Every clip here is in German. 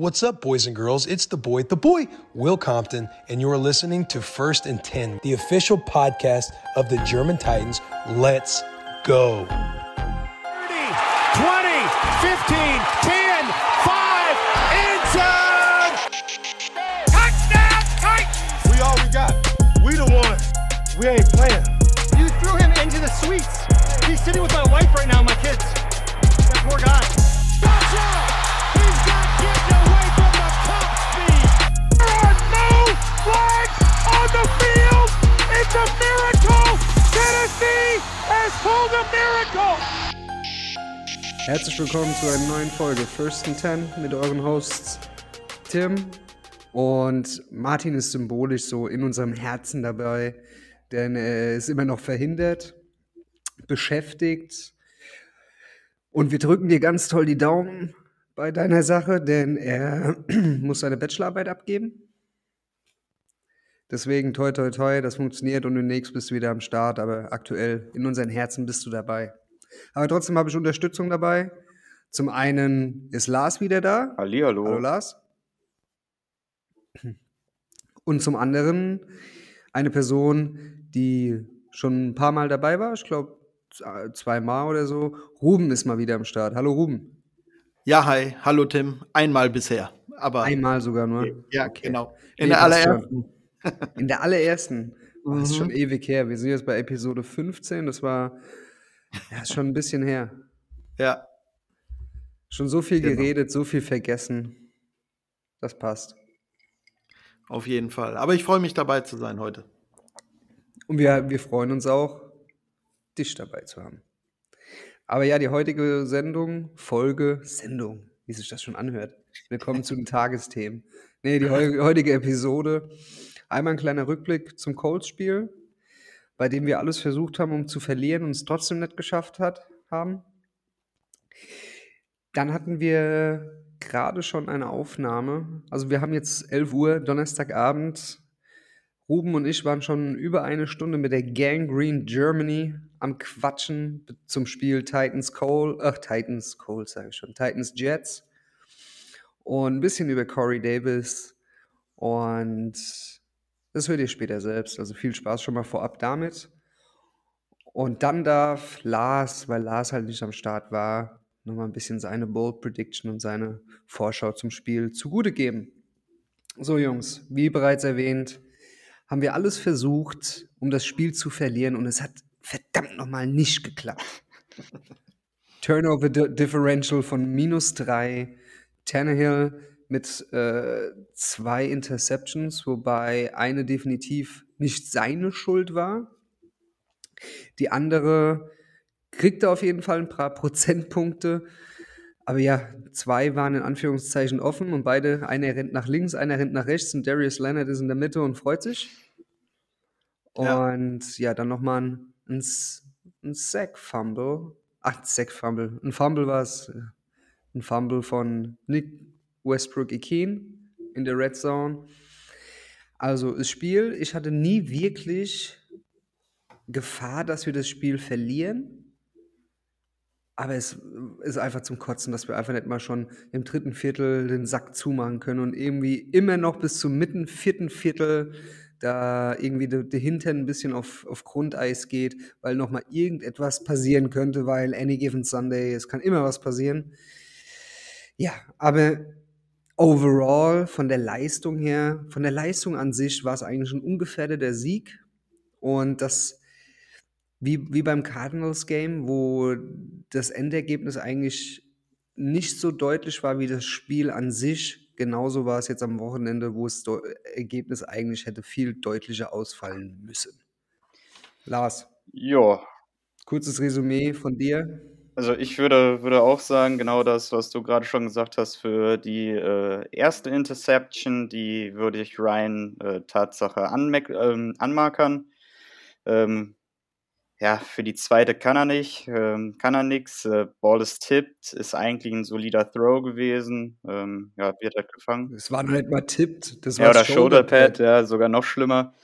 What's up, boys and girls? It's the boy, the boy, Will Compton, and you're listening to First and 10, the official podcast of the German Titans. Let's go. 30, 20, 15, 10, 5, inside! Touchdown, Titans! We all we got. We the ones. We ain't playing. You threw him into the suites. He's sitting with my wife right now, my kids. That poor guy. Gotcha! The field. It's a miracle. Tennessee has pulled a miracle. Herzlich willkommen zu einer neuen Folge First and Ten mit euren Hosts Tim und Martin ist symbolisch so in unserem Herzen dabei, denn er ist immer noch verhindert, beschäftigt und wir drücken dir ganz toll die Daumen bei deiner Sache, denn er muss seine Bachelorarbeit abgeben. Deswegen toi toi toi, das funktioniert und demnächst bist du wieder am Start, aber aktuell in unseren Herzen bist du dabei. Aber trotzdem habe ich Unterstützung dabei. Zum einen ist Lars wieder da. Hallihallo. Hallo Lars. Und zum anderen eine Person, die schon ein paar Mal dabei war, ich glaube zweimal oder so. Ruben ist mal wieder am Start. Hallo Ruben. Ja, hi, hallo Tim. Einmal bisher, aber Einmal sogar nur. ja, Okay. genau. In Nee, der allerersten. schon. In der allerersten. Oh, Das ist schon Mhm. ewig her. Wir sind jetzt bei Episode 15. Das war ja, ist schon ein bisschen her. Ja, Schon so viel Genau. geredet, so viel vergessen. Das passt. auf jeden Fall. Aber ich freue mich dabei zu sein heute. Und wir, wir freuen uns auch, dich dabei zu haben. Aber ja, die heutige Sendung, Folge, Sendung, wie sich das schon anhört. Willkommen zu den Tagesthemen. Nee, die heu heutige Episode. Einmal ein kleiner Rückblick zum Colts-Spiel, bei dem wir alles versucht haben, um zu verlieren und es trotzdem nicht geschafft hat, haben. Dann hatten wir gerade schon eine Aufnahme. Also wir haben jetzt 11 Uhr, Donnerstagabend. Ruben und ich waren schon über eine Stunde mit der Gang Green Germany am Quatschen zum Spiel Titans Cole, ach Titans Cole sage ich schon, Titans Jets und ein bisschen über Corey Davis und das hört ihr später selbst. Also viel Spaß schon mal vorab damit. Und dann darf Lars, weil Lars halt nicht am Start war, nochmal ein bisschen seine Bold Prediction und seine Vorschau zum Spiel zugute geben. So, Jungs, wie bereits erwähnt, haben wir alles versucht, um das Spiel zu verlieren und es hat verdammt nochmal nicht geklappt. Turnover Di- Differential von minus drei, Tannehill mit äh, zwei Interceptions, wobei eine definitiv nicht seine Schuld war. Die andere kriegte auf jeden Fall ein paar Prozentpunkte. Aber ja, zwei waren in Anführungszeichen offen und beide, einer rennt nach links, einer rennt nach rechts und Darius Leonard ist in der Mitte und freut sich. Ja. Und ja, dann nochmal ein, ein, ein Sack-Fumble. Ach, Sack-Fumble. Ein Fumble war es. Ein Fumble von Nick Westbrook Ikeen in der Red Zone. Also, das Spiel, ich hatte nie wirklich Gefahr, dass wir das Spiel verlieren. Aber es ist einfach zum Kotzen, dass wir einfach nicht mal schon im dritten Viertel den Sack zumachen können und irgendwie immer noch bis zum mitten vierten Viertel da irgendwie der, der Hintern ein bisschen auf, auf Grundeis geht, weil noch mal irgendetwas passieren könnte, weil any given Sunday, es kann immer was passieren. Ja, aber overall von der Leistung her, von der Leistung an sich war es eigentlich ein ungefährdeter Sieg und das wie, wie beim Cardinals Game, wo das Endergebnis eigentlich nicht so deutlich war wie das Spiel an sich. Genauso war es jetzt am Wochenende, wo das Ergebnis eigentlich hätte viel deutlicher ausfallen müssen. Lars, Ja, kurzes Resümee von dir. Also ich würde, würde auch sagen, genau das, was du gerade schon gesagt hast, für die äh, erste Interception, die würde ich Ryan äh, Tatsache ähm, anmarkern. Ähm, ja, für die zweite kann er nicht, ähm, kann er nix. Äh, Ball ist tippt, ist eigentlich ein solider Throw gewesen. Ähm, ja, wird halt gefangen. Es war noch nicht mal tippt, das Ja, war oder Shoulderpad. Shoulderpad, ja, sogar noch schlimmer.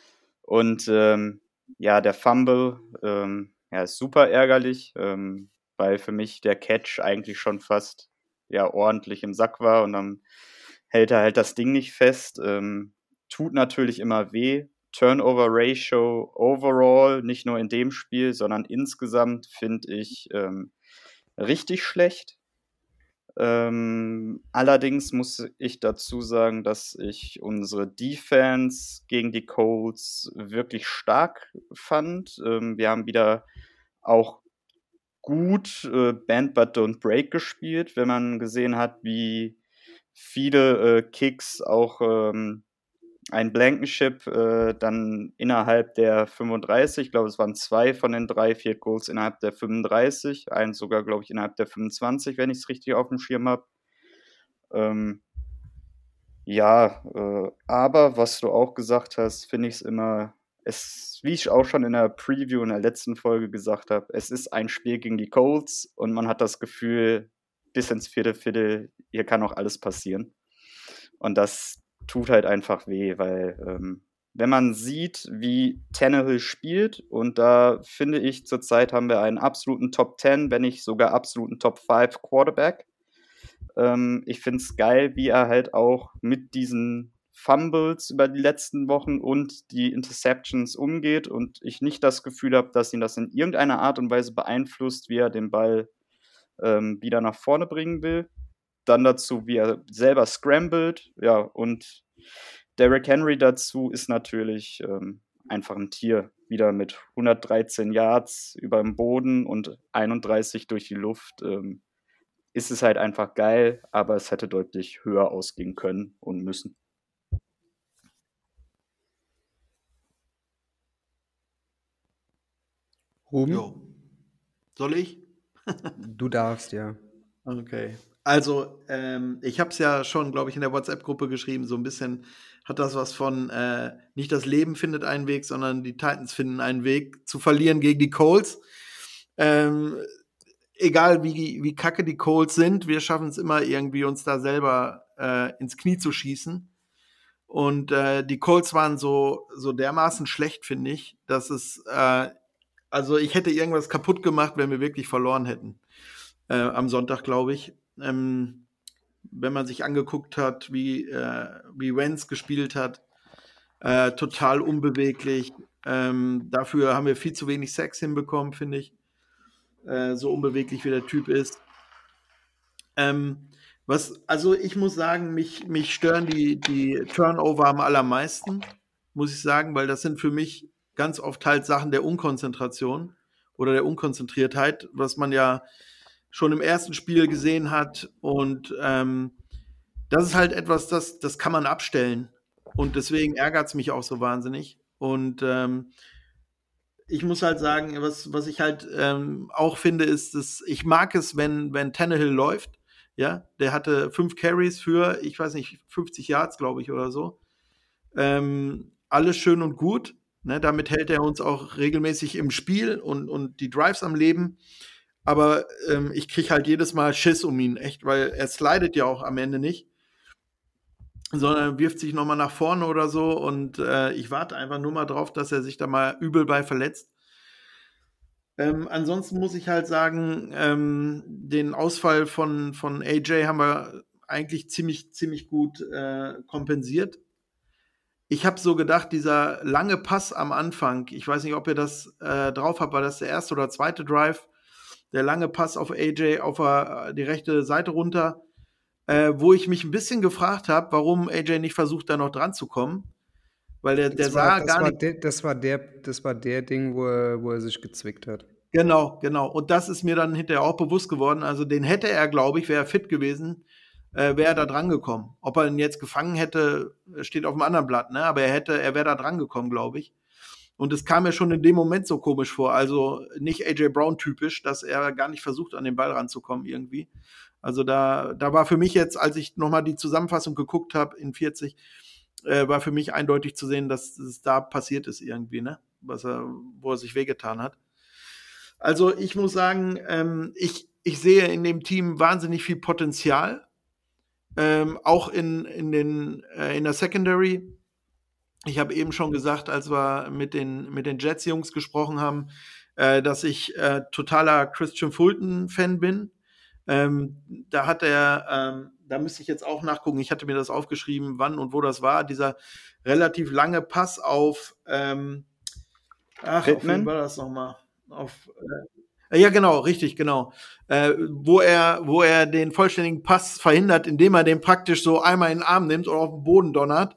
Und ähm, ja, der Fumble, ähm, ja, ist super ärgerlich, ähm, weil für mich der Catch eigentlich schon fast ja ordentlich im Sack war und dann hält er halt das Ding nicht fest. Ähm, tut natürlich immer weh. Turnover Ratio overall, nicht nur in dem Spiel, sondern insgesamt finde ich ähm, richtig schlecht. Ähm, allerdings muss ich dazu sagen, dass ich unsere Defense gegen die Colts wirklich stark fand. Ähm, wir haben wieder auch gut äh, Band But Don't Break gespielt, wenn man gesehen hat, wie viele äh, Kicks auch ähm, ein Blankenship äh, dann innerhalb der 35, ich glaube, es waren zwei von den drei Field Goals innerhalb der 35, eins sogar, glaube ich, innerhalb der 25, wenn ich es richtig auf dem Schirm habe. Ähm, ja, äh, aber was du auch gesagt hast, finde ich es immer, es, wie ich auch schon in der Preview in der letzten Folge gesagt habe, es ist ein Spiel gegen die Colts und man hat das Gefühl, bis ins vierte Viertel, hier kann auch alles passieren. Und das tut halt einfach weh, weil ähm, wenn man sieht, wie Tannehill spielt, und da finde ich, zurzeit haben wir einen absoluten Top 10, wenn nicht sogar absoluten Top 5 Quarterback. Ähm, ich finde es geil, wie er halt auch mit diesen Fumbles über die letzten Wochen und die Interceptions umgeht und ich nicht das Gefühl habe, dass ihn das in irgendeiner Art und Weise beeinflusst, wie er den Ball ähm, wieder nach vorne bringen will. Dann dazu, wie er selber scrambled. Ja, und Derrick Henry dazu ist natürlich ähm, einfach ein Tier. Wieder mit 113 Yards über dem Boden und 31 durch die Luft. Ähm, ist es halt einfach geil, aber es hätte deutlich höher ausgehen können und müssen. Ruben? Jo. Soll ich? du darfst, ja. Okay. Also, ähm, ich habe es ja schon, glaube ich, in der WhatsApp-Gruppe geschrieben, so ein bisschen hat das was von, äh, nicht das Leben findet einen Weg, sondern die Titans finden einen Weg zu verlieren gegen die Colts. Ähm, egal wie, wie kacke die Colts sind, wir schaffen es immer irgendwie, uns da selber äh, ins Knie zu schießen. Und äh, die Colts waren so, so dermaßen schlecht, finde ich, dass es, äh, also ich hätte irgendwas kaputt gemacht, wenn wir wirklich verloren hätten. Äh, am Sonntag, glaube ich. Ähm, wenn man sich angeguckt hat, wie, äh, wie Wenz gespielt hat, äh, total unbeweglich. Ähm, dafür haben wir viel zu wenig Sex hinbekommen, finde ich. Äh, so unbeweglich wie der Typ ist. Ähm, was, also ich muss sagen, mich, mich stören die, die Turnover am allermeisten, muss ich sagen, weil das sind für mich ganz oft halt Sachen der Unkonzentration oder der Unkonzentriertheit, was man ja schon im ersten Spiel gesehen hat. Und ähm, das ist halt etwas, das, das kann man abstellen. Und deswegen ärgert es mich auch so wahnsinnig. Und ähm, ich muss halt sagen, was, was ich halt ähm, auch finde, ist, dass ich mag es, wenn, wenn Tannehill läuft. Ja, der hatte fünf Carries für, ich weiß nicht, 50 Yards, glaube ich, oder so. Ähm, alles schön und gut. Ne, damit hält er uns auch regelmäßig im Spiel und, und die Drives am Leben. Aber ähm, ich kriege halt jedes Mal Schiss um ihn, echt, weil er slidet ja auch am Ende nicht, sondern wirft sich nochmal nach vorne oder so und äh, ich warte einfach nur mal drauf, dass er sich da mal übel bei verletzt. Ähm, ansonsten muss ich halt sagen, ähm, den Ausfall von, von AJ haben wir eigentlich ziemlich, ziemlich gut äh, kompensiert. Ich habe so gedacht, dieser lange Pass am Anfang, ich weiß nicht, ob ihr das äh, drauf habt, war das der erste oder zweite Drive, der lange Pass auf AJ auf äh, die rechte Seite runter, äh, wo ich mich ein bisschen gefragt habe, warum AJ nicht versucht, da noch dran zu kommen. Weil der, der sah gar nicht. Der, das, war der, das war der Ding, wo er, wo er sich gezwickt hat. Genau, genau. Und das ist mir dann hinterher auch bewusst geworden. Also den hätte er, glaube ich, wäre er fit gewesen, äh, wäre er da dran gekommen. Ob er ihn jetzt gefangen hätte, steht auf dem anderen Blatt, ne? Aber er hätte, er wäre da dran gekommen, glaube ich. Und es kam mir schon in dem Moment so komisch vor. Also nicht AJ Brown typisch, dass er gar nicht versucht, an den Ball ranzukommen irgendwie. Also da, da war für mich jetzt, als ich nochmal die Zusammenfassung geguckt habe in 40, äh, war für mich eindeutig zu sehen, dass es da passiert ist irgendwie, ne? Was er, wo er sich wehgetan hat. Also ich muss sagen, ähm, ich, ich sehe in dem Team wahnsinnig viel Potenzial. Ähm, auch in, in, den, äh, in der Secondary ich habe eben schon gesagt, als wir mit den, mit den Jets-Jungs gesprochen haben, äh, dass ich äh, totaler Christian Fulton-Fan bin. Ähm, da hat er, ähm, da müsste ich jetzt auch nachgucken, ich hatte mir das aufgeschrieben, wann und wo das war, dieser relativ lange Pass auf, ähm, ach, auf wen war das nochmal? Auf, äh, ja, genau, richtig, genau. Äh, wo er, wo er den vollständigen Pass verhindert, indem er den praktisch so einmal in den Arm nimmt und auf den Boden donnert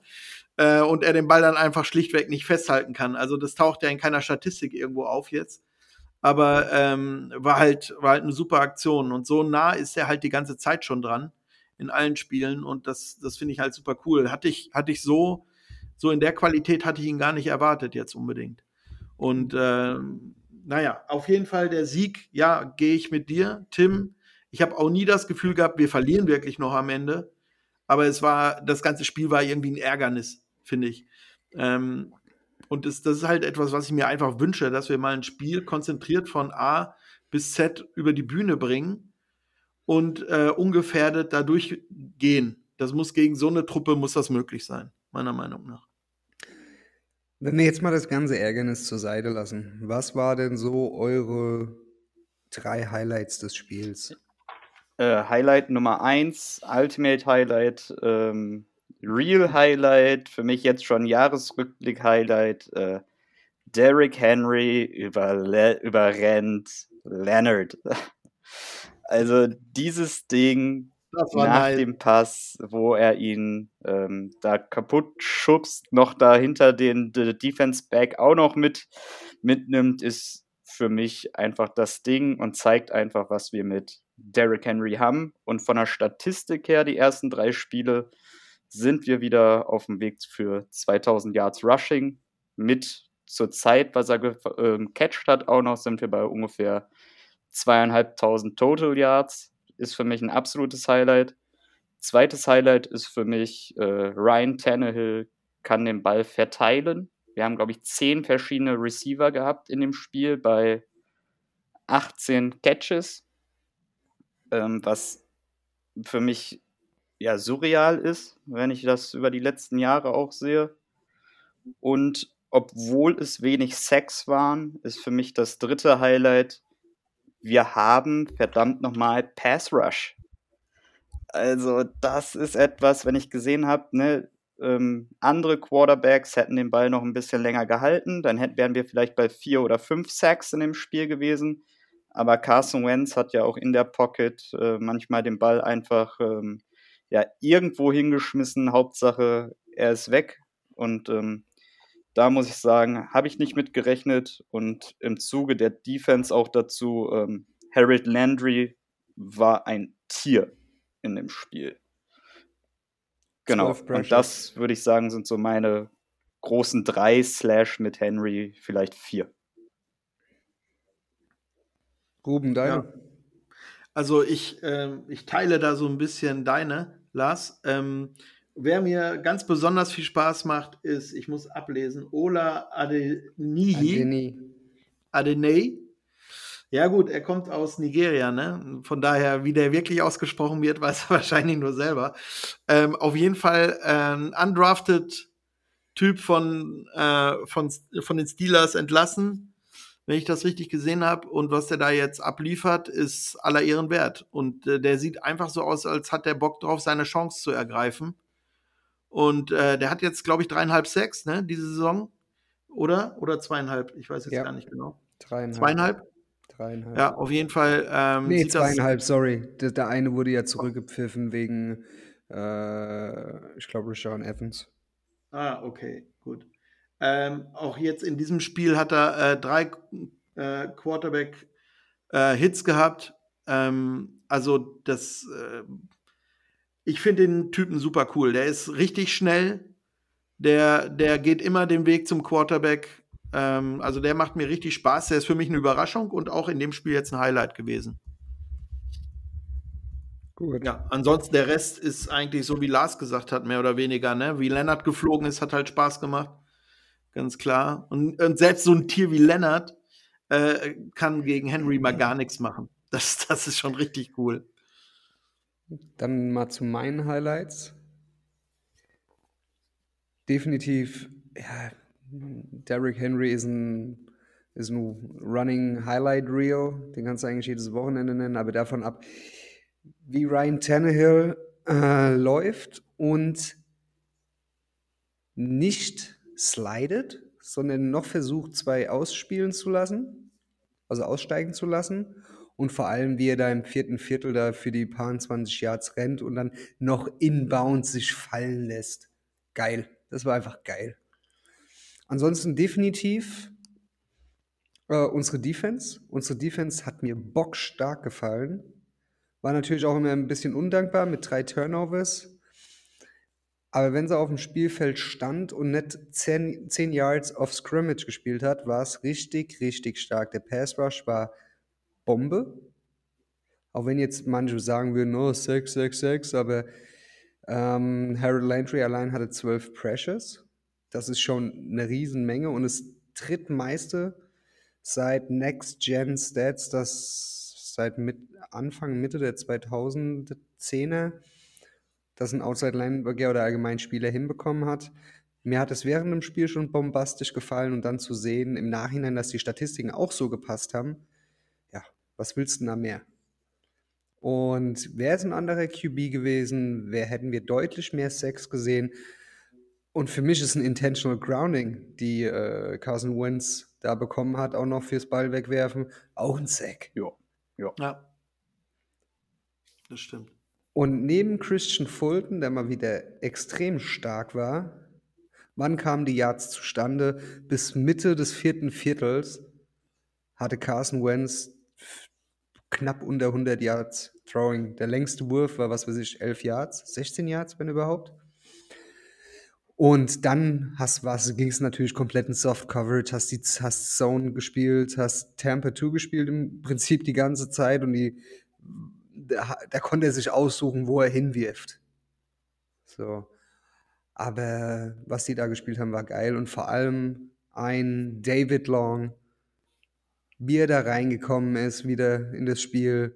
äh, und er den Ball dann einfach schlichtweg nicht festhalten kann. Also das taucht ja in keiner Statistik irgendwo auf jetzt. Aber ähm, war halt war halt eine super Aktion und so nah ist er halt die ganze Zeit schon dran in allen Spielen und das das finde ich halt super cool. Hatte ich hatte ich so so in der Qualität hatte ich ihn gar nicht erwartet jetzt unbedingt. Und äh, naja, auf jeden Fall der Sieg, ja, gehe ich mit dir, Tim. Ich habe auch nie das Gefühl gehabt, wir verlieren wirklich noch am Ende. Aber es war, das ganze Spiel war irgendwie ein Ärgernis finde ich. Ähm, und das, das ist halt etwas, was ich mir einfach wünsche, dass wir mal ein Spiel konzentriert von A bis Z über die Bühne bringen und äh, ungefährdet da durchgehen. Das muss gegen so eine Truppe muss das möglich sein, meiner Meinung nach. Wenn wir jetzt mal das ganze Ärgernis zur Seite lassen, was war denn so eure drei Highlights des Spiels? Äh, Highlight Nummer eins, Ultimate Highlight, ähm, Real Highlight, für mich jetzt schon Jahresrückblick-Highlight. Äh, Derrick Henry überle überrennt Leonard. Also dieses Ding nach nice. dem Pass, wo er ihn ähm, da kaputt schubst, noch dahinter den, den Defense Back auch noch mit mitnimmt, ist für mich einfach das Ding und zeigt einfach, was wir mit Derrick Henry haben. Und von der Statistik her, die ersten drei Spiele, sind wir wieder auf dem Weg für 2000 Yards Rushing. Mit zur Zeit, was er gecatcht ähm, hat, auch noch sind wir bei ungefähr zweieinhalbtausend Total Yards. Ist für mich ein absolutes Highlight. Zweites Highlight ist für mich, äh, Ryan Tannehill kann den Ball verteilen. Wir haben, glaube ich, zehn verschiedene Receiver gehabt in dem Spiel bei 18 Catches, ähm, was für mich ja, surreal ist, wenn ich das über die letzten Jahre auch sehe. Und obwohl es wenig Sex waren, ist für mich das dritte Highlight, wir haben verdammt nochmal Pass Rush. Also das ist etwas, wenn ich gesehen habe, ne, ähm, andere Quarterbacks hätten den Ball noch ein bisschen länger gehalten, dann hätten, wären wir vielleicht bei vier oder fünf Sacks in dem Spiel gewesen. Aber Carson Wentz hat ja auch in der Pocket äh, manchmal den Ball einfach ähm, ja irgendwo hingeschmissen. Hauptsache, er ist weg. Und ähm, da muss ich sagen, habe ich nicht mit gerechnet. Und im Zuge der Defense auch dazu, ähm, Harold Landry war ein Tier in dem Spiel. Genau. Und das würde ich sagen, sind so meine großen drei Slash mit Henry, vielleicht vier. Ruben, deine? Ja. Also ich, äh, ich teile da so ein bisschen deine. Lars. Ähm, wer mir ganz besonders viel Spaß macht, ist, ich muss ablesen, Ola Adeniyi. Adenei. Ja gut, er kommt aus Nigeria, ne? Von daher, wie der wirklich ausgesprochen wird, weiß er wahrscheinlich nur selber. Ähm, auf jeden Fall ähm, undrafted Typ von, äh, von, von den Steelers entlassen wenn ich das richtig gesehen habe. Und was der da jetzt abliefert, ist aller Ehren wert. Und äh, der sieht einfach so aus, als hat der Bock drauf, seine Chance zu ergreifen. Und äh, der hat jetzt, glaube ich, dreieinhalb Sechs, ne, diese Saison. Oder? Oder zweieinhalb? Ich weiß jetzt ja. gar nicht genau. Dreieinhalb. Zweieinhalb? Dreieinhalb. Ja, auf jeden Fall. Ähm, nee, zweieinhalb, sorry. Der, der, eine wurde ja zurückgepfiffen wegen, äh, ich glaube, Rashawn Evans. Ah, okay, gut. Ähm, auch jetzt in diesem Spiel hat er äh, drei äh, Quarterback-Hits äh, gehabt. Ähm, also das, äh, ich finde den Typen super cool. Der ist richtig schnell. Der, der geht immer den Weg zum Quarterback. Ähm, also der macht mir richtig Spaß. Der ist für mich eine Überraschung und auch in dem Spiel jetzt ein Highlight gewesen. Gut. Ja, ansonsten der Rest ist eigentlich so, wie Lars gesagt hat, mehr oder weniger. Ne? Wie Lennart geflogen ist, hat halt Spaß gemacht ganz klar. Und, und selbst so ein Tier wie Leonard äh, kann gegen Henry mal gar nichts machen. Das, das ist schon richtig cool. Dann mal zu meinen Highlights. Definitiv, ja, Derrick Henry ist ein, ist ein Running Highlight Reel. Den kannst du eigentlich jedes Wochenende nennen, aber davon ab, wie Ryan Tannehill äh, läuft und nicht slidet, sondern noch versucht, zwei ausspielen zu lassen, also aussteigen zu lassen. Und vor allem, wie er da im vierten Viertel da für die paar 20 Yards rennt und dann noch inbound sich fallen lässt. Geil. Das war einfach geil. Ansonsten definitiv äh, unsere Defense. Unsere Defense hat mir bockstark gefallen. War natürlich auch immer ein bisschen undankbar mit drei Turnovers. Aber wenn sie auf dem Spielfeld stand und nicht 10, 10 Yards of Scrimmage gespielt hat, war es richtig, richtig stark. Der Pass Rush war Bombe. Auch wenn jetzt manche sagen würden, oh, 6, 6, 6, aber ähm, Harold Landry allein hatte 12 Pressures. Das ist schon eine Riesenmenge und das drittmeiste seit Next Gen Stats, das seit mit Anfang, Mitte der 2010er, dass ein Outside Linebacker oder allgemein Spieler hinbekommen hat. Mir hat es während dem Spiel schon bombastisch gefallen und dann zu sehen im Nachhinein, dass die Statistiken auch so gepasst haben. Was willst du denn da mehr? Und wäre es ein anderer QB gewesen, wär, hätten wir deutlich mehr Sex gesehen. Und für mich ist ein Intentional Grounding, die äh, Carson Wentz da bekommen hat, auch noch fürs Ball wegwerfen, auch ein Sack. Ja. Ja. Ja. Das stimmt. Und neben Christian Fulton, der mal wieder extrem stark war, wann kamen die Yards zustande? Bis Mitte des vierten Viertels hatte Carson Wentz knapp unter 100 Yards Throwing. Der längste Wurf war, was weiß ich, 11 Yards, 16 Yards, wenn überhaupt. Und dann ging es natürlich komplett in Soft Coverage, hast die hast Zone gespielt, hast Tampa 2 gespielt im Prinzip die ganze Zeit und die, da, da konnte er sich aussuchen, wo er hinwirft. So. Aber was die da gespielt haben, war geil und vor allem ein David Long, wie er da reingekommen ist, wieder in das Spiel.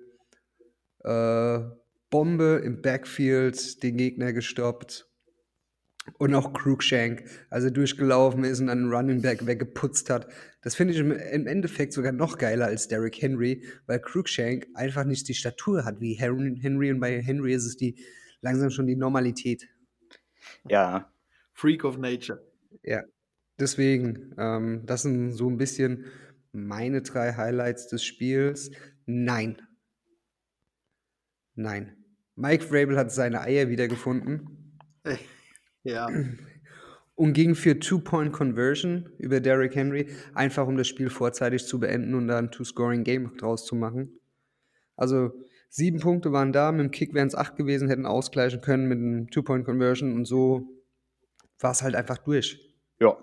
Äh, Bombe im Backfield, den Gegner gestoppt und auch Cruikshank, als er durchgelaufen ist und einen Running Back weggeputzt hat. Das finde ich im, Endeffekt sogar noch geiler als Derrick Henry, weil Cruikshank einfach nicht die Statur hat wie Henry und bei Henry ist es die langsam schon die Normalität. Ja. Freak of Nature. Ja, deswegen, ähm, das sind so ein bisschen meine drei Highlights des Spiels. Nein. Nein. Mike Vrabel hat seine Eier wiedergefunden. Ja. Und ging für Two-Point-Conversion über Derrick Henry, einfach um das Spiel vorzeitig zu beenden und da ein Two-Scoring-Game draus zu machen. Also sieben Punkte waren da, mit dem Kick wären es acht gewesen, hätten ausgleichen können mit einem Two-Point-Conversion und so war es halt einfach durch. Ja.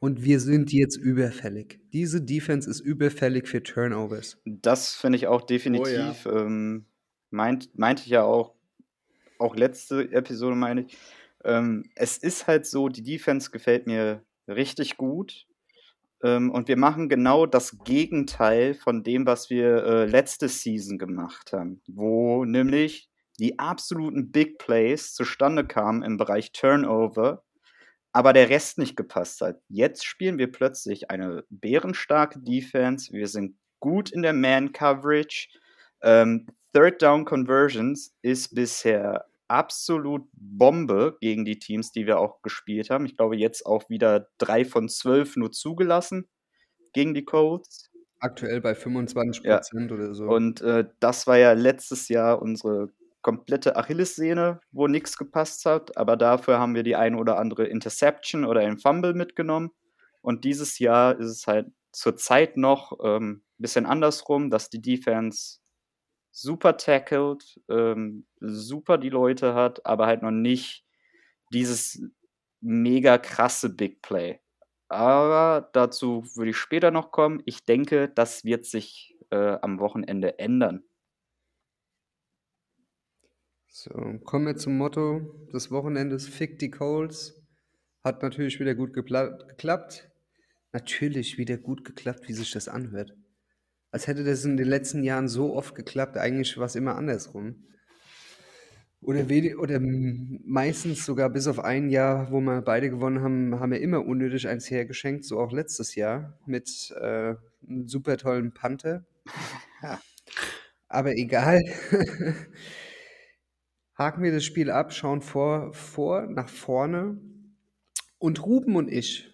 Und wir sind jetzt überfällig. Diese Defense ist überfällig für Turnovers. Das finde ich auch definitiv. Oh, ja. ähm, meint, meinte ich ja auch, auch letzte Episode meine ich ähm, es ist halt so, die Defense gefällt mir richtig gut. Ähm, und wir machen genau das Gegenteil von dem, was wir äh, letzte Season gemacht haben, wo nämlich die absoluten Big Plays zustande kamen im Bereich Turnover, aber der Rest nicht gepasst hat. Jetzt spielen wir plötzlich eine bärenstarke Defense. Wir sind gut in der Man-Coverage. Ähm, Third Down Conversions ist bisher absolut Bombe gegen die Teams, die wir auch gespielt haben. Ich glaube, jetzt auch wieder drei von zwölf nur zugelassen gegen die Colts. Aktuell bei 25 Prozent ja. oder so. Und äh, das war ja letztes Jahr unsere komplette Achillessehne, wo nichts gepasst hat. Aber dafür haben wir die ein oder andere Interception oder ein Fumble mitgenommen. Und dieses Jahr ist es halt zurzeit noch ein ähm, bisschen andersrum, dass die Defense super tackled, ähm, super die Leute hat, aber halt noch nicht dieses mega krasse Big Play. Aber dazu würde ich später noch kommen. Ich denke, das wird sich äh, am Wochenende ändern. So, kommen wir zum Motto des Wochenendes: Fick die Colts. Hat natürlich wieder gut geklappt. Natürlich wieder gut geklappt, wie sich das anhört als hätte das in den letzten Jahren so oft geklappt. Eigentlich war es immer andersrum. Oder, oder meistens sogar bis auf ein Jahr, wo wir beide gewonnen haben, haben wir immer unnötig eins hergeschenkt, so auch letztes Jahr mit äh, einem super tollen Panther. Aber egal. haken wir das Spiel ab, schauen vor, vor nach vorne. Und Ruben und ich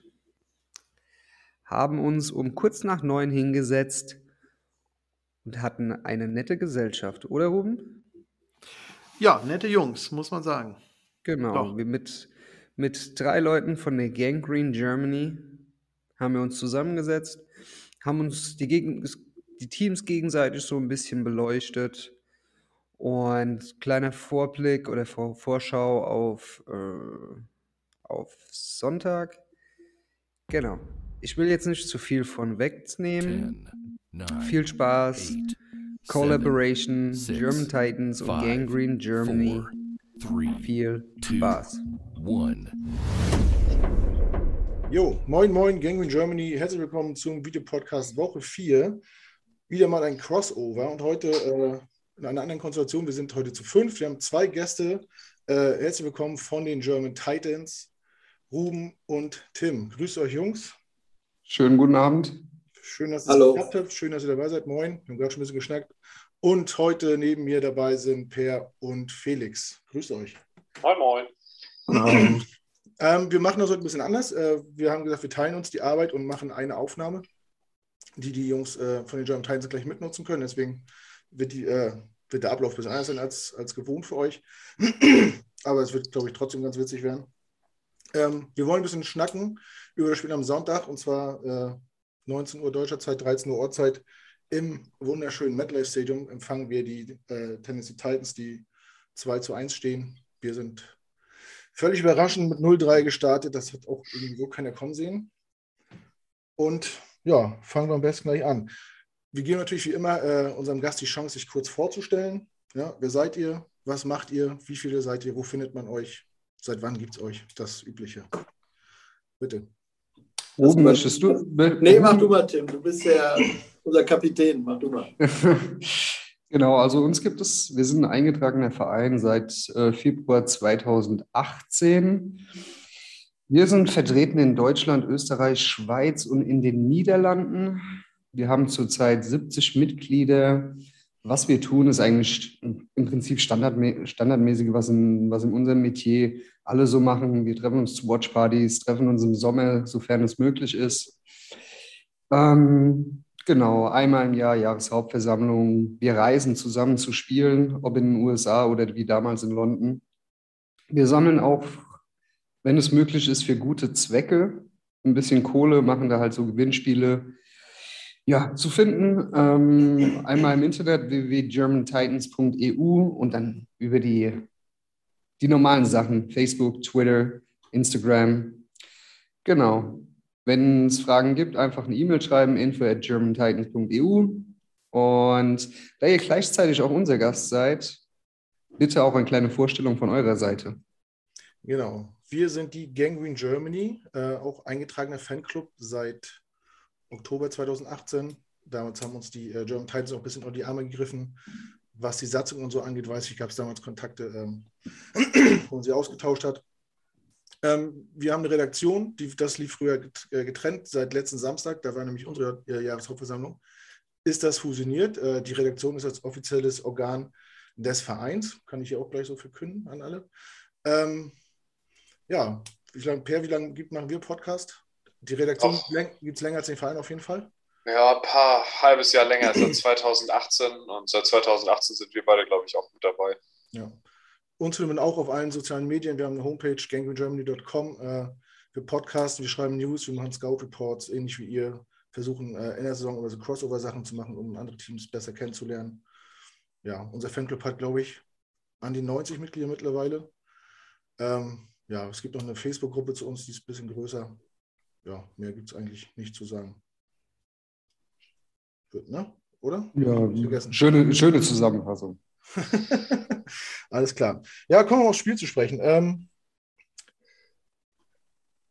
haben uns um kurz nach neun hingesetzt und hatten eine nette Gesellschaft, oder Ruben? Ja, nette Jungs, muss man sagen. Genau, Doch. wir mit, mit drei Leuten von der Gang Green Germany haben wir uns zusammengesetzt, haben uns die, Gegen die Teams gegenseitig so ein bisschen beleuchtet und kleiner Vorblick oder Vor Vorschau auf, äh, auf Sonntag. Genau. Ich will jetzt nicht zu viel von wegnehmen. Viel Spaß. Collaboration, German Titans und Gang Green Germany. Viel Spaß. Jo, moin, moin, Gangrene Germany. Herzlich willkommen zum Videopodcast Woche 4. Wieder mal ein Crossover und heute äh, in einer anderen Konstellation. Wir sind heute zu fünf. Wir haben zwei Gäste. Äh, herzlich willkommen von den German Titans, Ruben und Tim. Grüßt euch, Jungs. Schönen guten Abend. Schön, dass Hallo. es geklappt hat. Schön, dass ihr dabei seid. Moin. Wir haben gerade schon ein bisschen geschnackt. Und heute neben mir dabei sind Per und Felix. Grüßt euch. Moin, moin. Ähm, wir machen das heute ein bisschen anders. Äh, wir haben gesagt, wir teilen uns die Arbeit und machen eine Aufnahme, die die Jungs äh, von den German Titans gleich mitnutzen können. Deswegen wird, die, äh, wird der Ablauf ein bisschen anders sein als, als gewohnt für euch. Aber es wird, glaube ich, trotzdem ganz witzig werden. Ähm, wir wollen ein bisschen schnacken über das Spiel am Sonntag und zwar äh, 19 Uhr deutscher Zeit, 13 Uhr Ortszeit im wunderschönen MetLife Stadium empfangen wir die äh, Tennessee Titans, die 2 zu 1 stehen. Wir sind völlig überraschend mit 0-3 gestartet. Das hat auch irgendwie so keiner kommen sehen. Und ja, fangen wir am besten gleich an. Wir geben natürlich wie immer äh, unserem Gast die Chance, sich kurz vorzustellen. Ja, wer seid ihr? Was macht ihr? Wie viele seid ihr? Wo findet man euch? Seit wann gibt es euch? Das Übliche. Bitte. Ruben, möchtest du? Nee, mach du mal, Tim. Du bist ja unser Kapitän. Mach du mal. Genau, also uns gibt es, wir sind ein eingetragener Verein seit äh, Februar 2018. Wir sind vertreten in Deutschland, Österreich, Schweiz und in den Niederlanden. Wir haben zurzeit 70 Mitglieder. Was wir tun, ist eigentlich im Prinzip standardmä standardmäßig, was in, was in unserem Metier alle so machen. Wir treffen uns zu Watchpartys, treffen uns im Sommer, sofern es möglich ist. Ähm, Genau, einmal im Jahr Jahreshauptversammlung. Wir reisen zusammen zu spielen, ob in den USA oder wie damals in London. Wir sammeln auch, wenn es möglich ist, für gute Zwecke ein bisschen Kohle, machen da halt so Gewinnspiele. Ja, zu finden ähm, einmal im Internet www.germantitans.eu und dann über die, die normalen Sachen, Facebook, Twitter, Instagram. Genau. Wenn es Fragen gibt, einfach eine E-Mail schreiben, info at germantitans.eu. Und da ihr gleichzeitig auch unser Gast seid, bitte auch eine kleine Vorstellung von eurer Seite. Genau. Wir sind die Gangrene Germany, äh, auch eingetragener Fanclub seit Oktober 2018. Damals haben uns die äh, German Titans auch ein bisschen unter die Arme gegriffen. Was die Satzung und so angeht, weiß ich, gab es damals Kontakte, ähm, wo man sie ausgetauscht hat. Ähm, wir haben eine Redaktion, die, das lief früher äh, getrennt, seit letzten Samstag, da war nämlich unsere äh, Jahreshauptversammlung, ist das fusioniert. Äh, die Redaktion ist als offizielles Organ des Vereins, kann ich hier auch gleich so verkünden an alle. Ähm, ja, wie lange, Per, wie lange gibt, machen wir Podcast? Die Redaktion gibt es länger als den Verein auf jeden Fall? Ja, ein paar, halbes Jahr länger, seit 2018 und seit 2018 sind wir beide, glaube ich, auch mit dabei. Ja. Uns findet man auch auf allen sozialen Medien. Wir haben eine Homepage, gangrengermany.com. Äh, wir podcasten, wir schreiben News, wir machen Scout-Reports, ähnlich wie ihr. Versuchen äh, in der Saison oder so Crossover-Sachen zu machen, um andere Teams besser kennenzulernen. Ja, unser Fanclub hat, glaube ich, an die 90 Mitglieder mittlerweile. Ähm, ja, es gibt noch eine Facebook-Gruppe zu uns, die ist ein bisschen größer. Ja, mehr gibt es eigentlich nicht zu sagen. Gut, ne? Oder? Ja, schöne, schöne Zusammenfassung. Alles klar. Ja, kommen wir aufs Spiel zu sprechen. Ähm,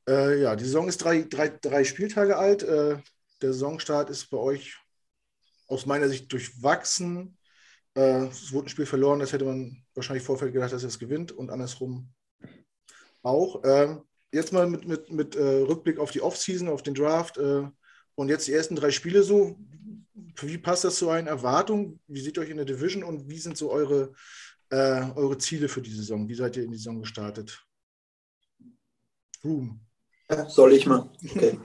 äh, ja, die Saison ist drei, drei, drei Spieltage alt. Äh, der Saisonstart ist bei euch aus meiner Sicht durchwachsen. Äh, es wurde ein Spiel verloren, das hätte man wahrscheinlich Vorfeld gedacht, dass er es gewinnt und andersrum auch. Ähm, jetzt mal mit, mit, mit äh, Rückblick auf die Offseason, auf den Draft äh, und jetzt die ersten drei Spiele so. Wie passt das zu euren Erwartungen? Wie seht ihr euch in der Division und wie sind so eure äh, eure Ziele für die Saison? Wie seid ihr in die Saison gestartet? Room. Soll ich mal? Okay.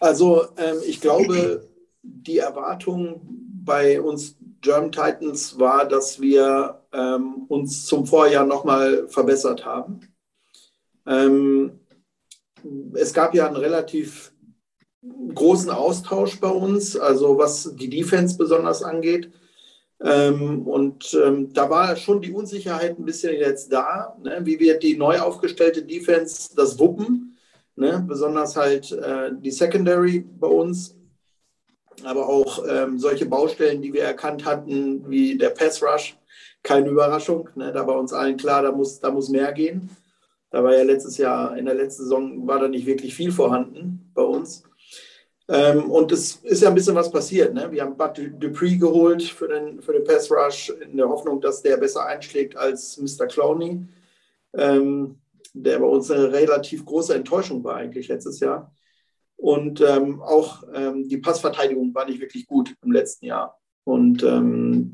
Also ähm, ich glaube, die Erwartung bei uns German Titans war, dass wir ähm, uns zum Vorjahr nochmal verbessert haben. Ähm, es gab ja einen relativ großen Austausch bei uns, also was die Defense besonders angeht. Ähm, und ähm, da war schon die Unsicherheit ein bisschen jetzt da. Ne? Wie wird die neu aufgestellte Defense das wuppen? Ne? Besonders halt äh, die Secondary bei uns, aber auch ähm, solche Baustellen, die wir erkannt hatten, wie der Pass Rush. Keine Überraschung. Ne? Da war uns allen klar, da muss, da muss mehr gehen. Da war ja letztes Jahr, in der letzten Saison war da nicht wirklich viel vorhanden bei uns. Ähm, und es ist ja ein bisschen was passiert. Ne? Wir haben Bud Dupree geholt für den, für den Pass Rush in der Hoffnung, dass der besser einschlägt als Mr. Clowney, ähm, der bei uns eine relativ große Enttäuschung war eigentlich letztes Jahr. Und ähm, auch ähm, die Passverteidigung war nicht wirklich gut im letzten Jahr. Und ähm,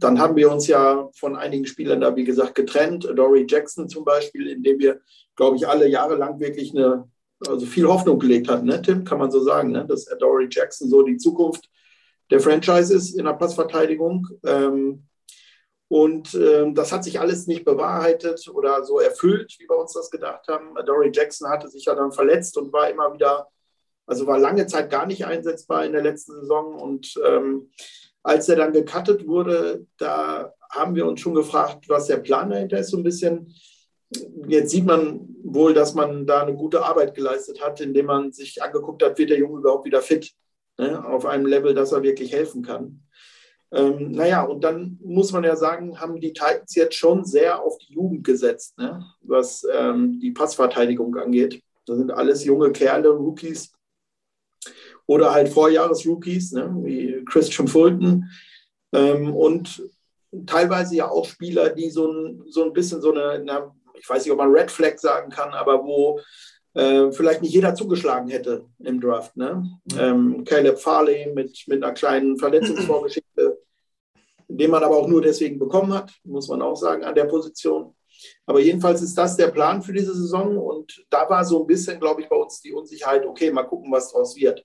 dann haben wir uns ja von einigen Spielern da, wie gesagt, getrennt. Dory Jackson zum Beispiel, in dem wir, glaube ich, alle jahrelang wirklich eine also viel Hoffnung gelegt hat, ne, Tim, kann man so sagen, ne, dass Dory Jackson so die Zukunft der Franchise ist in der Passverteidigung. Ähm, und ähm, das hat sich alles nicht bewahrheitet oder so erfüllt, wie wir uns das gedacht haben. Dory Jackson hatte sich ja dann verletzt und war immer wieder, also war lange Zeit gar nicht einsetzbar in der letzten Saison. Und ähm, als er dann gecuttet wurde, da haben wir uns schon gefragt, was der Plan dahinter ist, so ein bisschen jetzt sieht man wohl, dass man da eine gute Arbeit geleistet hat, indem man sich angeguckt hat, wird der Junge überhaupt wieder fit, ne, auf einem Level, dass er wirklich helfen kann. Ähm, naja, und dann muss man ja sagen, haben die Titans jetzt schon sehr auf die Jugend gesetzt, ne, was ähm, die Passverteidigung angeht. Das sind alles junge Kerle, Rookies oder halt Vorjahres-Rookies, ne, wie Christian Fulton. Ähm, und teilweise ja auch Spieler, die so ein, so ein bisschen so eine, eine ich weiß nicht, ob man Red Flag sagen kann, aber wo äh, vielleicht nicht jeder zugeschlagen hätte im Draft. Ne? Ähm, Caleb Farley mit, mit einer kleinen Verletzungsvorgeschichte, den man aber auch nur deswegen bekommen hat, muss man auch sagen, an der Position. Aber jedenfalls ist das der Plan für diese Saison und da war so ein bisschen, glaube ich, bei uns die Unsicherheit, okay, mal gucken, was daraus wird.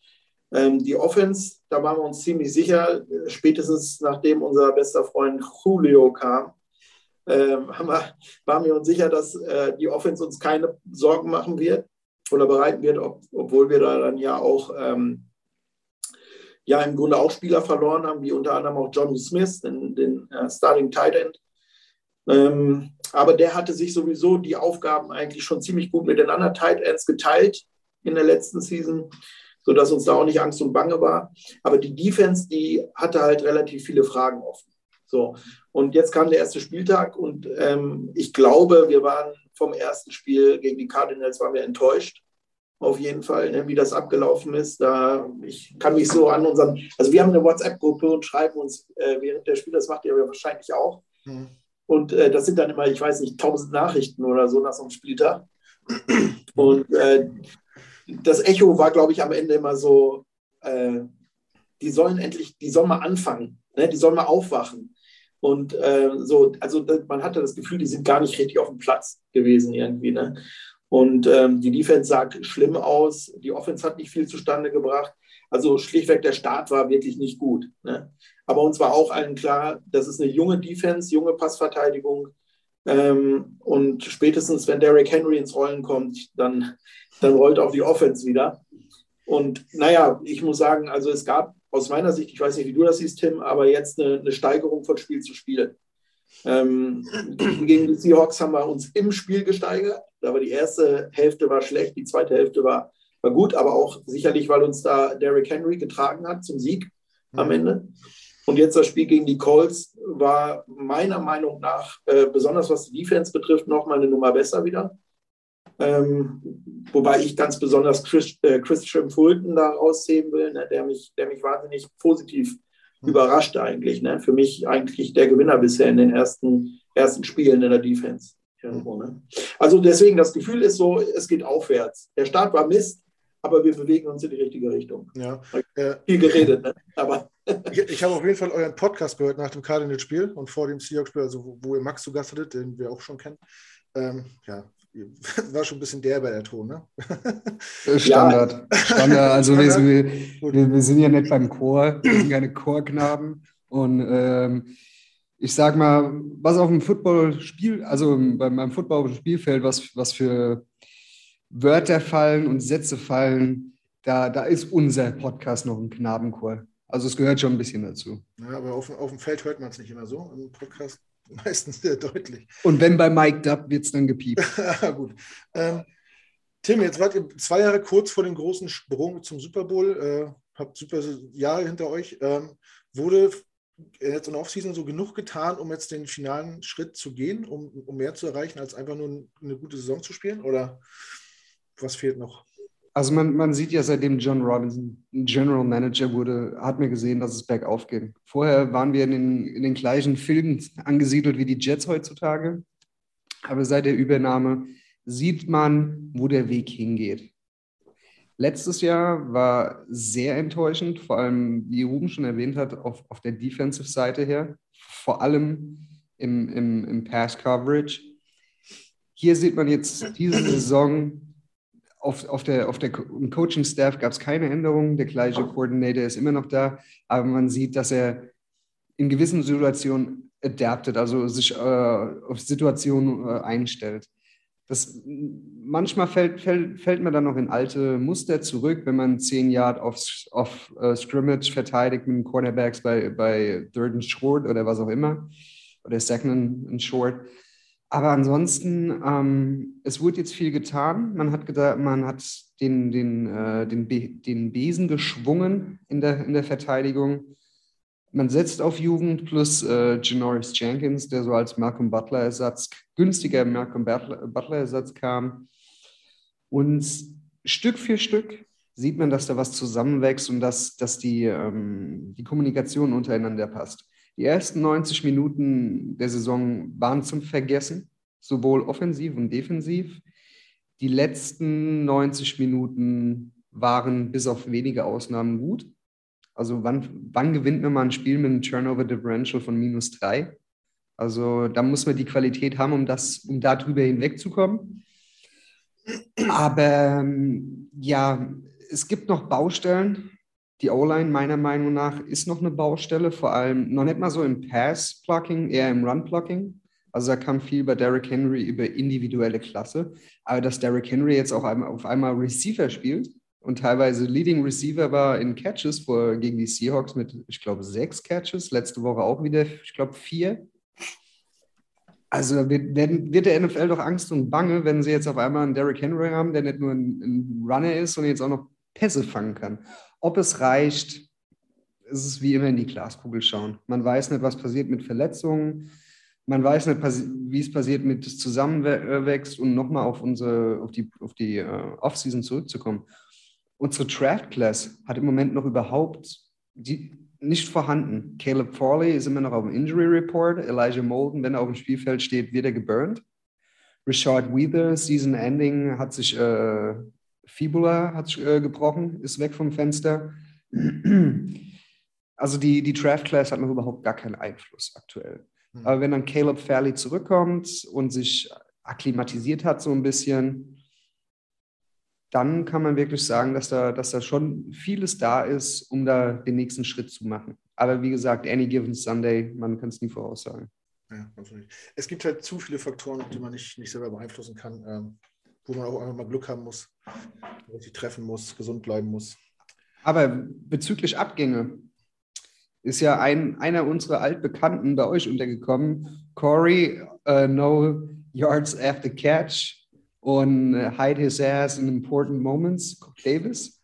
Ähm, die Offense, da waren wir uns ziemlich sicher, spätestens nachdem unser bester Freund Julio kam, ähm, waren wir uns sicher, dass äh, die Offense uns keine Sorgen machen wird oder bereiten wird, ob, obwohl wir da dann ja auch ähm, ja im Grunde auch Spieler verloren haben, wie unter anderem auch Johnny Smith, den, den äh, Starting Tight End. Ähm, aber der hatte sich sowieso die Aufgaben eigentlich schon ziemlich gut mit den anderen Tight Ends geteilt in der letzten Season, sodass uns da auch nicht Angst und Bange war. Aber die Defense, die hatte halt relativ viele Fragen offen. So, und jetzt kam der erste Spieltag und ähm, ich glaube, wir waren vom ersten Spiel gegen die Cardinals waren wir enttäuscht. Auf jeden Fall, ne, wie das abgelaufen ist. Da, ich kann mich so an unseren, also wir haben eine WhatsApp-Gruppe und schreiben uns äh, während der Spiele, das macht ihr wahrscheinlich auch. Mhm. Und äh, das sind dann immer, ich weiß nicht, tausend Nachrichten oder so nach so einem Spieltag. Und äh, das Echo war, glaube ich, am Ende immer so, äh, die sollen endlich, die sollen mal anfangen, ne? die sollen mal aufwachen. Und äh, so, also man hatte das Gefühl, die sind gar nicht richtig auf dem Platz gewesen irgendwie. Ne? Und ähm, die Defense sah schlimm aus, die Offense hat nicht viel zustande gebracht. Also schlichtweg, der Start war wirklich nicht gut. Ne? Aber uns war auch allen klar, das ist eine junge Defense, junge Passverteidigung. Ähm, und spätestens, wenn Derrick Henry ins Rollen kommt, dann, dann rollt auch die Offense wieder. Und naja, ich muss sagen, also es gab aus meiner Sicht, ich weiß nicht, wie du das siehst, Tim, aber jetzt eine, eine Steigerung von Spiel zu Spiel. Ähm, gegen die Seahawks haben wir uns im Spiel gesteigert. Aber die erste Hälfte war schlecht, die zweite Hälfte war, war gut, aber auch sicherlich, weil uns da Derrick Henry getragen hat zum Sieg am Ende. Und jetzt das Spiel gegen die Colts war meiner Meinung nach, äh, besonders was die Defense betrifft, nochmal eine Nummer besser wieder. Ähm, wobei ich ganz besonders Chris, äh, Christian Fulton da rausheben will, ne, der, mich, der mich wahnsinnig positiv mhm. überrascht eigentlich. Ne? Für mich eigentlich der Gewinner bisher in den ersten, ersten Spielen in der Defense. Irgendwo, ne? Also deswegen, das Gefühl ist so, es geht aufwärts. Der Start war Mist, aber wir bewegen uns in die richtige Richtung. Ja. Viel geredet, ne? aber ich, ich habe auf jeden Fall euren Podcast gehört nach dem Cardinals-Spiel und vor dem Seahawks-Spiel, also wo, wo ihr Max zu Gast hattet, den wir auch schon kennen. Ähm, ja, war schon ein bisschen der bei der Ton, ne? Standard. Standard. Also wir, wir, wir, sind ja nicht beim Chor, wir sind keine Chorknaben. Und ähm, ich sag mal, was auf dem Football-Spiel, also beim, beim Football-Spielfeld, was, was für Wörter fallen und Sätze fallen, da, da ist unser Podcast noch ein Knabenchor. Also es gehört schon ein bisschen dazu. Ja, aber auf, auf dem Feld hört man es nicht immer so. Im Podcast meistens sehr deutlich. Und wenn bei Mike Dub wird es dann gepiept. Gut. Ähm, Tim, jetzt wart ihr zwei Jahre kurz vor dem großen Sprung zum Super Bowl, äh, habt super Jahre hinter euch. Ähm, wurde jetzt in der Offseason so genug getan, um jetzt den finalen Schritt zu gehen, um, um mehr zu erreichen, als einfach nur eine gute Saison zu spielen? Oder was fehlt noch? Also man, man sieht ja, seitdem John Robinson General Manager wurde, hat mir gesehen, dass es bergauf ging. Vorher waren wir in den, in den gleichen Filmen angesiedelt wie die Jets heutzutage. Aber seit der Übernahme sieht man, wo der Weg hingeht. Letztes Jahr war sehr enttäuschend, vor allem, wie Ruben schon erwähnt hat, auf, auf der Defensive-Seite her, vor allem im, im, im Pass-Coverage. Hier sieht man jetzt diese Saison, auf, auf der, auf der Coaching-Staff gab es keine Änderungen. Der gleiche Coordinator ist immer noch da, aber man sieht, dass er in gewissen Situationen adaptet, also sich äh, auf Situationen äh, einstellt. Das, manchmal fällt, fällt, fällt man dann noch in alte Muster zurück, wenn man zehn Yard auf, auf uh, Scrimmage verteidigt mit den Cornerbacks bei, bei Third and Short oder was auch immer, oder Second and Short. Aber ansonsten, ähm, es wurde jetzt viel getan. Man hat, gedacht, man hat den, den, äh, den, Be den Besen geschwungen in der, in der Verteidigung. Man setzt auf Jugend plus äh, Janoris Jenkins, der so als Malcolm Butler-Ersatz, günstiger Malcolm Butler-Ersatz kam. Und Stück für Stück sieht man, dass da was zusammenwächst und dass, dass die, ähm, die Kommunikation untereinander passt. Die ersten 90 Minuten der Saison waren zum Vergessen, sowohl offensiv und defensiv. Die letzten 90 Minuten waren bis auf wenige Ausnahmen gut. Also wann, wann gewinnt man mal ein Spiel mit einem Turnover Differential von minus drei? Also da muss man die Qualität haben, um, das, um darüber hinwegzukommen. Aber ähm, ja, es gibt noch Baustellen. Die O-Line meiner Meinung nach ist noch eine Baustelle, vor allem noch nicht mal so im Pass-Blocking, eher im Run-Blocking. Also da kam viel bei Derrick Henry über individuelle Klasse. Aber dass Derrick Henry jetzt auch auf einmal Receiver spielt, und teilweise Leading Receiver war in Catches vor, gegen die Seahawks mit, ich glaube, sechs Catches. Letzte Woche auch wieder, ich glaube, vier. Also wird, wird, der NFL doch Angst und Bange, wenn sie jetzt auf einmal einen Derrick Henry haben, der nicht nur ein, ein Runner ist, sondern jetzt auch noch Pässe fangen kann. Ob es reicht, ist es wie immer in die Glaskugel schauen. Man weiß nicht, was passiert mit Verletzungen. Man weiß nicht, wie es passiert mit Zusammenwächst und nochmal auf unsere, auf die, auf die uh, Offseason zurückzukommen unsere Draft Class hat im Moment noch überhaupt die, nicht vorhanden. Caleb Farley ist immer noch auf dem Injury Report. Elijah Molden, wenn er auf dem Spielfeld steht, wird er geburnt. Richard Weather, Season Ending, hat sich äh, Fibula hat äh, gebrochen, ist weg vom Fenster. Also die, die Draft Class hat noch überhaupt gar keinen Einfluss aktuell. Mhm. Aber wenn dann Caleb Farley zurückkommt und sich akklimatisiert hat so ein bisschen, dann kann man wirklich sagen, dass da, dass da schon vieles da ist, um da den nächsten Schritt zu machen. Aber wie gesagt, any given Sunday, man kann es nie voraussagen. Ja, es gibt halt zu viele Faktoren, die man nicht, nicht selber beeinflussen kann, ähm, wo man auch einfach mal Glück haben muss, sich treffen muss, gesund bleiben muss. Aber bezüglich Abgänge ist ja ein, einer unserer Altbekannten bei euch untergekommen. Corey, uh, no yards after catch und äh, hide his ass in important moments, Davis.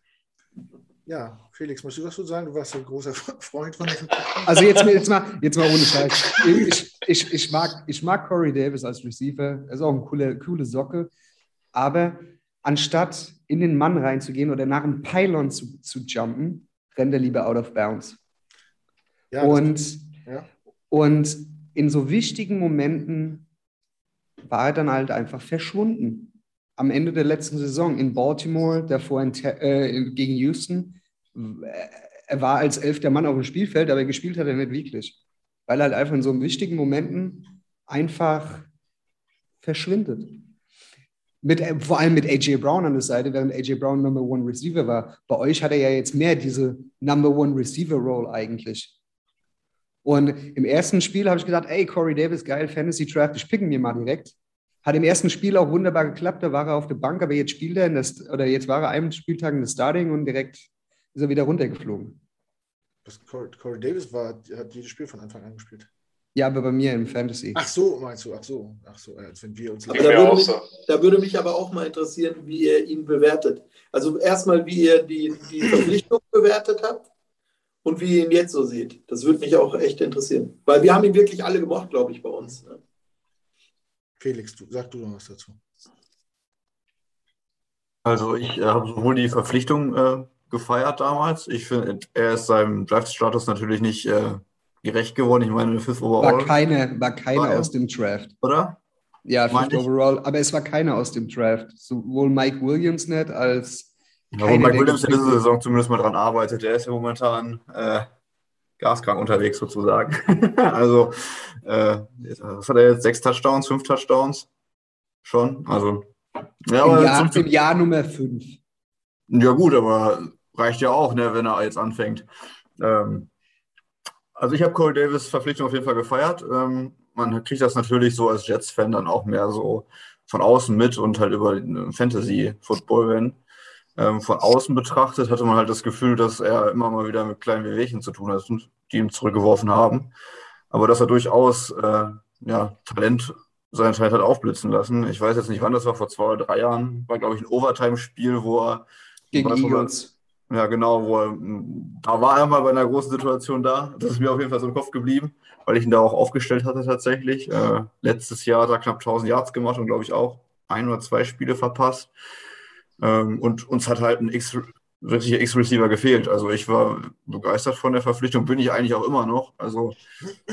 Ja, Felix, musst du was zu sagen? Du warst ein großer Freund von diesem. Also jetzt, jetzt, mal, jetzt mal ohne Scheiß. Ich, ich, ich, mag, ich mag Corey Davis als Receiver. Er ist auch eine coole, coole Socke. Aber anstatt in den Mann reinzugehen oder nach einem Pylon zu, zu jumpen, rennt er lieber out of bounds. Ja, und, ja. und in so wichtigen Momenten war er dann halt einfach verschwunden am Ende der letzten Saison in Baltimore, davor in, äh, gegen Houston, er war als elfter Mann auf dem Spielfeld, aber gespielt hat er nicht wirklich. Weil er halt einfach in so wichtigen Momenten einfach verschwindet. Mit, äh, vor allem mit AJ Brown an der Seite, während AJ Brown Number One Receiver war. Bei euch hat er ja jetzt mehr diese Number One Receiver Role eigentlich. Und im ersten Spiel habe ich gedacht, ey, Corey Davis, geil, Fantasy Draft, ich picken mir mal direkt. Hat im ersten Spiel auch wunderbar geklappt, da war er auf der Bank, aber jetzt spielt er in das, oder jetzt war er einem Spieltag in das Starting und direkt ist er wieder runtergeflogen. Corey Davis war, hat jedes Spiel von Anfang an gespielt. Ja, aber bei mir im Fantasy. Ach so, meinst du? Ach so, ach so, als wenn wir uns. Aber da würde, mich, da würde mich aber auch mal interessieren, wie ihr ihn bewertet. Also erstmal, wie ihr die, die Verpflichtung bewertet habt und wie ihr ihn jetzt so seht. Das würde mich auch echt interessieren. Weil wir haben ihn wirklich alle gemocht, glaube ich, bei uns. Ne? Felix, du, sag du noch was dazu. Also ich äh, habe sowohl die Verpflichtung äh, gefeiert damals. Ich finde, er ist seinem Draft-Status natürlich nicht äh, gerecht geworden. Ich meine, Fifth Overall. War keine, war keine war aus dem Draft. Oder? Ja, Fifth Overall. Aber es war keiner aus dem Draft. Sowohl Mike Williams nicht als. Ja, wo Mike Williams in dieser Saison zumindest mal dran arbeitet. Der ist ja momentan äh, gaskrank unterwegs sozusagen. also, äh, was hat er jetzt? Sechs Touchdowns, fünf Touchdowns? Schon? Also. Ja, Im, Jahr, Im Jahr Nummer fünf. Ja, gut, aber reicht ja auch, ne, wenn er jetzt anfängt. Ähm, also ich habe Corey Davis Verpflichtung auf jeden Fall gefeiert. Ähm, man kriegt das natürlich so als Jets-Fan dann auch mehr so von außen mit und halt über Fantasy-Football, wenn. Ähm, von außen betrachtet hatte man halt das Gefühl, dass er immer mal wieder mit kleinen Wehwehchen zu tun hat, die ihm zurückgeworfen haben. Aber dass er durchaus äh, ja, Talent, sein Talent hat aufblitzen lassen. Ich weiß jetzt nicht, wann das war, vor zwei oder drei Jahren. War, glaube ich, ein Overtime-Spiel, wo er gegen Eagles. Ja, genau, wo da war er mal bei einer großen Situation da. Das ist mir auf jeden Fall so im Kopf geblieben, weil ich ihn da auch aufgestellt hatte tatsächlich. Äh, letztes Jahr hat er knapp 1000 Yards gemacht und glaube ich auch ein oder zwei Spiele verpasst. Ähm, und uns hat halt ein X, richtiger X-Receiver gefehlt. Also ich war begeistert von der Verpflichtung, bin ich eigentlich auch immer noch. Also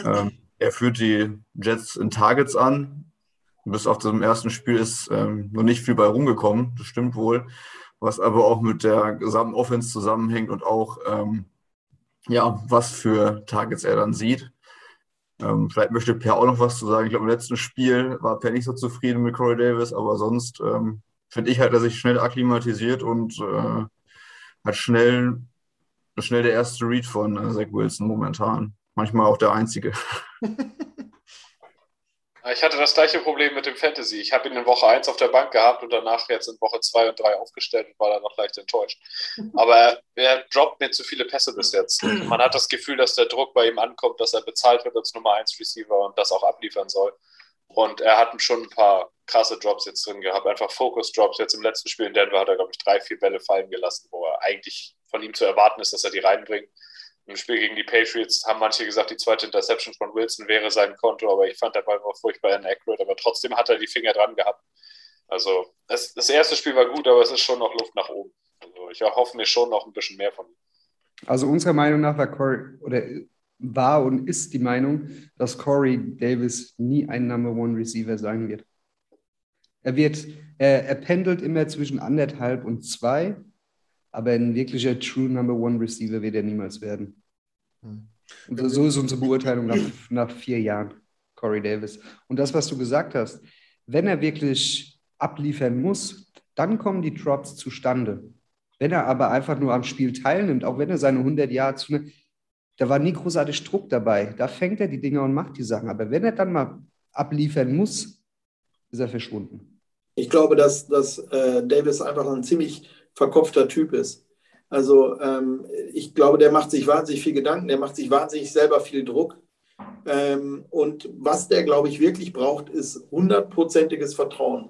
ähm, er führt die Jets in Targets an. Bis auf dem ersten Spiel ist ähm, noch nicht viel bei rumgekommen, das stimmt wohl was aber auch mit der gesamten Offense zusammenhängt und auch, ähm, ja, was für Targets er dann sieht. Ähm, vielleicht möchte Per auch noch was zu sagen. Ich glaube, im letzten Spiel war Per nicht so zufrieden mit Corey Davis, aber sonst ähm, finde ich halt, dass er sich schnell akklimatisiert und äh, hat schnell, schnell der erste Read von äh, Zach Wilson momentan. Manchmal auch der einzige. Ich hatte das gleiche Problem mit dem Fantasy. Ich habe ihn in Woche 1 auf der Bank gehabt und danach jetzt in Woche 2 und 3 aufgestellt und war dann noch leicht enttäuscht. Aber er droppt mir zu viele Pässe bis jetzt. Man hat das Gefühl, dass der Druck bei ihm ankommt, dass er bezahlt wird als Nummer 1 Receiver und das auch abliefern soll. Und er hat schon ein paar krasse Drops jetzt drin gehabt, einfach Focus-Drops. Jetzt im letzten Spiel in Denver hat er, glaube ich, drei, vier Bälle fallen gelassen, wo er eigentlich von ihm zu erwarten ist, dass er die reinbringt. Im Spiel gegen die Patriots haben manche gesagt, die zweite Interception von Wilson wäre sein Konto, aber ich fand Ball war furchtbar inaccurate, aber trotzdem hat er die Finger dran gehabt. Also das, das erste Spiel war gut, aber es ist schon noch Luft nach oben. Also ich erhoffe mir schon noch ein bisschen mehr von ihm. Also unserer Meinung nach war Corey oder war und ist die Meinung, dass Corey Davis nie ein Number One Receiver sein wird. Er wird, er, er pendelt immer zwischen anderthalb und zwei, aber ein wirklicher True Number One Receiver wird er niemals werden. Hm. Und so ist unsere Beurteilung nach, nach vier Jahren, Corey Davis. Und das, was du gesagt hast, wenn er wirklich abliefern muss, dann kommen die Drops zustande. Wenn er aber einfach nur am Spiel teilnimmt, auch wenn er seine 100 Yards, da war nie großartig Druck dabei. Da fängt er die Dinger und macht die Sachen. Aber wenn er dann mal abliefern muss, ist er verschwunden. Ich glaube, dass, dass äh, Davis einfach ein ziemlich verkopfter Typ ist. Also ähm, ich glaube, der macht sich wahnsinnig viel Gedanken, der macht sich wahnsinnig selber viel Druck. Ähm, und was der, glaube ich, wirklich braucht, ist hundertprozentiges Vertrauen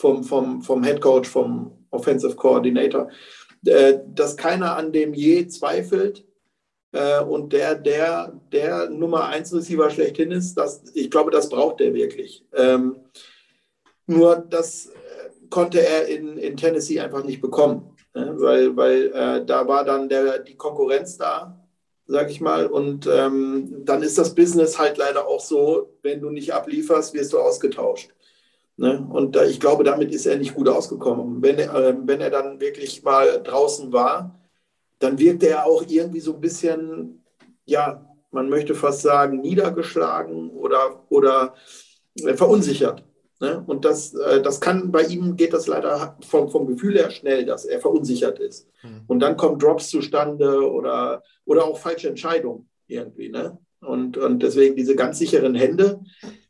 vom, vom, vom Head Coach, vom Offensive Coordinator, äh, dass keiner an dem je zweifelt äh, und der, der, der Nummer 1 Receiver schlechthin ist, das, ich glaube, das braucht der wirklich. Ähm, nur das konnte er in, in Tennessee einfach nicht bekommen. Ne? Weil, weil äh, da war dann der, die Konkurrenz da, sag ich mal. Und ähm, dann ist das Business halt leider auch so, wenn du nicht ablieferst, wirst du ausgetauscht. Ne? Und äh, ich glaube, damit ist er nicht gut ausgekommen. Wenn, äh, wenn er dann wirklich mal draußen war, dann wirkte er auch irgendwie so ein bisschen, ja, man möchte fast sagen, niedergeschlagen oder, oder äh, verunsichert. Ne? Und das, äh, das kann bei ihm geht das leider vom, vom Gefühl her schnell, dass er verunsichert ist. Mhm. Und dann kommen Drops zustande oder, oder auch falsche Entscheidungen irgendwie. Ne? Und, und deswegen diese ganz sicheren Hände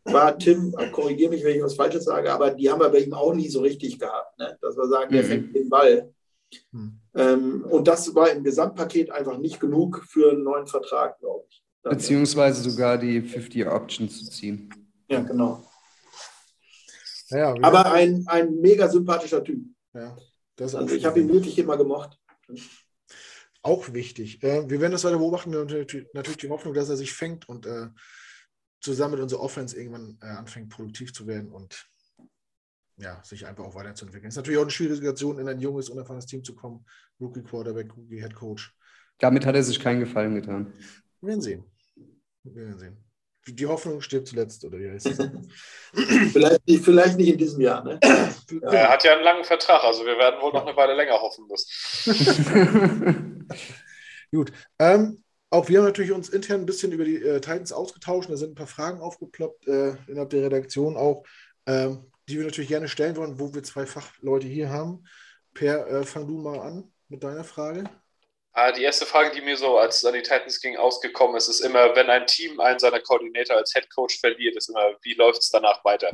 war Tim, korrigiere mich, wenn ich was Falsches sage, aber die haben wir bei ihm auch nie so richtig gehabt. Ne? Dass wir sagen, mhm. der fängt den Ball. Mhm. Ähm, und das war im Gesamtpaket einfach nicht genug für einen neuen Vertrag, glaube ich. Beziehungsweise sogar die 50-Year-Option zu ziehen. Ja, genau. Ja, Aber ein, ein mega sympathischer Typ. Ja, das also ich habe ihn wirklich immer gemocht. Auch wichtig. Äh, wir werden das weiter beobachten und natürlich die Hoffnung, dass er sich fängt und äh, zusammen mit unserer Offense irgendwann äh, anfängt, produktiv zu werden und ja, sich einfach auch weiterzuentwickeln. Es ist natürlich auch eine schwierige Situation, in ein junges, unerfahrenes Team zu kommen. Rookie Quarterback, Rookie Head Coach. Damit hat er sich keinen Gefallen getan. Wir werden sehen. Wir werden sehen. Die Hoffnung stirbt zuletzt, oder wie heißt es? vielleicht, nicht, vielleicht nicht in diesem Jahr, ne? Er hat ja einen langen Vertrag, also wir werden wohl noch eine Weile länger hoffen müssen. Gut. Ähm, auch wir haben natürlich uns intern ein bisschen über die äh, Titans ausgetauscht. Da sind ein paar Fragen aufgeploppt äh, innerhalb der Redaktion auch, ähm, die wir natürlich gerne stellen wollen, wo wir zwei Fachleute hier haben. Per, äh, fang du mal an mit deiner Frage. Ah, die erste Frage, die mir so, als es an die Titans ging, ausgekommen ist, ist immer, wenn ein Team einen seiner Koordinator als Head Coach verliert, ist immer, wie läuft es danach weiter?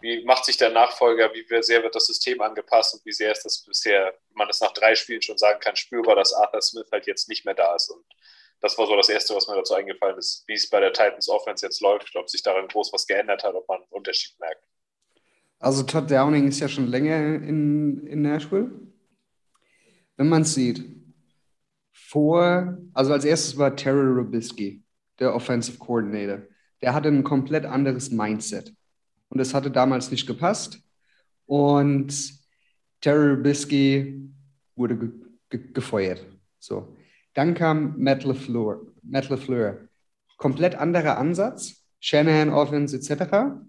Wie macht sich der Nachfolger? Wie sehr wird das System angepasst und wie sehr ist das bisher, man es nach drei Spielen schon sagen kann, spürbar, dass Arthur Smith halt jetzt nicht mehr da ist? Und das war so das Erste, was mir dazu eingefallen ist, wie es bei der Titans Offense jetzt läuft, ob sich daran groß was geändert hat, ob man einen Unterschied merkt. Also Todd Downing ist ja schon länger in, in Nashville. Wenn man es sieht, vor, also als erstes war Terry Rubisky, der Offensive Coordinator. Der hatte ein komplett anderes Mindset. Und das hatte damals nicht gepasst. Und Terry Rubisky wurde ge ge gefeuert. So. Dann kam Matt LeFleur. Matt LeFleur. Komplett anderer Ansatz. Shanahan Offense etc.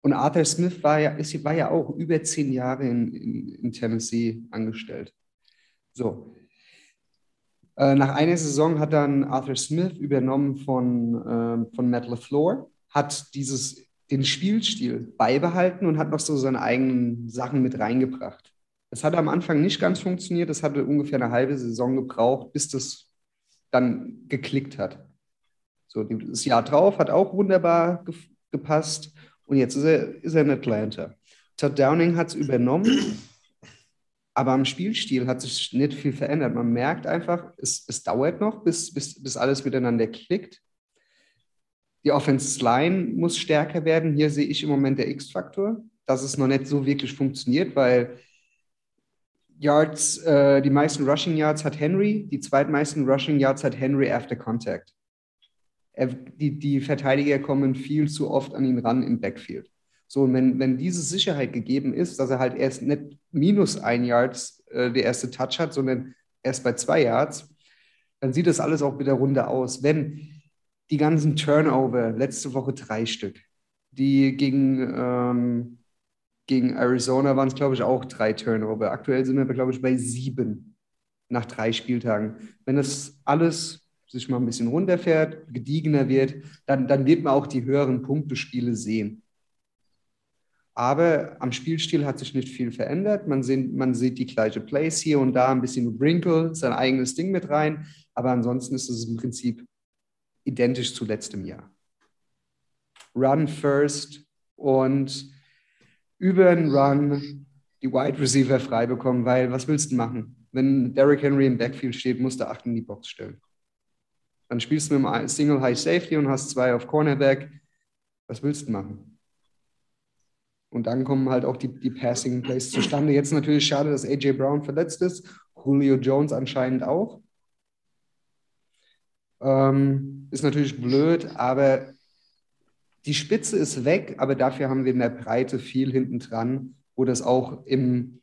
Und Arthur Smith war ja, ist, war ja auch über zehn Jahre in, in, in Tennessee angestellt. So. Äh, nach einer Saison hat dann Arthur Smith übernommen von, äh, von Matt LaFleur, hat dieses, den Spielstil beibehalten und hat noch so seine eigenen Sachen mit reingebracht. Das hat am Anfang nicht ganz funktioniert, das hatte ungefähr eine halbe Saison gebraucht, bis das dann geklickt hat. So, das Jahr drauf hat auch wunderbar ge gepasst und jetzt ist er, ist er in Atlanta. Todd Downing hat es übernommen aber am Spielstil hat sich nicht viel verändert. Man merkt einfach, es, es dauert noch, bis, bis, bis alles miteinander klickt. Die Offensive Line muss stärker werden. Hier sehe ich im Moment der X-Faktor, dass es noch nicht so wirklich funktioniert, weil Yards, äh, die meisten Rushing Yards hat Henry, die zweitmeisten Rushing Yards hat Henry after Contact. Er, die, die Verteidiger kommen viel zu oft an ihn ran im Backfield. So, und wenn, wenn diese Sicherheit gegeben ist, dass er halt erst nicht minus ein Yards äh, der erste Touch hat, sondern erst bei zwei Yards, dann sieht das alles auch wieder runter aus. Wenn die ganzen Turnover, letzte Woche drei Stück, die gegen, ähm, gegen Arizona waren es, glaube ich, auch drei Turnover. Aktuell sind wir, glaube ich, bei sieben nach drei Spieltagen. Wenn das alles sich mal ein bisschen runterfährt, gediegener wird, dann, dann wird man auch die höheren Punktespiele sehen. Aber am Spielstil hat sich nicht viel verändert. Man, sieht, man sieht die gleiche Plays hier und da, ein bisschen Wrinkle, sein eigenes Ding mit rein. Aber ansonsten ist es im Prinzip identisch zu letztem Jahr. Run first und über den Run die Wide Receiver frei bekommen, weil was willst du machen? Wenn Derrick Henry im Backfield steht, musst du acht in die Box stellen. Dann spielst du mit einem Single High Safety und hast zwei auf Cornerback. Was willst du machen? Und dann kommen halt auch die, die Passing Plays zustande. Jetzt natürlich schade, dass AJ Brown verletzt ist. Julio Jones anscheinend auch. Ähm, ist natürlich blöd, aber die Spitze ist weg, aber dafür haben wir in der Breite viel hinten dran, wo das auch im,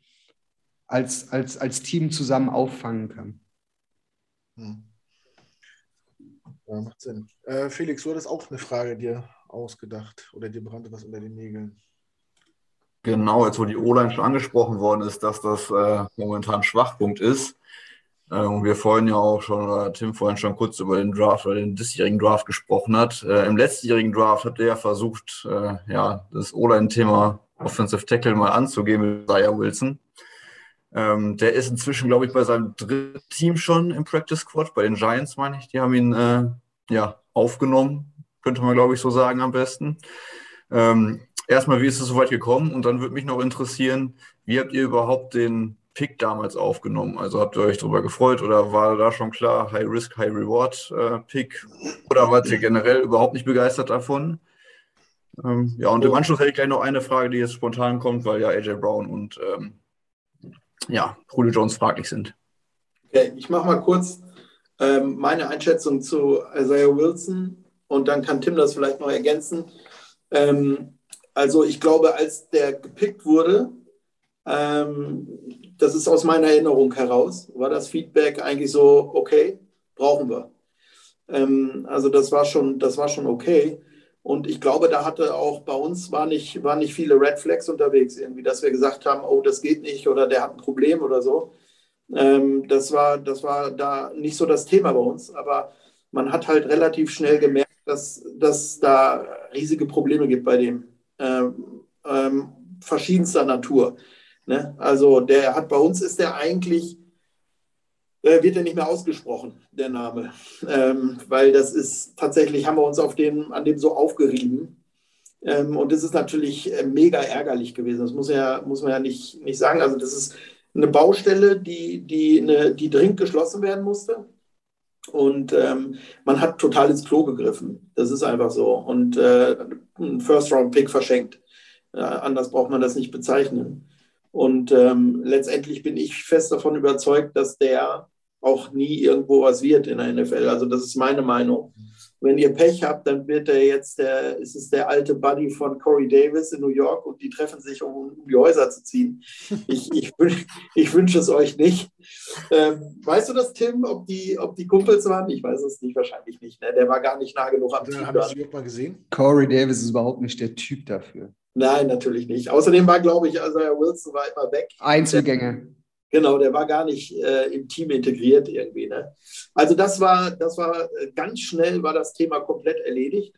als, als, als Team zusammen auffangen kann. Hm. Ja, macht Sinn. Äh, Felix, du hattest auch eine Frage dir ausgedacht oder dir brannte was unter den Nägeln. Genau, jetzt wo die O-Line schon angesprochen worden ist, dass das äh, momentan Schwachpunkt ist. Äh, und wir vorhin ja auch schon, oder Tim vorhin schon kurz über den Draft oder den diesjährigen Draft gesprochen hat. Äh, Im letztjährigen Draft hat er ja versucht, äh, ja, das O-Line-Thema Offensive Tackle mal anzugehen mit Isaiah Wilson. Ähm, der ist inzwischen, glaube ich, bei seinem dritten Team schon im Practice Squad, bei den Giants, meine ich. Die haben ihn äh, ja, aufgenommen, könnte man, glaube ich, so sagen am besten. Ähm, erstmal, wie ist es so weit gekommen? Und dann würde mich noch interessieren, wie habt ihr überhaupt den Pick damals aufgenommen? Also habt ihr euch darüber gefreut oder war da schon klar High Risk, High Reward äh, Pick? Oder wart ihr generell überhaupt nicht begeistert davon? Ähm, ja, und im Anschluss hätte ich gleich noch eine Frage, die jetzt spontan kommt, weil ja AJ Brown und ähm, ja, Julio Jones fraglich sind. Okay, ich mache mal kurz ähm, meine Einschätzung zu Isaiah Wilson und dann kann Tim das vielleicht noch ergänzen. Ähm, also ich glaube, als der gepickt wurde, ähm, das ist aus meiner Erinnerung heraus, war das Feedback eigentlich so, okay, brauchen wir. Ähm, also das war schon, das war schon okay. Und ich glaube, da hatte auch bei uns war nicht, waren nicht viele Red Flags unterwegs, irgendwie, dass wir gesagt haben, oh, das geht nicht oder der hat ein Problem oder so. Ähm, das, war, das war da nicht so das Thema bei uns, aber man hat halt relativ schnell gemerkt, dass, dass da riesige Probleme gibt bei dem. Ähm, ähm, verschiedenster Natur. Ne? Also der hat bei uns ist der eigentlich äh, wird ja nicht mehr ausgesprochen, der Name. Ähm, weil das ist tatsächlich, haben wir uns auf den, an dem so aufgerieben. Ähm, und das ist natürlich äh, mega ärgerlich gewesen. Das muss, ja, muss man ja nicht, nicht sagen. Also, das ist eine Baustelle, die, die, eine, die dringend geschlossen werden musste. Und ähm, man hat total ins Klo gegriffen. Das ist einfach so. Und äh, ein First-Round-Pick verschenkt. Äh, anders braucht man das nicht bezeichnen. Und ähm, letztendlich bin ich fest davon überzeugt, dass der auch nie irgendwo was wird in der NFL. Also das ist meine Meinung. Wenn ihr Pech habt, dann wird er jetzt der, ist es der alte Buddy von Corey Davis in New York und die treffen sich, um, um die Häuser zu ziehen. Ich, ich, ich wünsche es euch nicht. Ähm, weißt du das, Tim, ob die, ob die Kumpels waren? Ich weiß es nicht, wahrscheinlich nicht. Ne? Der war gar nicht nah genug am Ja, Team. Habe ich dran. sie überhaupt mal gesehen? Corey Davis ist überhaupt nicht der Typ dafür. Nein, natürlich nicht. Außerdem war, glaube ich, also Herr Wilson war immer weg. Einzelgänger. Genau, der war gar nicht äh, im Team integriert irgendwie. Ne? Also das war, das war äh, ganz schnell war das Thema komplett erledigt.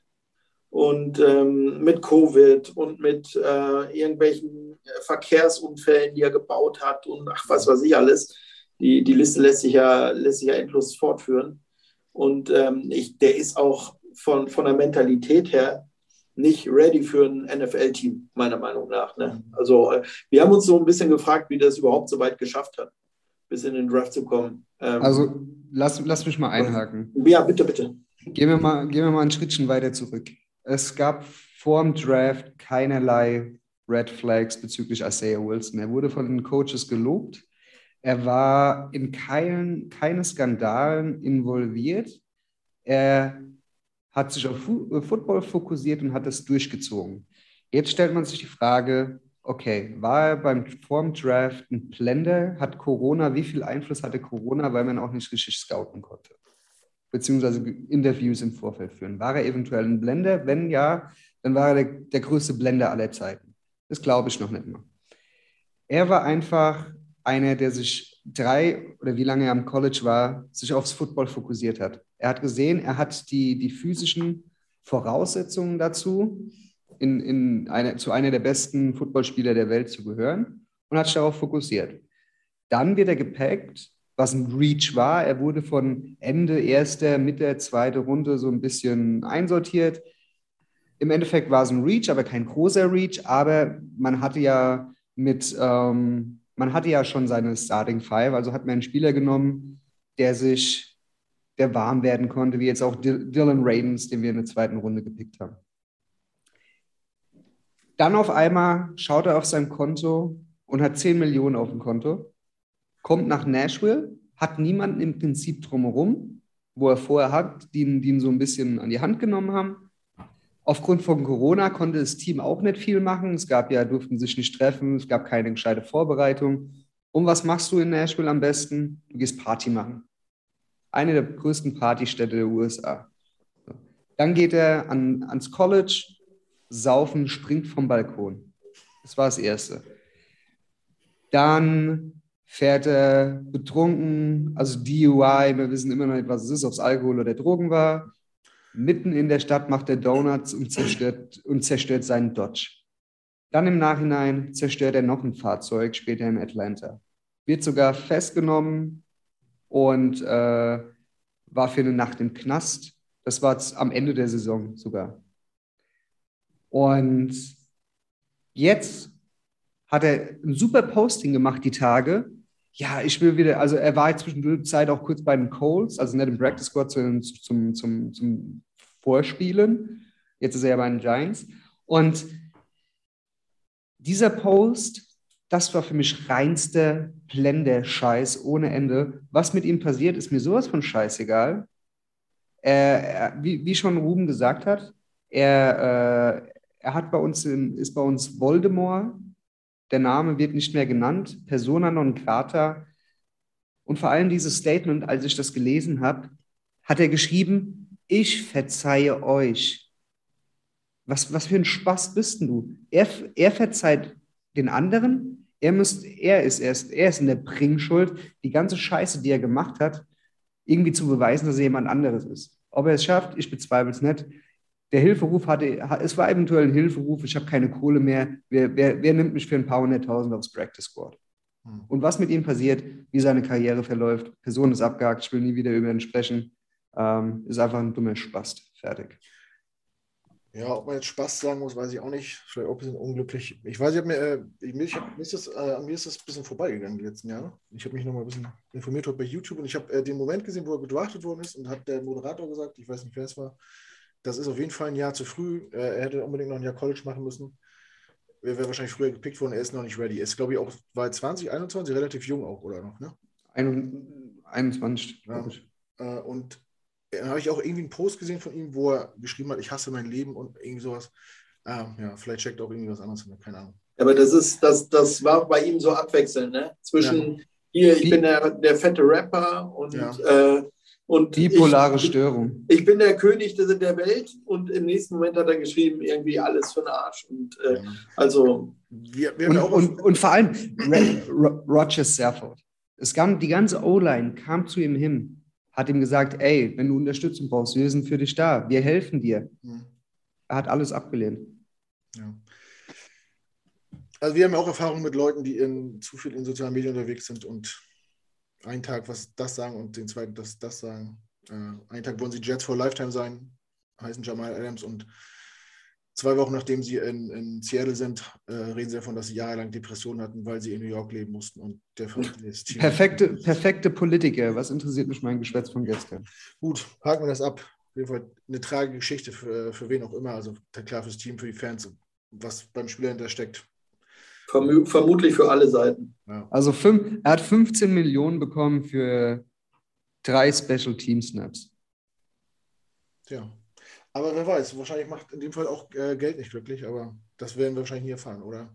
Und ähm, mit Covid und mit äh, irgendwelchen äh, Verkehrsunfällen, die er gebaut hat und ach, was weiß ich alles. Die, die Liste lässt sich, ja, lässt sich ja endlos fortführen. Und ähm, ich, der ist auch von, von der Mentalität her nicht ready für ein NFL-Team, meiner Meinung nach. Ne? Also äh, wir haben uns so ein bisschen gefragt, wie das überhaupt so weit geschafft hat, bis in den Draft zu kommen. Ähm, Also lass, lass mich mal einhaken. ja, bitte, bitte. Gehen wir, mal, gehen wir mal ein Schrittchen weiter zurück. Es gab vor dem Draft keinerlei Red Flags bezüglich Isaiah Wilson. Er wurde von den Coaches gelobt. Er war in keinen, keine Skandalen involviert. Er hat sich auf Fu äh, Football fokussiert und hat es durchgezogen. Jetzt stellt man sich die Frage, okay, war er beim vorm Draft ein Blender? Hat Corona, wie viel Einfluss hatte Corona, weil man auch nicht richtig scouten konnte? Beziehungsweise Interviews im Vorfeld führen. War er eventuell ein Blender? Wenn ja, dann war er der, der größte Blender aller Zeiten. Das glaube ich noch nicht mal. Er war einfach einer, der sich drei oder wie lange er am College war, sich aufs Football fokussiert hat. Er hat gesehen, er hat die, die physischen Voraussetzungen dazu, in, in eine, zu einer der besten Footballspieler der Welt zu gehören und hat sich darauf fokussiert. Dann wird er gepackt, was ein Reach war. Er wurde von Ende erster, Mitte zweite Runde so ein bisschen einsortiert. Im Endeffekt war es ein Reach, aber kein großer Reach. Aber man hatte ja mit, ähm, man hatte ja schon seine Starting Five, also hat man einen Spieler genommen, der sich, der warm werden konnte, wie jetzt auch Dylan Ravens, den wir in der zweiten Runde gepickt haben. Dann auf einmal schaut er auf sein Konto und hat 10 Millionen auf dem Konto, kommt nach Nashville, hat niemanden im Prinzip drumherum, wo er vorher hat, die, die ihn so ein bisschen an die Hand genommen haben. Aufgrund von Corona konnte das Team auch nicht viel machen. Es gab ja, durften sich nicht treffen, es gab keine gescheite Vorbereitung. Und was machst du in Nashville am besten? Du gehst Party machen. Eine der größten Partystädte der USA. Dann geht er an, ans College, saufen, springt vom Balkon. Das war das Erste. Dann fährt er betrunken, also DUI, wir wissen immer noch nicht, was es ist, ob es Alkohol oder Drogen war. Mitten in der Stadt macht er Donuts und zerstört, und zerstört seinen Dodge. Dann im Nachhinein zerstört er noch ein Fahrzeug, später in Atlanta. Wird sogar festgenommen und äh, war für eine Nacht im Knast. Das war am Ende der Saison sogar. Und jetzt hat er ein super Posting gemacht die Tage. Ja, ich will wieder, also er war jetzt zwischendurch auch kurz bei den Colts, also nicht im Practice Squad, sondern zum, zum, zum Vorspielen. Jetzt ist er ja bei den Giants. Und dieser Post, das war für mich reinster Blender-Scheiß ohne Ende. Was mit ihm passiert, ist mir sowas von scheißegal. Er, er, wie, wie schon Ruben gesagt hat, er, äh, er hat bei uns in, ist bei uns Voldemort. Der Name wird nicht mehr genannt. Persona non grata. Und vor allem dieses Statement, als ich das gelesen habe, hat er geschrieben, ich verzeihe euch. Was, was für ein Spaß bist denn du? Er, er verzeiht den anderen, er, müsst, er, ist erst, er ist in der Bringschuld, die ganze Scheiße, die er gemacht hat, irgendwie zu beweisen, dass er jemand anderes ist. Ob er es schafft, ich bezweifle es nicht. Der Hilferuf hatte, es war eventuell ein Hilferuf, ich habe keine Kohle mehr. Wer, wer, wer, nimmt mich für ein paar hunderttausend aufs Practice Squad? Hm. Und was mit ihm passiert, wie seine Karriere verläuft, Person ist abgehakt, ich will nie wieder über ihn sprechen, ähm, ist einfach ein dummer Spast. Fertig. Ja, ob man jetzt Spaß sagen muss, weiß ich auch nicht. Vielleicht auch ein bisschen unglücklich. Ich weiß, ich habe mir, äh, ich, hab, mir, ist das, äh, mir ist das ein bisschen vorbeigegangen die letzten Jahre. Ich habe mich noch mal ein bisschen informiert heute bei YouTube und ich habe äh, den Moment gesehen, wo er gedraftet worden ist und hat der Moderator gesagt, ich weiß nicht, wer es war, das ist auf jeden Fall ein Jahr zu früh. Äh, er hätte unbedingt noch ein Jahr College machen müssen. Er wäre wahrscheinlich früher gepickt worden, er ist noch nicht ready. Er ist, glaube ich, auch, war 20, 21, relativ jung auch, oder noch, ne? 21, ja. Äh, und dann habe ich auch irgendwie einen Post gesehen von ihm, wo er geschrieben hat, ich hasse mein Leben und irgendwie sowas. Ah, ja, vielleicht checkt auch irgendwie was anderes, keine Ahnung. Aber das ist, das, das war bei ihm so abwechselnd, ne? Zwischen ja. hier, ich Die, bin der, der fette Rapper und, ja. äh, und bipolare ich, Störung. Ich bin der König der Welt und im nächsten Moment hat er geschrieben, irgendwie alles für den Arsch. Und äh, also. Wir, wir und, und, und, vor allem Roger Serford. Es kam, die ganze O-Line kam zu ihm hin hat ihm gesagt, ey, wenn du Unterstützung brauchst, wir sind für dich da, wir helfen dir. Mhm. Er hat alles abgelehnt. Ja. Also wir haben auch Erfahrungen mit Leuten, die in, zu viel in sozialen Medien unterwegs sind und einen Tag was das sagen und den zweiten das das sagen. Äh, einen Tag wollen sie Jets for Lifetime sein, heißen Jamal Adams und Zwei Wochen nachdem sie in, in Seattle sind, äh, reden sie davon, dass sie jahrelang Depressionen hatten, weil sie in New York leben mussten. Und der das perfekte, perfekte Politiker. Was interessiert mich mein Geschwätz von gestern? Gut, haken wir das ab. Auf jeden Fall eine tragische Geschichte für, für wen auch immer. Also klar fürs Team, für die Fans, was beim Spieler hinter steckt. vermutlich für alle Seiten. Ja. Also fünf, er hat 15 Millionen bekommen für drei Special Team Snaps. Tja, aber wer weiß, wahrscheinlich macht in dem Fall auch äh, Geld nicht glücklich, aber das werden wir wahrscheinlich nie erfahren, oder?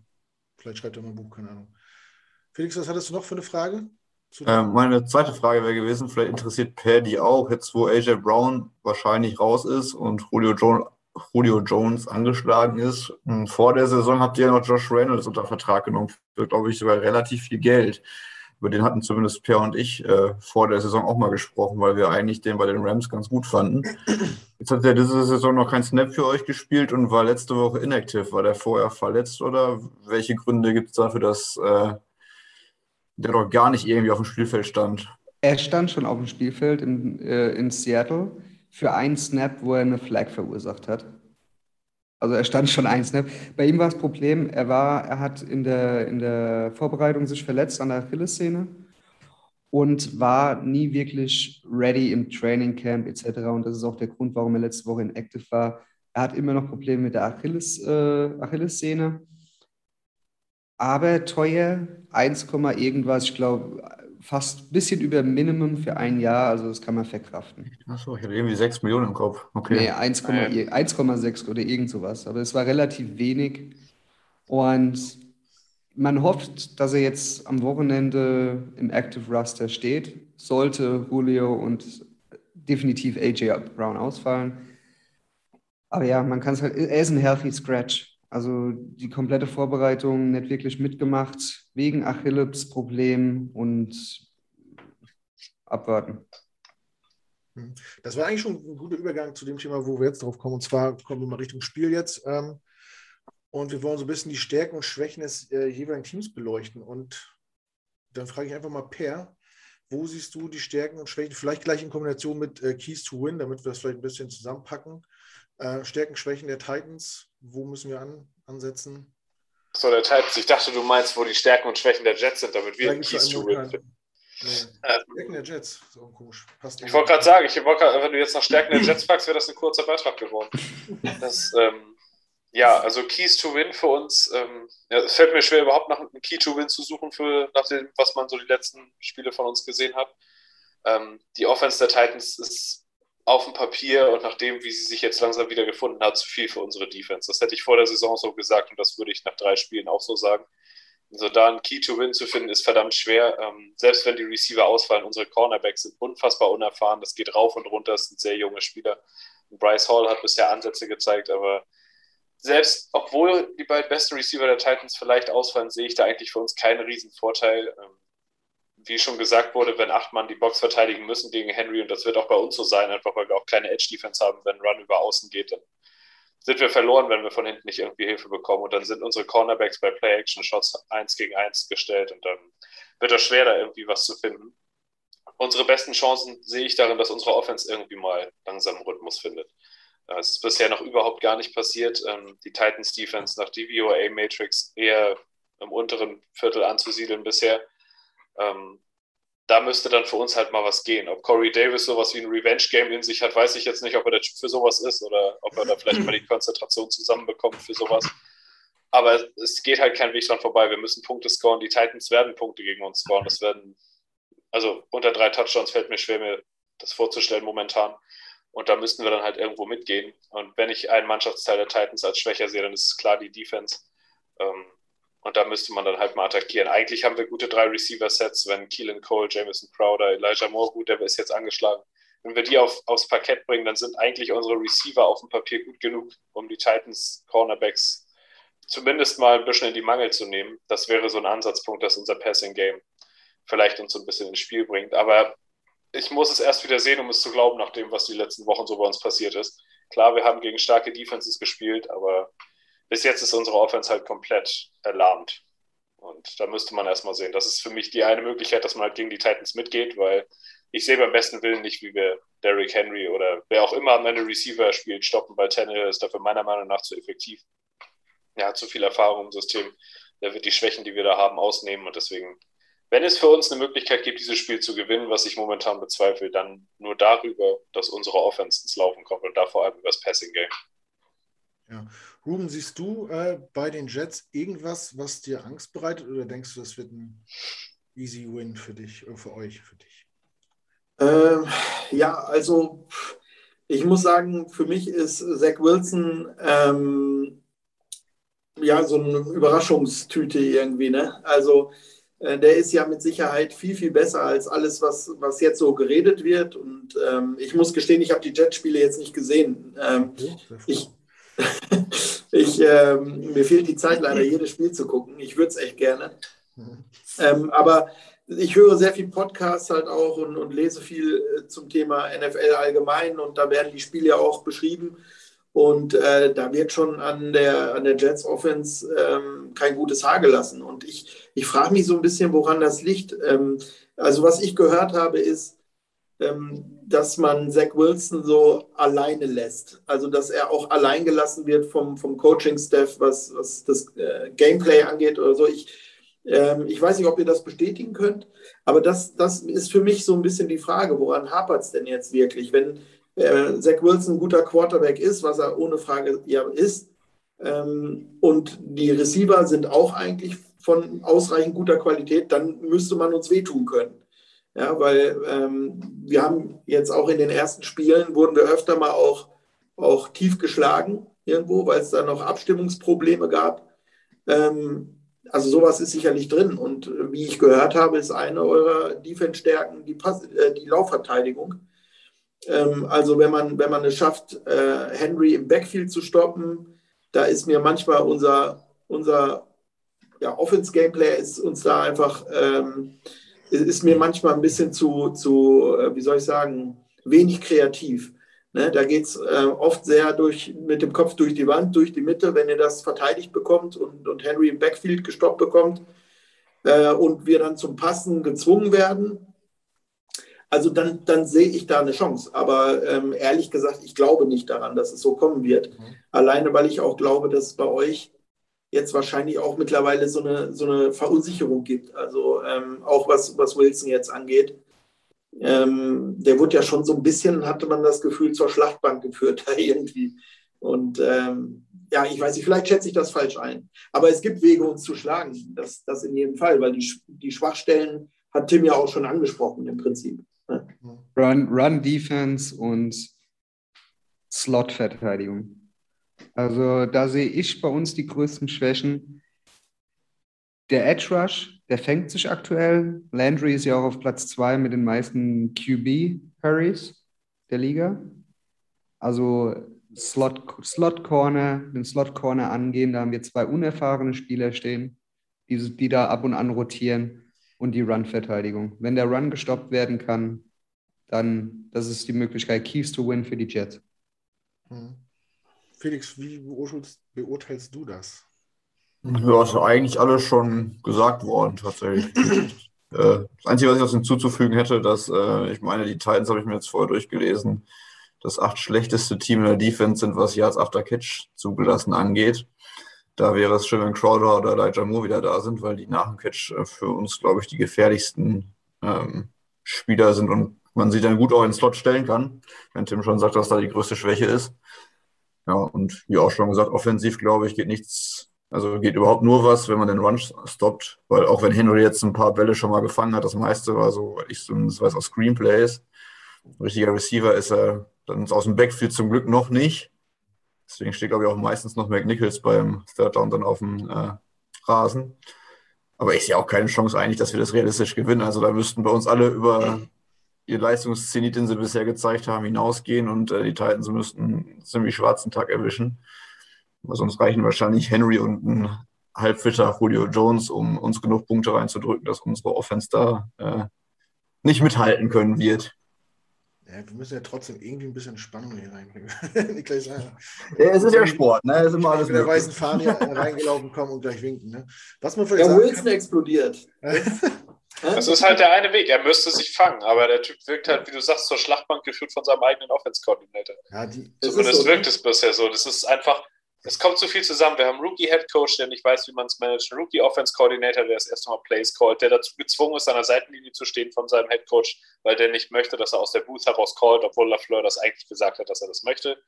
Vielleicht schreibt er mal ein Buch, keine Ahnung. Felix, was hattest du noch für eine Frage? Ähm, meine zweite Frage wäre gewesen, vielleicht interessiert Paddy auch, jetzt wo AJ Brown wahrscheinlich raus ist und Julio, jo Julio Jones angeschlagen ist. Vor der Saison habt ihr ja noch Josh Reynolds unter Vertrag genommen, für, glaube ich, sogar relativ viel Geld. Über den hatten zumindest Per und ich äh, vor der Saison auch mal gesprochen, weil wir eigentlich den bei den Rams ganz gut fanden. Jetzt hat er diese Saison noch kein Snap für euch gespielt und war letzte Woche inactive. War der vorher verletzt oder welche Gründe gibt es dafür, dass äh, der doch gar nicht irgendwie auf dem Spielfeld stand? Er stand schon auf dem Spielfeld in, äh, in Seattle für einen Snap, wo er eine Flag verursacht hat. Also er stand schon ein Snap. Bei ihm war das Problem, er war, er hat in der, in der Vorbereitung sich verletzt an der Achillessehne und war nie wirklich ready im Training Camp etc. Und das ist auch der Grund, warum er letzte Woche in Active war. Er hat immer noch Probleme mit der Achilles, äh, Achillessehne. Aber teuer, 1, irgendwas, ich glaube fast ein bisschen über Minimum für ein Jahr, also das kann man verkraften. Achso, ich hatte irgendwie 6 Millionen im Kopf. Okay. Nee, 1,6 oder irgend sowas. Aber es war relativ wenig. Und man hofft, dass er jetzt am Wochenende im Active Raster steht. Sollte Julio und definitiv AJ Brown ausfallen. Aber ja, man kann es halt, er ist ein healthy Scratch. Also die komplette Vorbereitung nicht wirklich mitgemacht wegen Achilles-Problem und abwarten. Hm. Das war eigentlich schon ein guter Übergang zu dem Thema, wo wir jetzt drauf kommen. Und zwar kommen wir mal Richtung Spiel jetzt. Ähm, und wir wollen so ein bisschen die Stärken und Schwächen des äh, jeweiligen Teams beleuchten. Und dann frage ich einfach mal Per, wo siehst du die Stärken und Schwächen? Vielleicht gleich in Kombination mit äh, Keys to Win, damit wir das vielleicht ein bisschen zusammenpacken. Äh, Stärken, Schwächen der Titans, wo müssen wir an, ansetzen? So, der Titans, ich dachte, du meinst, wo die Stärken und Schwächen der Jets sind, damit wir einen Keys to Win finden. Ähm, Stärken der Jets, so komisch. Passt ich wollte gerade sagen, ich wollt grad, wenn du jetzt nach Stärken der Jets packst, wäre das ein kurzer Beitrag geworden. Das, ähm, ja, also Keys to Win für uns. Ähm, ja, es fällt mir schwer, überhaupt nach einem Key to Win zu suchen, für, nach dem, was man so die letzten Spiele von uns gesehen hat. Ähm, die Offense der Titans ist auf dem Papier und nach dem, wie sie sich jetzt langsam wieder gefunden hat, zu viel für unsere Defense. Das hätte ich vor der Saison so gesagt und das würde ich nach drei Spielen auch so sagen. Also da ein Key to Win zu finden, ist verdammt schwer. Ähm, selbst wenn die Receiver ausfallen, unsere Cornerbacks sind unfassbar unerfahren. Das geht rauf und runter, das sind sehr junge Spieler. Und Bryce Hall hat bisher Ansätze gezeigt, aber selbst obwohl die beiden besten Receiver der Titans vielleicht ausfallen, sehe ich da eigentlich für uns keinen riesen Vorteil. Ähm, wie schon gesagt wurde, wenn acht Mann die Box verteidigen müssen gegen Henry, und das wird auch bei uns so sein, einfach weil wir auch keine Edge-Defense haben, wenn Run über außen geht, dann sind wir verloren, wenn wir von hinten nicht irgendwie Hilfe bekommen. Und dann sind unsere Cornerbacks bei Play-Action-Shots 1 gegen 1 gestellt und dann wird es schwer, da irgendwie was zu finden. Unsere besten Chancen sehe ich darin, dass unsere Offense irgendwie mal langsam Rhythmus findet. Es ist bisher noch überhaupt gar nicht passiert. Ähm, die Titans Defense nach DVOA Matrix eher im unteren Viertel anzusiedeln bisher. Ähm, da müsste dann für uns halt mal was gehen. Ob Corey Davis sowas wie ein Revenge-Game in sich hat, weiß ich jetzt nicht, ob er der Typ für sowas ist oder ob er da vielleicht mal die Konzentration zusammenbekommt für sowas. Aber es geht halt kein Weg dran vorbei. Wir müssen Punkte scoren. Die Titans werden Punkte gegen uns scoren. Das werden, also unter drei Touchdowns fällt mir schwer, mir das vorzustellen momentan. Und da müssten wir dann halt irgendwo mitgehen. Und wenn ich einen Mannschaftsteil der Titans als schwächer sehe, dann ist es klar die Defense. Ähm, und da müsste man dann halt mal attackieren. Eigentlich haben wir gute drei Receiver-Sets, wenn Keelan Cole, Jameson Crowder, Elijah Moore, gut, der ist jetzt angeschlagen. Wenn wir die auf, aufs Parkett bringen, dann sind eigentlich unsere Receiver auf dem Papier gut genug, um die Titans Cornerbacks zumindest mal ein bisschen in die Mangel zu nehmen. Das wäre so ein Ansatzpunkt, dass unser Passing-Game vielleicht uns so ein bisschen ins Spiel bringt. Aber ich muss es erst wieder sehen, um es zu glauben, nach dem, was die letzten Wochen so bei uns passiert ist. Klar, wir haben gegen starke Defenses gespielt, aber bis jetzt ist unsere Offense halt komplett erlahmt. Und da müsste man erstmal sehen. Das ist für mich die eine Möglichkeit, dass man halt gegen die Titans mitgeht, weil ich sehe beim besten Willen nicht, wie wir Derrick Henry oder wer auch immer am Ende Receiver spielt, stoppen, weil Tannehill ist dafür meiner Meinung nach zu effektiv. Er hat zu viel Erfahrung im System. Der wird die Schwächen, die wir da haben, ausnehmen. Und deswegen, wenn es für uns eine Möglichkeit gibt, dieses Spiel zu gewinnen, was ich momentan bezweifle, dann nur darüber, dass unsere Offense ins Laufen kommt und da vor allem über das Passing Game. Ja. Ruben, siehst du äh, bei den Jets irgendwas, was dir Angst bereitet oder denkst du, das wird ein easy win für dich, oder für euch, für dich? Ähm, ja, also ich muss sagen, für mich ist Zach Wilson ähm, ja so eine Überraschungstüte irgendwie. Ne? Also äh, der ist ja mit Sicherheit viel, viel besser als alles, was, was jetzt so geredet wird. Und ähm, ich muss gestehen, ich habe die Jet-Spiele jetzt nicht gesehen. Ähm, ich, ich, ähm, mir fehlt die Zeit leider, jedes Spiel zu gucken. Ich würde es echt gerne. Ähm, aber ich höre sehr viel Podcasts halt auch und, und lese viel äh, zum Thema NFL allgemein und da werden die Spiele ja auch beschrieben. Und äh, da wird schon an der, an der Jets Offense ähm, kein gutes Haar gelassen. Und ich, ich frage mich so ein bisschen, woran das liegt. Ähm, also was ich gehört habe, ist, ähm, dass man Zach Wilson so alleine lässt. Also, dass er auch allein gelassen wird vom, vom Coaching-Staff, was, was das äh, Gameplay angeht oder so. Ich, ähm, ich weiß nicht, ob ihr das bestätigen könnt, aber das, das ist für mich so ein bisschen die Frage, woran hapert es denn jetzt wirklich? Wenn äh, Zach Wilson ein guter Quarterback ist, was er ohne Frage ja ist, ähm, und die Receiver sind auch eigentlich von ausreichend guter Qualität, dann müsste man uns wehtun können. Ja, weil ähm, wir haben jetzt auch in den ersten Spielen wurden wir öfter mal auch, auch tief geschlagen irgendwo, weil es da noch Abstimmungsprobleme gab. Ähm, also sowas ist sicherlich drin. Und wie ich gehört habe, ist eine eurer Defense-Stärken die, äh, die Laufverteidigung. Ähm, also wenn man, wenn man es schafft, äh, Henry im Backfield zu stoppen, da ist mir manchmal unser, unser ja, Offense-Gameplay ist uns da einfach, ähm, ist mir manchmal ein bisschen zu, zu äh, wie soll ich sagen, wenig kreativ. Ne, da geht es äh, oft sehr durch, mit dem Kopf durch die Wand, durch die Mitte, wenn ihr das verteidigt bekommt und, und Henry im Backfield gestoppt bekommt äh, und wir dann zum Passen gezwungen werden. Also dann, dann sehe ich da eine Chance. Aber ähm, ehrlich gesagt, ich glaube nicht daran, dass es so kommen wird. Mhm. Alleine, weil ich auch glaube, dass es bei euch jetzt wahrscheinlich auch mittlerweile so eine, so eine Verunsicherung gibt. Also ähm, auch was, was Wilson jetzt angeht. Ähm, der wurde ja schon so ein bisschen, hatte man das Gefühl, zur Schlachtbank geführt da irgendwie. Und ähm, ja, ich weiß nicht, vielleicht schätze ich das falsch ein. Aber es gibt Wege, uns zu schlagen. Das, das in jedem Fall, weil die, die Schwachstellen hat Tim ja auch schon angesprochen im Prinzip. Ne? Run, Run Defense und Slot-Verteidigung. Also da sehe ich bei uns die größten Schwächen. Der Edge Rush, der fängt sich aktuell. Landry ist ja auch auf Platz 2 mit den meisten QB-Hurries der Liga. Also Slot, Slot Corner, den Slot Corner angehen, da haben wir zwei unerfahrene Spieler stehen, die, die da ab und an rotieren und die Run-Verteidigung. Wenn der Run gestoppt werden kann, dann das ist die Möglichkeit, Keys to win für die Jets. Hm. Felix, wie beurteilst, du das? Ja, ist eigentlich alles schon gesagt worden, tatsächlich. äh, das Einzige, was ich noch hinzuzufügen hätte, dass äh, ich meine, die Titans habe ich mir jetzt vorher durchgelesen, das acht schlechteste Team in der Defense sind, was Yards After Catch zugelassen angeht. Da wäre es schön, wenn Crowder oder Elijah Moore wieder da sind, weil die nach dem Catch äh, für uns, glaube ich, die gefährlichsten ähm, Spieler sind und man sie dann gut auch in den Slot stellen kann, wenn Tim schon sagt, dass da die größte Schwäche ist. Ja, und wie auch schon gesagt, offensiv, glaube ich, geht nichts, also geht überhaupt nur was, wenn man den Run stoppt, weil auch wenn Henry jetzt ein paar Bälle schon mal gefangen hat, das meiste war so, ich zumindest weiß, aus Screenplays. richtiger Receiver ist er dann aus dem Backfield zum Glück noch nicht. Deswegen steht, glaube ich, auch meistens noch McNichols beim Third Down dann auf dem äh, Rasen. Aber ich sehe auch keine Chance eigentlich, dass wir das realistisch gewinnen. Also da müssten bei uns alle über ihr Leistungszenit, den sie bisher gezeigt haben, hinausgehen und äh, die Titans müssten einen ziemlich schwarzen Tag erwischen. Aber sonst reichen wahrscheinlich Henry und ein halbfitter Julio Jones, um uns genug Punkte reinzudrücken, dass unsere Offense da äh, nicht mithalten können wird. Ja, wir müssen ja trotzdem irgendwie ein bisschen Spannung hier reinbringen. ja, es ist ja Sport, ne? Es ist immer alles mit der weißen Fahne reingelaufen kommen und gleich winken. Ne? Was man ja, Wilson kann, explodiert. Das ist halt der eine Weg. Er müsste sich fangen, aber der Typ wirkt halt, wie du sagst, zur Schlachtbank geführt von seinem eigenen Offense-Coordinator. Ja, Zumindest so, wirkt ne? es bisher so. Das ist einfach, es kommt zu viel zusammen. Wir haben einen Rookie-Head-Coach, der nicht weiß, wie man es managt, einen Rookie-Offense-Coordinator, der das erste Mal Plays callt, der dazu gezwungen ist, an der Seitenlinie zu stehen von seinem Head-Coach, weil der nicht möchte, dass er aus der Booth heraus callt, obwohl LaFleur das eigentlich gesagt hat, dass er das möchte.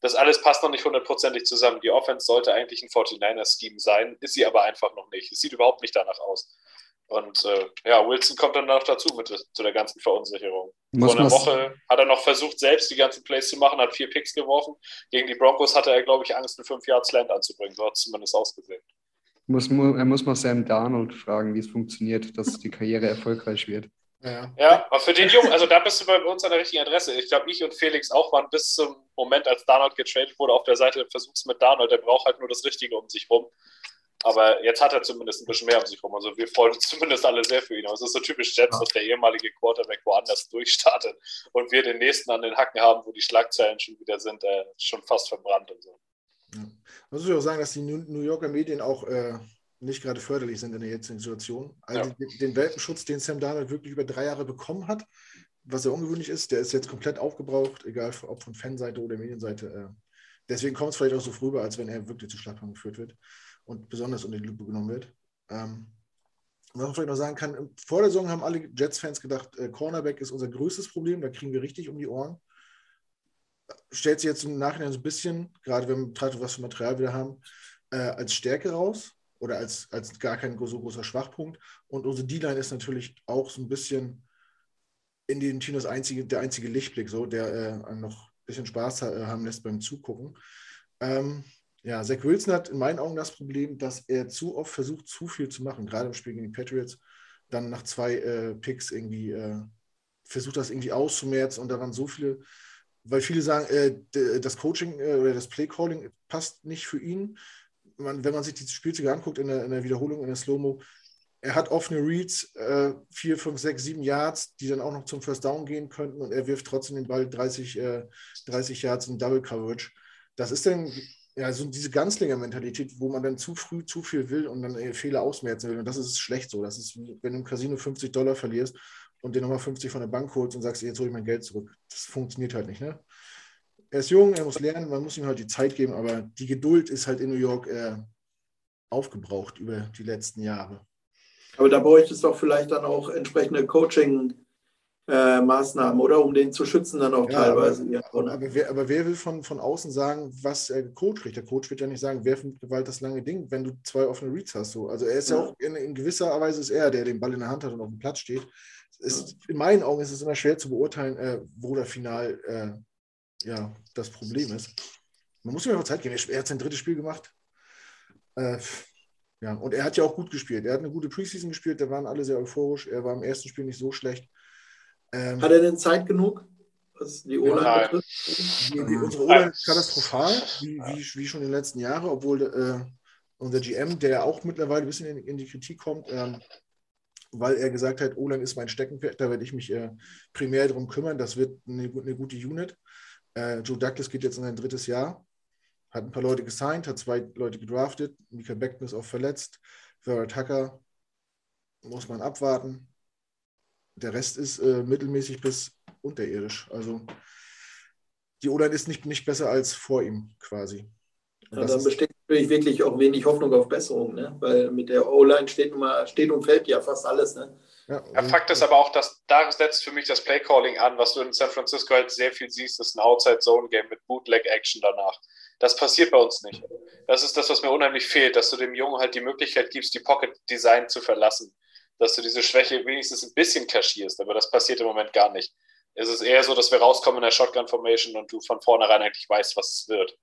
Das alles passt noch nicht hundertprozentig zusammen. Die Offense sollte eigentlich ein 49er-Scheme sein, ist sie aber einfach noch nicht. Es sieht überhaupt nicht danach aus. Und äh, ja, Wilson kommt dann noch dazu mit zu der ganzen Verunsicherung. Muss Vor einer Woche hat er noch versucht, selbst die ganzen Plays zu machen, hat vier Picks geworfen. Gegen die Broncos hatte er, glaube ich, Angst, einen 5 Yards Land anzubringen. So hat es zumindest ausgesehen. Muss, er muss mal Sam Darnold fragen, wie es funktioniert, dass die Karriere erfolgreich wird. Ja. ja, aber für den Jungen, also da bist du bei uns an der richtigen Adresse. Ich glaube, ich und Felix auch waren bis zum Moment, als Darnold getradet wurde, auf der Seite versuch's mit Darnold. Der braucht halt nur das Richtige um sich rum. Aber jetzt hat er zumindest ein bisschen mehr um sich rum. Also wir freuen uns zumindest alle sehr für ihn. Aber es ist so typisch Jets, dass der ehemalige Quarterback woanders durchstartet und wir den nächsten an den Hacken haben, wo die Schlagzeilen schon wieder sind, äh, schon fast verbrannt und so. Ja. Muss ich auch sagen, dass die New Yorker Medien auch äh, nicht gerade förderlich sind in der jetzigen Situation. Also ja. den Welpenschutz, den Sam Darnold wirklich über drei Jahre bekommen hat, was ja ungewöhnlich ist, der ist jetzt komplett aufgebraucht, egal ob von Fanseite oder Medienseite. Äh, deswegen kommt es vielleicht auch so rüber, als wenn er wirklich zu Schlagbank geführt wird und besonders unter die Lupe genommen wird. Ähm, was man vielleicht noch sagen kann, vor der Saison haben alle Jets-Fans gedacht, äh, Cornerback ist unser größtes Problem, da kriegen wir richtig um die Ohren. Stellt sich jetzt im Nachhinein so ein bisschen, gerade wenn wir betrachten, was für Material wir haben, äh, als Stärke raus oder als, als gar kein so großer Schwachpunkt. Und unsere D-Line ist natürlich auch so ein bisschen in den Tinos einzige, der einzige Lichtblick, so, der äh, noch ein bisschen Spaß ha haben lässt beim Zugucken. Ähm, ja, Zach Wilson hat in meinen Augen das Problem, dass er zu oft versucht, zu viel zu machen, gerade im Spiel gegen die Patriots. Dann nach zwei äh, Picks irgendwie äh, versucht, das irgendwie auszumerzen und da waren so viele, weil viele sagen, äh, das Coaching äh, oder das Play-Calling passt nicht für ihn. man, wenn man sich die Spielzüge anguckt in der, in der Wiederholung, in der Slow-Mo, er hat offene Reads, äh, 4, 5, 6, 7 Yards, die dann auch noch zum First Down gehen könnten und er wirft trotzdem den Ball 30, äh, 30 Yards in Double Coverage. Das ist dann ja so diese Ganzlinger-Mentalität, wo man dann zu früh zu viel will und dann äh, Fehler ausmerzen will. Und das ist schlecht so. Das ist, wie wenn du im Casino 50 Dollar verlierst und dir nochmal 50 von der Bank holst und sagst, jetzt hole ich mein Geld zurück. Das funktioniert halt nicht, ne? Er ist jung, er muss lernen, man muss ihm halt die Zeit geben, aber die Geduld ist halt in New York äh, aufgebraucht über die letzten Jahre. Aber da bräuchte es doch vielleicht dann auch entsprechende Coaching-Maßnahmen, äh, oder? Um den zu schützen dann auch ja, teilweise. Aber, ja, aber, wer, aber, wer, will von, von außen sagen, was er Coach kriegt? Der Coach wird ja nicht sagen, wer mit Gewalt das lange Ding, wenn du zwei offene Reads hast. So. Also er ist ja, ja auch in, in, gewisser Weise ist er, der den Ball in der Hand hat und auf dem Platz steht. Ist, in meinen Augen ist es immer schwer zu beurteilen, äh, wo der Final äh, ja, das Problem ist. Man muss ihm einfach Zeit geben. Er hat sein drittes Spiel gemacht. Äh, ja, und er hat ja auch gut gespielt. Er hat eine gute Preseason gespielt, da waren alle sehr euphorisch. Er war im ersten Spiel nicht so schlecht. Ähm, hat er denn Zeit genug, was die O-Line betrifft? Die, die, unsere O-Line ist katastrophal, wie, wie, wie, schon in den letzten Jahren, obwohl äh, unser GM, der auch mittlerweile ein bisschen in, in die Kritik kommt, ähm, weil er gesagt hat, O-Line ist mein Steckenpferd, da werde ich mich äh, primär darum kümmern. Das wird eine, eine gute Unit. Äh, Joe Douglas geht jetzt in sein drittes Jahr hat ein paar Leute gesigned, hat zwei Leute gedraftet. Mika Beckton ist auch verletzt. Vera Tucker muss man abwarten. Der Rest ist äh, mittelmäßig bis unterirdisch. Also die O-Line ist nicht, nicht besser als vor ihm quasi. Ja, dann besteht natürlich wirklich auch wenig Hoffnung auf Besserung, ne? weil mit der O-Line steht, steht und fällt ja fast alles. Ne? Ja, ja, Fakt ist aber auch, dass da setzt für mich das Playcalling an, was du in San Francisco halt sehr viel siehst, ist ein Outside-Zone-Game mit Bootleg-Action danach. Das passiert bei uns nicht. Das ist das, was mir unheimlich fehlt, dass du dem Jungen halt die Möglichkeit gibst, die Pocket Design zu verlassen. Dass du diese Schwäche wenigstens ein bisschen kaschierst, aber das passiert im Moment gar nicht. Es ist eher so, dass wir rauskommen in der Shotgun Formation und du von vornherein eigentlich weißt, was es wird.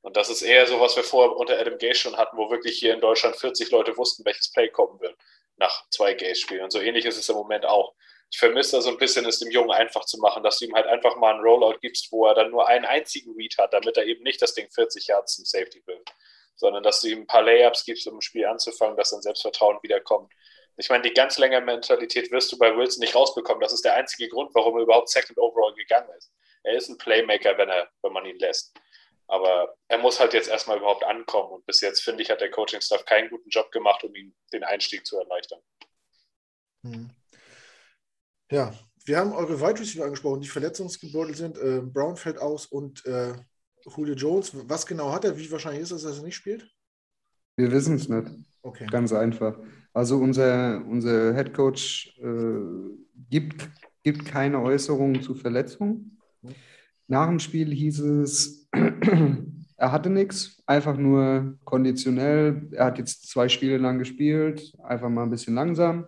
Und das ist eher so, was wir vorher unter Adam Gay schon hatten, wo wirklich hier in Deutschland 40 Leute wussten, welches Play kommen wird nach zwei Gays-Spielen. Und so ähnlich ist es im Moment auch ich vermisse da so ein bisschen, es dem Jungen einfach zu machen, dass du ihm halt einfach mal einen Rollout gibst, wo er dann nur einen einzigen Read hat, damit er eben nicht das Ding 40 Yards zum Safety will, sondern dass du ihm ein paar Layups gibst, um ein Spiel anzufangen, dass sein Selbstvertrauen wiederkommt. Ich meine, die ganz längere Mentalität wirst du bei Wilson nicht rausbekommen. Das ist der einzige Grund, warum er überhaupt Second Overall gegangen ist. Er ist ein Playmaker, wenn, er, wenn man ihn lässt. Aber er muss halt jetzt erstmal überhaupt ankommen. Und bis jetzt, finde ich, hat der Coaching-Staff keinen guten Job gemacht, um ihm den Einstieg zu erleichtern. Hm. Ja, wir haben eure Wide Receiver angesprochen, die verletzungsgebeutelt sind. Äh, Brown fällt aus und äh, Julio Jones. Was genau hat er? Wie wahrscheinlich ist es, dass er nicht spielt? Wir wissen es nicht. Okay. Ganz einfach. Also unser, unser Head Coach äh, gibt, gibt keine Äußerungen zu Verletzungen. Nach dem Spiel hieß es, er hatte nichts, einfach nur konditionell. Er hat jetzt zwei Spiele lang gespielt, einfach mal ein bisschen langsam.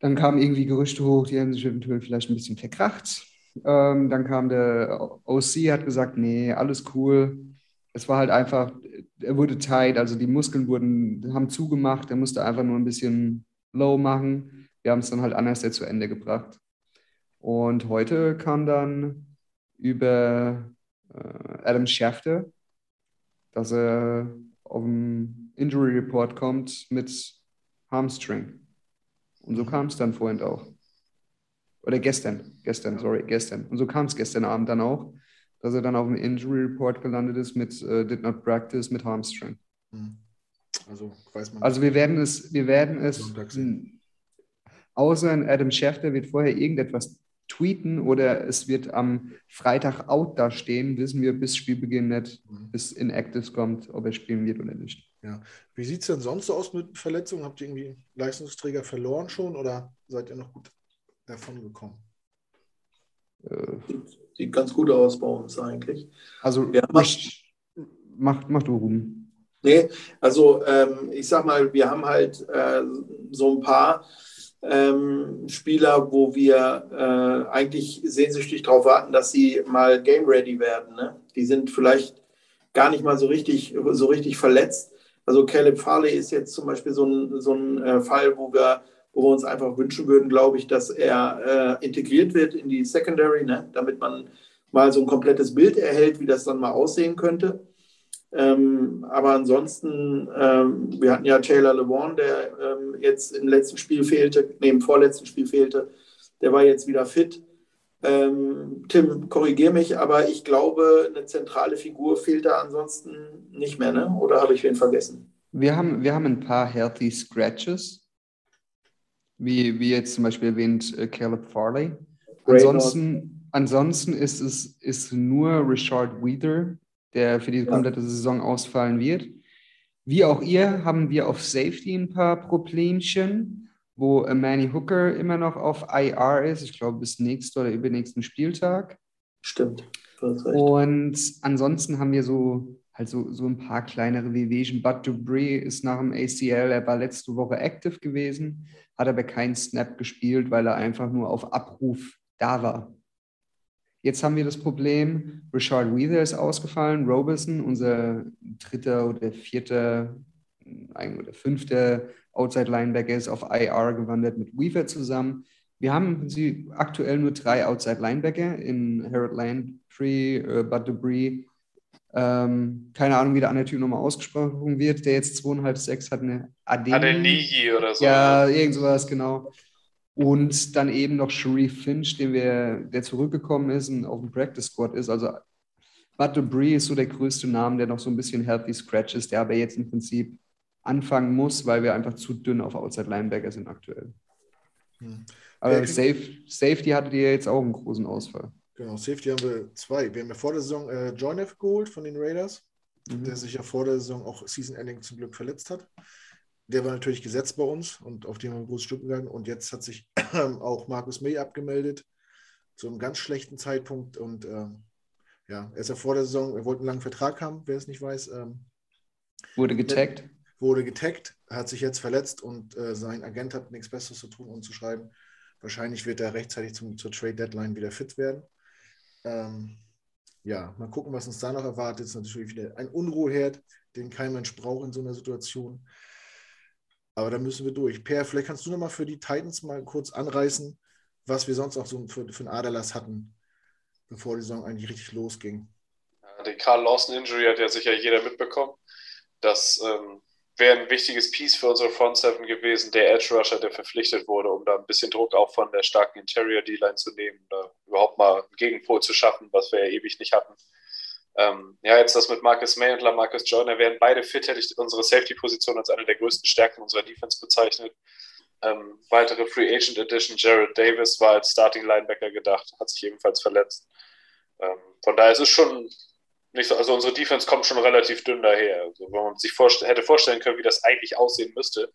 Dann kamen irgendwie Gerüchte hoch, die haben sich eventuell vielleicht ein bisschen verkracht. Ähm, dann kam der OC, hat gesagt, nee, alles cool. Es war halt einfach, er wurde tight, also die Muskeln wurden, haben zugemacht, er musste einfach nur ein bisschen low machen. Wir haben es dann halt anders zu Ende gebracht. Und heute kam dann über äh, Adam Schafter, dass er auf dem Injury Report kommt mit Hamstring. Und so kam es dann vorhin auch. Oder gestern, gestern, sorry, gestern. Und so kam es gestern Abend dann auch, dass er dann auf dem Injury Report gelandet ist mit uh, Did not practice mit Hamstring. Hm. Also weiß man. Also wir werden es, wir werden es, außer Adam Schefter wird vorher irgendetwas tweeten oder es wird am Freitag out da stehen, wissen wir bis Spielbeginn nicht, mhm. bis Inactives kommt, ob er spielen wird oder nicht. Ja. Wie sieht es denn sonst so aus mit Verletzungen? Habt ihr irgendwie Leistungsträger verloren schon oder seid ihr noch gut davon gekommen? Äh, sieht ganz gut aus bei uns eigentlich. Also, wir mach, mach, mach du rum. Nee, also ähm, ich sag mal, wir haben halt äh, so ein paar ähm, Spieler, wo wir äh, eigentlich sehnsüchtig darauf warten, dass sie mal game ready werden. Ne? Die sind vielleicht gar nicht mal so richtig, so richtig verletzt. Also Caleb Farley ist jetzt zum Beispiel so ein, so ein äh, Fall, wo wir, wo wir uns einfach wünschen würden, glaube ich, dass er äh, integriert wird in die Secondary, ne? damit man mal so ein komplettes Bild erhält, wie das dann mal aussehen könnte. Ähm, aber ansonsten, ähm, wir hatten ja Taylor Lewan, der ähm, jetzt im letzten Spiel fehlte, nee, im vorletzten Spiel fehlte. Der war jetzt wieder fit. Ähm, Tim, korrigier mich, aber ich glaube, eine zentrale Figur fehlt da ansonsten nicht mehr, ne? oder habe ich wen vergessen? Wir haben, wir haben ein paar healthy Scratches, wie, wie jetzt zum Beispiel erwähnt äh, Caleb Farley. Ansonsten, ansonsten ist es ist nur Richard Weather, der für die komplette Saison ausfallen wird. Wie auch ihr haben wir auf Safety ein paar Problemchen, wo Manny Hooker immer noch auf IR ist, ich glaube bis nächsten oder übernächsten Spieltag. Stimmt. Und ansonsten haben wir so halt so, ein paar kleinere Wehwehchen. Bud Dupree ist nach dem ACL, er war letzte Woche active gewesen, hat aber keinen Snap gespielt, weil er einfach nur auf Abruf da war. Jetzt haben wir das Problem, Richard Weather ist ausgefallen, Robeson, unser dritter oder vierter oder fünfter Outside Linebacker ist auf IR gewandert mit Weaver zusammen. Wir haben sie aktuell nur drei Outside Linebacker in Harold Landry, äh, Bud Debris. Ähm, keine Ahnung, wie der andere Typ nochmal ausgesprochen wird, der jetzt zweieinhalb, sechs hat eine Adeni. Adeniji oder so. Ja, irgend sowas, genau. Und dann eben noch Sharif Finch, den wir, der zurückgekommen ist und auf dem Practice Squad ist. Also Bud Debris ist so der größte Name, der noch so ein bisschen healthy scratch ist, der aber jetzt im Prinzip anfangen muss, weil wir einfach zu dünn auf Outside Linebacker sind aktuell. Hm. Aber Safe, Safety hattet ihr jetzt auch einen großen Ausfall. Genau, Safety haben wir zwei. Wir haben ja vor der Saison äh, Joyneff geholt von den Raiders, mhm. der sich ja vor der Saison auch Season-Ending zum Glück verletzt hat der war natürlich gesetzt bei uns und auf dem haben wir großes Stück gegangen. Und jetzt hat sich auch Markus May abgemeldet zu einem ganz schlechten Zeitpunkt. Und äh, ja, er ist ja vor der Saison, er wollte einen langen Vertrag haben, wer es nicht weiß. Ähm, wurde getaggt. Wurde getaggt, hat sich jetzt verletzt und äh, sein Agent hat nichts Besseres zu tun, um zu schreiben. Wahrscheinlich wird er rechtzeitig zum, zur Trade Deadline wieder fit werden. Ähm, ja, mal gucken, was uns da noch erwartet. Es ist natürlich wieder ein Unruheherd, den kein Mensch braucht in so einer Situation. Aber da müssen wir durch. Per, vielleicht kannst du nochmal für die Titans mal kurz anreißen, was wir sonst auch so für, für einen Aderlass hatten, bevor die Saison eigentlich richtig losging. Die Carl Lawson Injury hat ja sicher jeder mitbekommen. Das ähm, wäre ein wichtiges Piece für unsere Front Seven gewesen, der Edge Rusher, der verpflichtet wurde, um da ein bisschen Druck auch von der starken Interior D-Line zu nehmen, da überhaupt mal einen Gegenpol zu schaffen, was wir ja ewig nicht hatten. Ähm, ja, jetzt das mit Marcus May und Lamarcus Joyner wären beide fit, hätte ich unsere Safety-Position als eine der größten Stärken unserer Defense bezeichnet. Ähm, weitere Free Agent Edition, Jared Davis war als Starting Linebacker gedacht, hat sich ebenfalls verletzt. Ähm, von daher ist es schon nicht so, also unsere Defense kommt schon relativ dünn daher. Also, wenn man sich vorst hätte vorstellen können, wie das eigentlich aussehen müsste.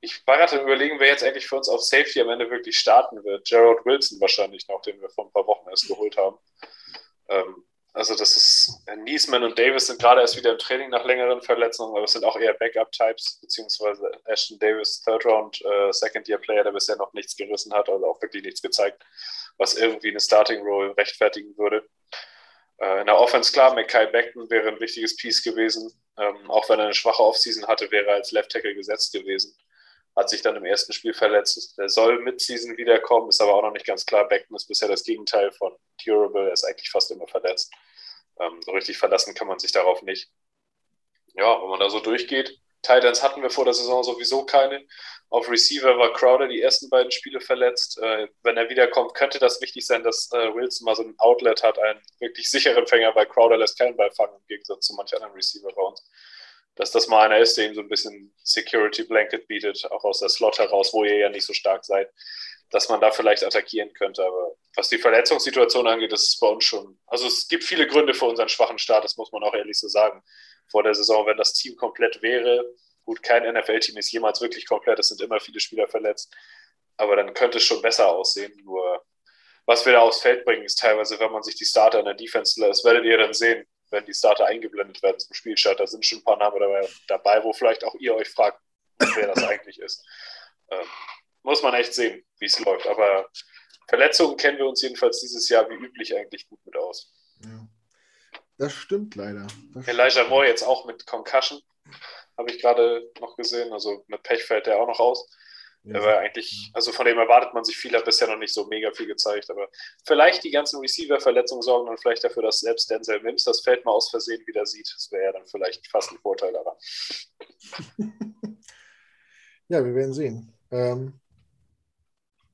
Ich war gerade überlegen, wer jetzt eigentlich für uns auf Safety am Ende wirklich starten wird. Gerald Wilson wahrscheinlich noch, den wir vor ein paar Wochen erst geholt haben. Ähm, also das ist, Niesman und Davis sind gerade erst wieder im Training nach längeren Verletzungen, aber es sind auch eher Backup-Types, beziehungsweise Ashton Davis, Third-Round, äh, Second-Year-Player, der bisher noch nichts gerissen hat, also auch wirklich nichts gezeigt, was irgendwie eine Starting-Role rechtfertigen würde. Äh, in der Offense, klar, Mackay Beckton wäre ein wichtiges Piece gewesen. Ähm, auch wenn er eine schwache Offseason hatte, wäre er als Left-Tackle gesetzt gewesen. Hat sich dann im ersten Spiel verletzt. Der soll mit Season wiederkommen, ist aber auch noch nicht ganz klar. Beckton ist bisher das Gegenteil von Durable, er ist eigentlich fast immer verletzt. Ähm, so richtig verlassen kann man sich darauf nicht. Ja, wenn man da so durchgeht, Titans hatten wir vor der Saison sowieso keine. Auf Receiver war Crowder die ersten beiden Spiele verletzt. Äh, wenn er wiederkommt, könnte das wichtig sein, dass äh, Wilson mal so ein Outlet hat, einen wirklich sicheren Fänger, weil Crowder lässt keinen Ball fangen, im Gegensatz zu manchen anderen Receiver bei uns. Dass das mal einer ist, der ihm so ein bisschen Security Blanket bietet, auch aus der Slot heraus, wo ihr ja nicht so stark seid dass man da vielleicht attackieren könnte. Aber was die Verletzungssituation angeht, ist es bei uns schon. Also es gibt viele Gründe für unseren schwachen Start, das muss man auch ehrlich so sagen. Vor der Saison, wenn das Team komplett wäre, gut, kein NFL-Team ist jemals wirklich komplett, es sind immer viele Spieler verletzt, aber dann könnte es schon besser aussehen. Nur was wir da aufs Feld bringen, ist teilweise, wenn man sich die Starter in der Defense lässt, werdet ihr dann sehen, wenn die Starter eingeblendet werden zum Spielstart. Da sind schon ein paar Namen dabei, dabei wo vielleicht auch ihr euch fragt, wer das eigentlich ist. Ähm, muss man echt sehen, wie es läuft. Aber Verletzungen kennen wir uns jedenfalls dieses Jahr wie üblich eigentlich gut mit aus. Ja. Das stimmt leider. Das Elijah stimmt. Moore jetzt auch mit Concussion, habe ich gerade noch gesehen. Also mit Pech fällt der auch noch aus. Er war eigentlich, also von dem erwartet man sich viel, hat bisher noch nicht so mega viel gezeigt, aber vielleicht die ganzen Receiver-Verletzungen sorgen dann vielleicht dafür, dass selbst Denzel Mims das Feld mal aus Versehen wieder sieht. Das wäre ja dann vielleicht fast ein Vorteil daran. Ja, wir werden sehen. Ähm,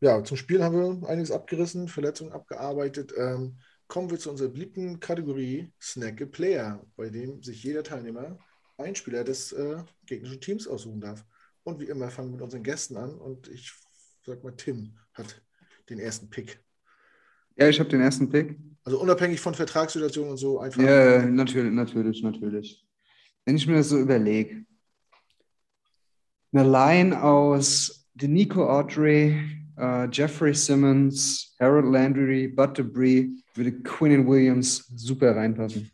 ja, zum Spiel haben wir einiges abgerissen, Verletzungen abgearbeitet. Ähm, kommen wir zu unserer beliebten Kategorie Snack a Player, bei dem sich jeder Teilnehmer einen Spieler des äh, gegnerischen Teams aussuchen darf. Und wie immer fangen wir mit unseren Gästen an und ich sag mal, Tim hat den ersten Pick. Ja, ich habe den ersten Pick. Also unabhängig von Vertragssituationen und so einfach. Ja, natürlich, natürlich, natürlich. Wenn ich mir das so überlege, eine Line aus Denico Audrey, äh, Jeffrey Simmons, Harold Landry, Bud Debris würde Quinn Williams super reinpassen.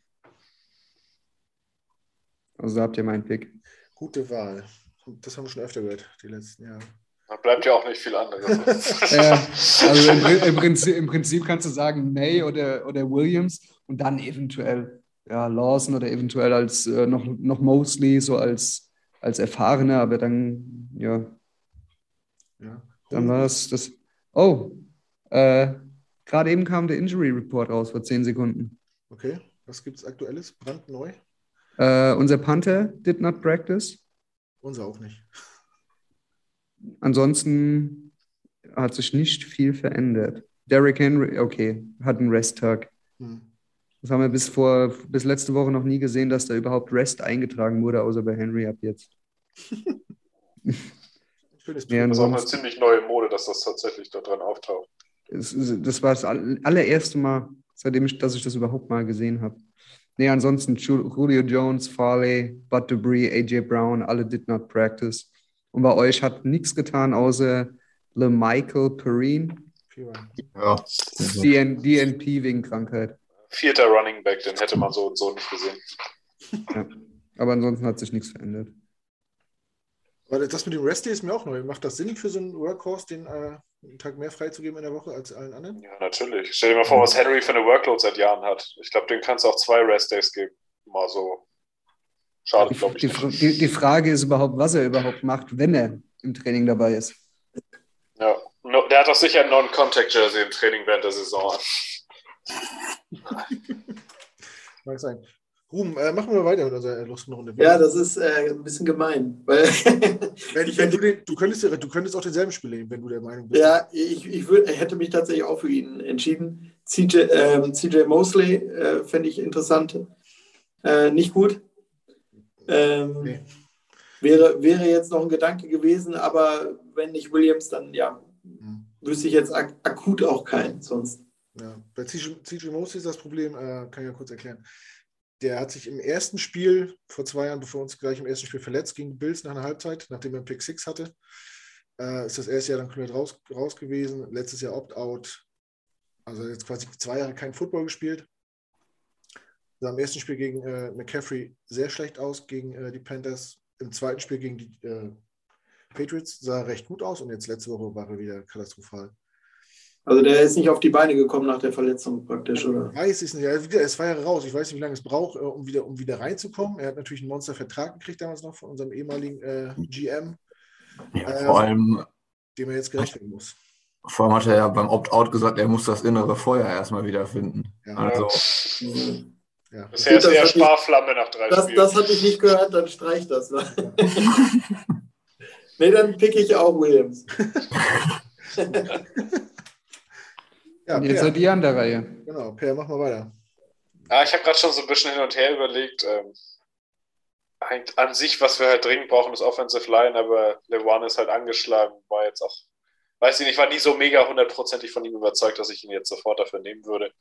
Also da habt ihr meinen Pick. Gute Wahl. Das haben wir schon öfter gehört, die letzten Jahre. Da bleibt ja auch nicht viel anderes. ja, also im, im, Prinzip, im Prinzip kannst du sagen May oder, oder Williams und dann eventuell ja, Lawson oder eventuell als äh, noch, noch Mosley so als, als Erfahrener, aber dann, ja, Ja. Dann war es das. Oh, äh, gerade eben kam der Injury Report raus vor zehn Sekunden. Okay, was gibt es aktuelles? Brandneu? Äh, unser Panther did not practice. Unser auch nicht. Ansonsten hat sich nicht viel verändert. Derrick Henry, okay, hat einen Resttag. Hm. Das haben wir bis vor, bis letzte Woche noch nie gesehen, dass da überhaupt Rest eingetragen wurde, außer bei Henry ab jetzt. Schönes Ja, Das ist auch eine ziemlich neue Mode, dass das tatsächlich da dran auftaucht. es, das war das all- allererste Mal, seitdem ich, dass ich das überhaupt mal gesehen habe. Nee, ansonsten Ju- Julio Jones, Farley, Bud Debris, AJ Brown, alle did not practice. Und bei euch hat nichts getan, außer LeMichael Perrine, Ja. DN, DNP wegen Krankheit. Vierter Running Back, den hätte man so und so nicht gesehen. Ja. Aber ansonsten hat sich nichts verändert. Aber das mit dem Rest Day ist mir auch neu. Macht das Sinn für so einen Workhorse, den äh, einen Tag mehr freizugeben in der Woche als allen anderen? Ja, natürlich. Stell dir mal vor, was Henry für eine Workload seit Jahren hat. Ich glaube, dem kannst du auch zwei Rest Days geben. Mal so. Schade, glaube ich Die, die, die Frage ist überhaupt, was er überhaupt macht, wenn er im Training dabei ist. Ja. No, der hat doch sicher ein Non-Contact-Jersey im Training während der Saison an. Mag sein. Ruben, äh, machen wir weiter mit unserer lustigen Runde. Ja, das ist äh, ein bisschen gemein. Weil Wenn, wenn du, den, du, könntest, du könntest auch denselben Spiel nehmen, wenn du der Meinung bist. ja, ich, ich, würd, hätte mich tatsächlich auch für ihn entschieden. CJ, ähm, CJ Mosley äh, fände ich interessant. Äh, nicht gut. Ähm, Nee. wäre, wäre jetzt noch ein Gedanke gewesen, aber wenn nicht Williams, dann ja, Hm. wüsste ich jetzt ak akut auch keinen sonst. Ja. Bei CJ CJ Mosley ist das Problem, äh, kann ich ja kurz erklären. Der hat sich im ersten Spiel, vor zwei Jahren, bevor uns gleich im ersten Spiel verletzt, gegen die Bills nach einer Halbzeit, nachdem er einen Pick 6 hatte, äh, ist das erste Jahr dann komplett raus, raus gewesen. Letztes Jahr Opt-out. Also jetzt quasi zwei Jahre kein Football gespielt. Sah im ersten Spiel gegen äh, McCaffrey sehr schlecht aus, gegen äh, die Panthers. Im zweiten Spiel gegen die äh, Patriots sah er recht gut aus und jetzt letzte Woche war er wieder katastrophal. Also der ist nicht auf die Beine gekommen nach der Verletzung praktisch, oder? Weiß ich nicht. Ja, es war ja raus. Ich weiß nicht, wie lange es braucht, äh, um wieder, um wieder reinzukommen. Er hat natürlich einen Monstervertrag gekriegt damals noch von unserem ehemaligen äh, GM, Ja, Ähm, vor, allem, dem er jetzt gerecht werden muss. vor allem hat er ja beim Opt-out gesagt, er muss das innere Feuer erstmal wiederfinden. Ja. Also, Ja. Bisher ist das hat die- Sparflamme nach drei Das, Spielen. das hatte ich nicht gehört, dann streich das. Ne? nee, dann pick ich auch Williams. Ja, Und jetzt seid ihr an der Reihe. genau. Per, mach mal weiter. Ja, ich habe gerade schon so ein bisschen hin und her überlegt. Ähm, eigentlich an sich, was wir halt dringend brauchen, ist Offensive Line, aber LeWan ist halt angeschlagen, war jetzt auch, weiß ich nicht, war nie so mega hundertprozentig von ihm überzeugt, dass ich ihn jetzt sofort dafür nehmen würde.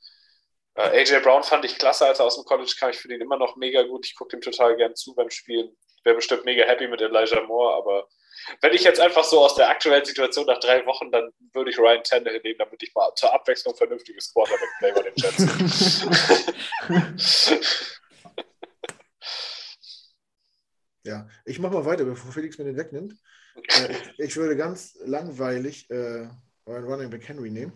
Äh, AJ Brown fand ich klasse, als er aus dem College kam. Ich finde ihn immer noch mega gut. Ich gucke ihm total gern zu beim Spielen. Wäre bestimmt mega happy mit Elijah Moore, aber wenn ich jetzt einfach so aus der aktuellen Situation nach drei Wochen, dann würde ich Ryan Tannehill nehmen, damit ich mal zur Abwechslung vernünftiges Quarterback-Play bei den Jets. Ja, ich mach mal weiter, bevor Felix mir den wegnimmt. Äh, ich, ich würde ganz langweilig äh, euren Running Back Henry nehmen.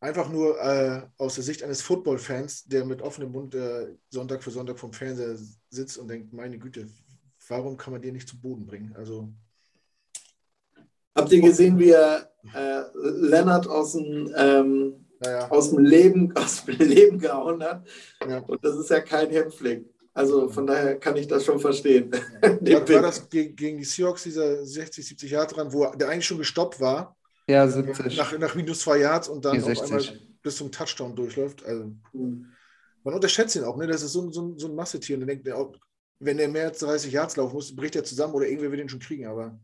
Einfach nur äh, aus der Sicht eines Football-Fans, der mit offenem Mund äh, Sonntag für Sonntag vom Fernseher sitzt und denkt, meine Güte, warum kann man den nicht zu Boden bringen? Also Habt ihr gesehen, wie er äh, Leonard aus dem, ähm, aus, dem Leben, aus dem Leben gehauen hat? Und das ist ja kein Hämpfling. Also von daher kann ich das schon verstehen. War, war das gegen, gegen die Seahawks, dieser 60, 70 Yards dran, wo der eigentlich schon gestoppt war? Ja, 70. Nach, nach minus zwei Yards und dann auf 60. einmal bis zum Touchdown durchläuft. Also, man unterschätzt ihn auch, ne? Das ist so, ein- so, so ein Massetier. Und dann denkt er auch, wenn er mehr als 30 Yards laufen muss, bricht er zusammen oder irgendwer wird ihn schon kriegen, aber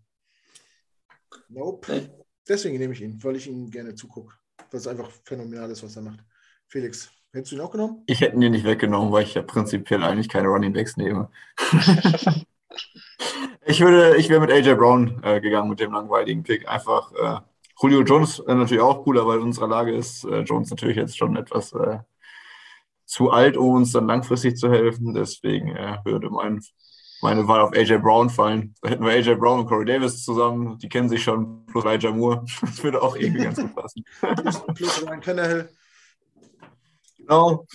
nope. Deswegen nehme ich ihn, weil ich ihm gerne zugucke. Weil es einfach phänomenal ist, was er macht. Felix, hättest du ihn auch genommen? Ich hätte ihn dir nicht weggenommen, weil ich ja prinzipiell eigentlich keine Running Backs nehme. ich würde, ich wäre mit AJ Brown äh, gegangen mit dem langweiligen Pick. Einfach äh, Julio Jones äh, natürlich auch cooler, weil in unserer Lage ist äh, Jones natürlich jetzt schon etwas äh, zu alt, um uns dann langfristig zu helfen. Deswegen äh, würde mein, meine Wahl auf AJ Brown fallen. Da hätten wir AJ Brown und Corey Davis zusammen. Die kennen sich schon, plus Elijah Moore. Das würde auch irgendwie ganz gut passen. Plus, Ryan Tannehill. Genau.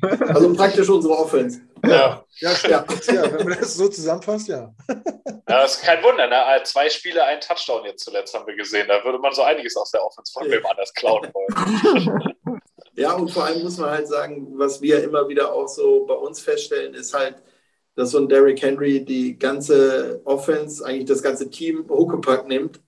Also praktisch unsere Offense. Ja. Ja, stimmt. Ja. wenn man das so zusammenfasst, ja. Ja, das ist kein Wunder, ne? Ah, Zwei Spiele, ein Touchdown jetzt zuletzt haben wir gesehen. Da würde man so einiges aus der Offense von wem anders klauen wollen. Ja, und vor allem muss man halt sagen, was wir immer wieder auch so bei uns feststellen, ist halt, dass so ein Derrick Henry die ganze Offense, eigentlich das ganze Team Huckepack nimmt,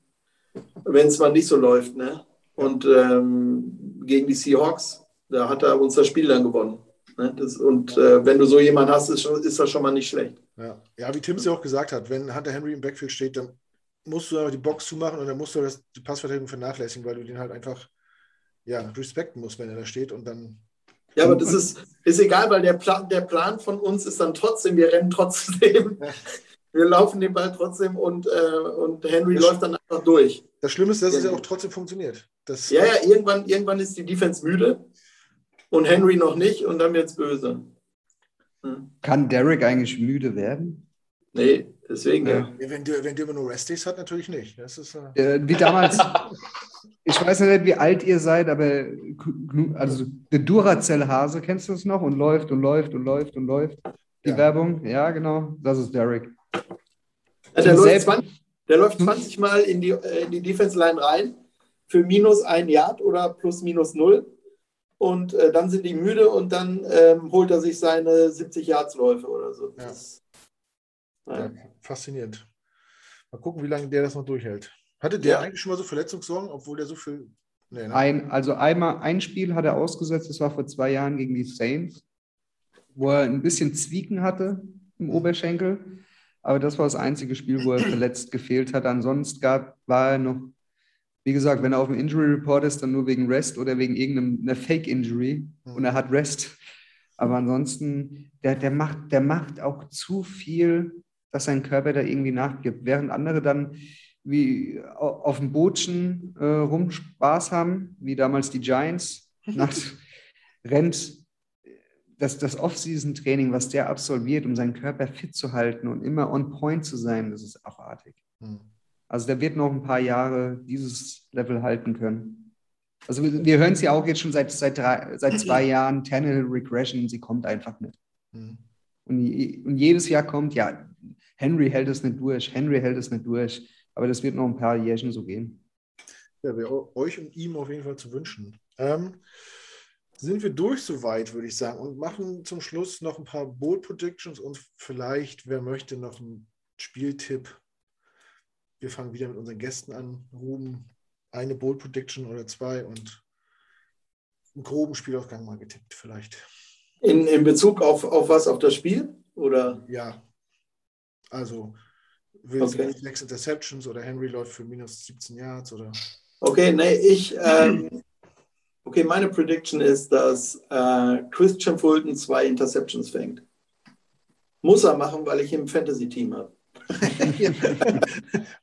wenn es mal nicht so läuft. Ne? Und ähm, gegen die Seahawks, da hat er uns das Spiel dann gewonnen. Ne? Das, und äh, wenn du so jemanden hast, ist, ist das schon mal nicht schlecht. Ja. ja, wie Tim es ja auch gesagt hat, wenn Hunter Henry im Backfield steht, dann musst du einfach die Box zumachen und dann musst du das, die Passverteidigung vernachlässigen, weil du den halt einfach ja, respekten musst, wenn er da steht und dann. Ja, aber das ist, ist egal, weil der Plan, der Plan von uns ist dann trotzdem, wir rennen trotzdem, wir laufen den Ball trotzdem und, äh, und Henry Das- läuft dann einfach durch. Das Schlimme ist, dass es ja auch trotzdem funktioniert. Das, Ja, ja, irgendwann, irgendwann ist die Defense müde und Henry noch nicht und dann wird's böse. Hm. Kann Derek eigentlich müde werden? Nee, deswegen ja. Ja, Wenn du, wenn du immer nur Rest-Days hat, natürlich nicht. Das ist, äh, Äh, wie damals, ich weiß nicht, wie alt ihr seid, aber also der Duracell-Hase, kennst du das noch? Und läuft und läuft und läuft und läuft. Die Werbung, ja, genau, das ist Derek. Ja, der, läuft Selbst- 20, der läuft 20 Mal in die, äh, in die Defense-Line rein für minus ein Yard oder plus minus null. Und äh, dann sind die müde und dann ähm, holt er sich seine 70 Yards-Läufe oder so. Das, ja, faszinierend. Mal gucken, wie lange der das noch durchhält. Hatte der Ja. eigentlich schon mal so Verletzungssorgen, obwohl der so viel. Nee, ne? Ein, also einmal ein Spiel hat er ausgesetzt, das war vor zwei Jahren gegen die Saints, wo er ein bisschen Zwieken hatte im Oberschenkel. Aber das war das einzige Spiel, wo er verletzt gefehlt hat. Ansonsten gab, war er noch, wie gesagt, wenn er auf dem Injury Report ist, dann nur wegen Rest oder wegen irgendeiner Fake-Injury und er hat Rest. Aber ansonsten, der, der, macht, der macht auch zu viel, dass sein Körper da irgendwie nachgibt. Während andere dann wie au- auf dem Bootchen äh, rum Spaß haben, wie damals die Giants, nach, rennt das, das Off-Season-Training, was der absolviert, um seinen Körper fit zu halten und immer on point zu sein, das ist abartig. Hm. Also der wird noch ein paar Jahre dieses Level halten können. Also wir, wir hören es ja auch jetzt schon seit, seit, drei, seit zwei Jahren, Tannehill Regression, sie kommt einfach nicht. Hm. Und, und jedes Jahr kommt, ja, Henry hält es nicht durch, Henry hält es nicht durch, aber das wird noch ein paar Jährchen so gehen. Ja, wäre euch und ihm auf jeden Fall zu wünschen. Ähm, sind wir durch soweit, würde ich sagen, und machen zum Schluss noch ein paar Bold Predictions und vielleicht, wer möchte, noch einen Spieltipp. Wir fangen wieder mit unseren Gästen an. Ruben, eine Bold Prediction oder zwei und einen groben Spielausgang mal getippt, vielleicht. In, in Bezug auf, auf was? Auf das Spiel? Oder? Ja. Also, Wilson Okay. sechs Interceptions oder Henry läuft für minus 17 Yards oder. Okay, nee, ich, ähm, okay, meine Prediction ist, dass äh, Christian Fulton zwei Interceptions fängt. Muss er machen, weil ich im Fantasy-Team habe.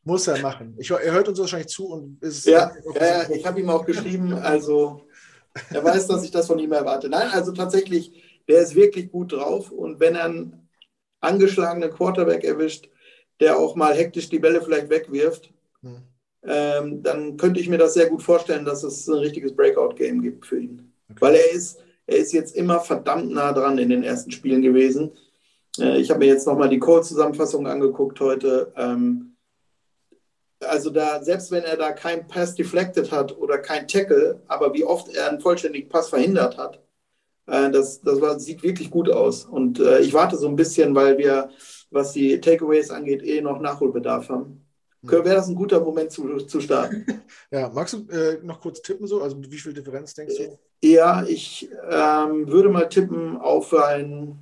Muss er machen. Ich, er hört uns wahrscheinlich zu und ist. Ja, ja, ich habe ihm auch geschrieben, also er weiß, dass ich das von ihm erwarte. Nein, also tatsächlich, der ist wirklich gut drauf und wenn er einen angeschlagenen Quarterback erwischt, der auch mal hektisch die Bälle vielleicht wegwirft, Hm. ähm, dann könnte ich mir das sehr gut vorstellen, dass es ein richtiges Breakout-Game gibt für ihn. Weil er ist, er ist jetzt immer verdammt nah dran in den ersten Spielen gewesen. Äh, ich habe mir jetzt nochmal die Code-Zusammenfassung angeguckt heute. Ähm, also da, selbst wenn er da kein Pass deflected hat oder kein Tackle, aber wie oft er einen vollständigen Pass verhindert hat, äh, das, das war, sieht wirklich gut aus. Und äh, ich warte so ein bisschen, weil wir, was die Takeaways angeht, eh noch Nachholbedarf haben. Wäre das ein guter Moment zu, zu starten? Ja, magst du äh, noch kurz tippen so? Also wie viel Differenz denkst du? Ja, ich ähm, würde mal tippen auf ein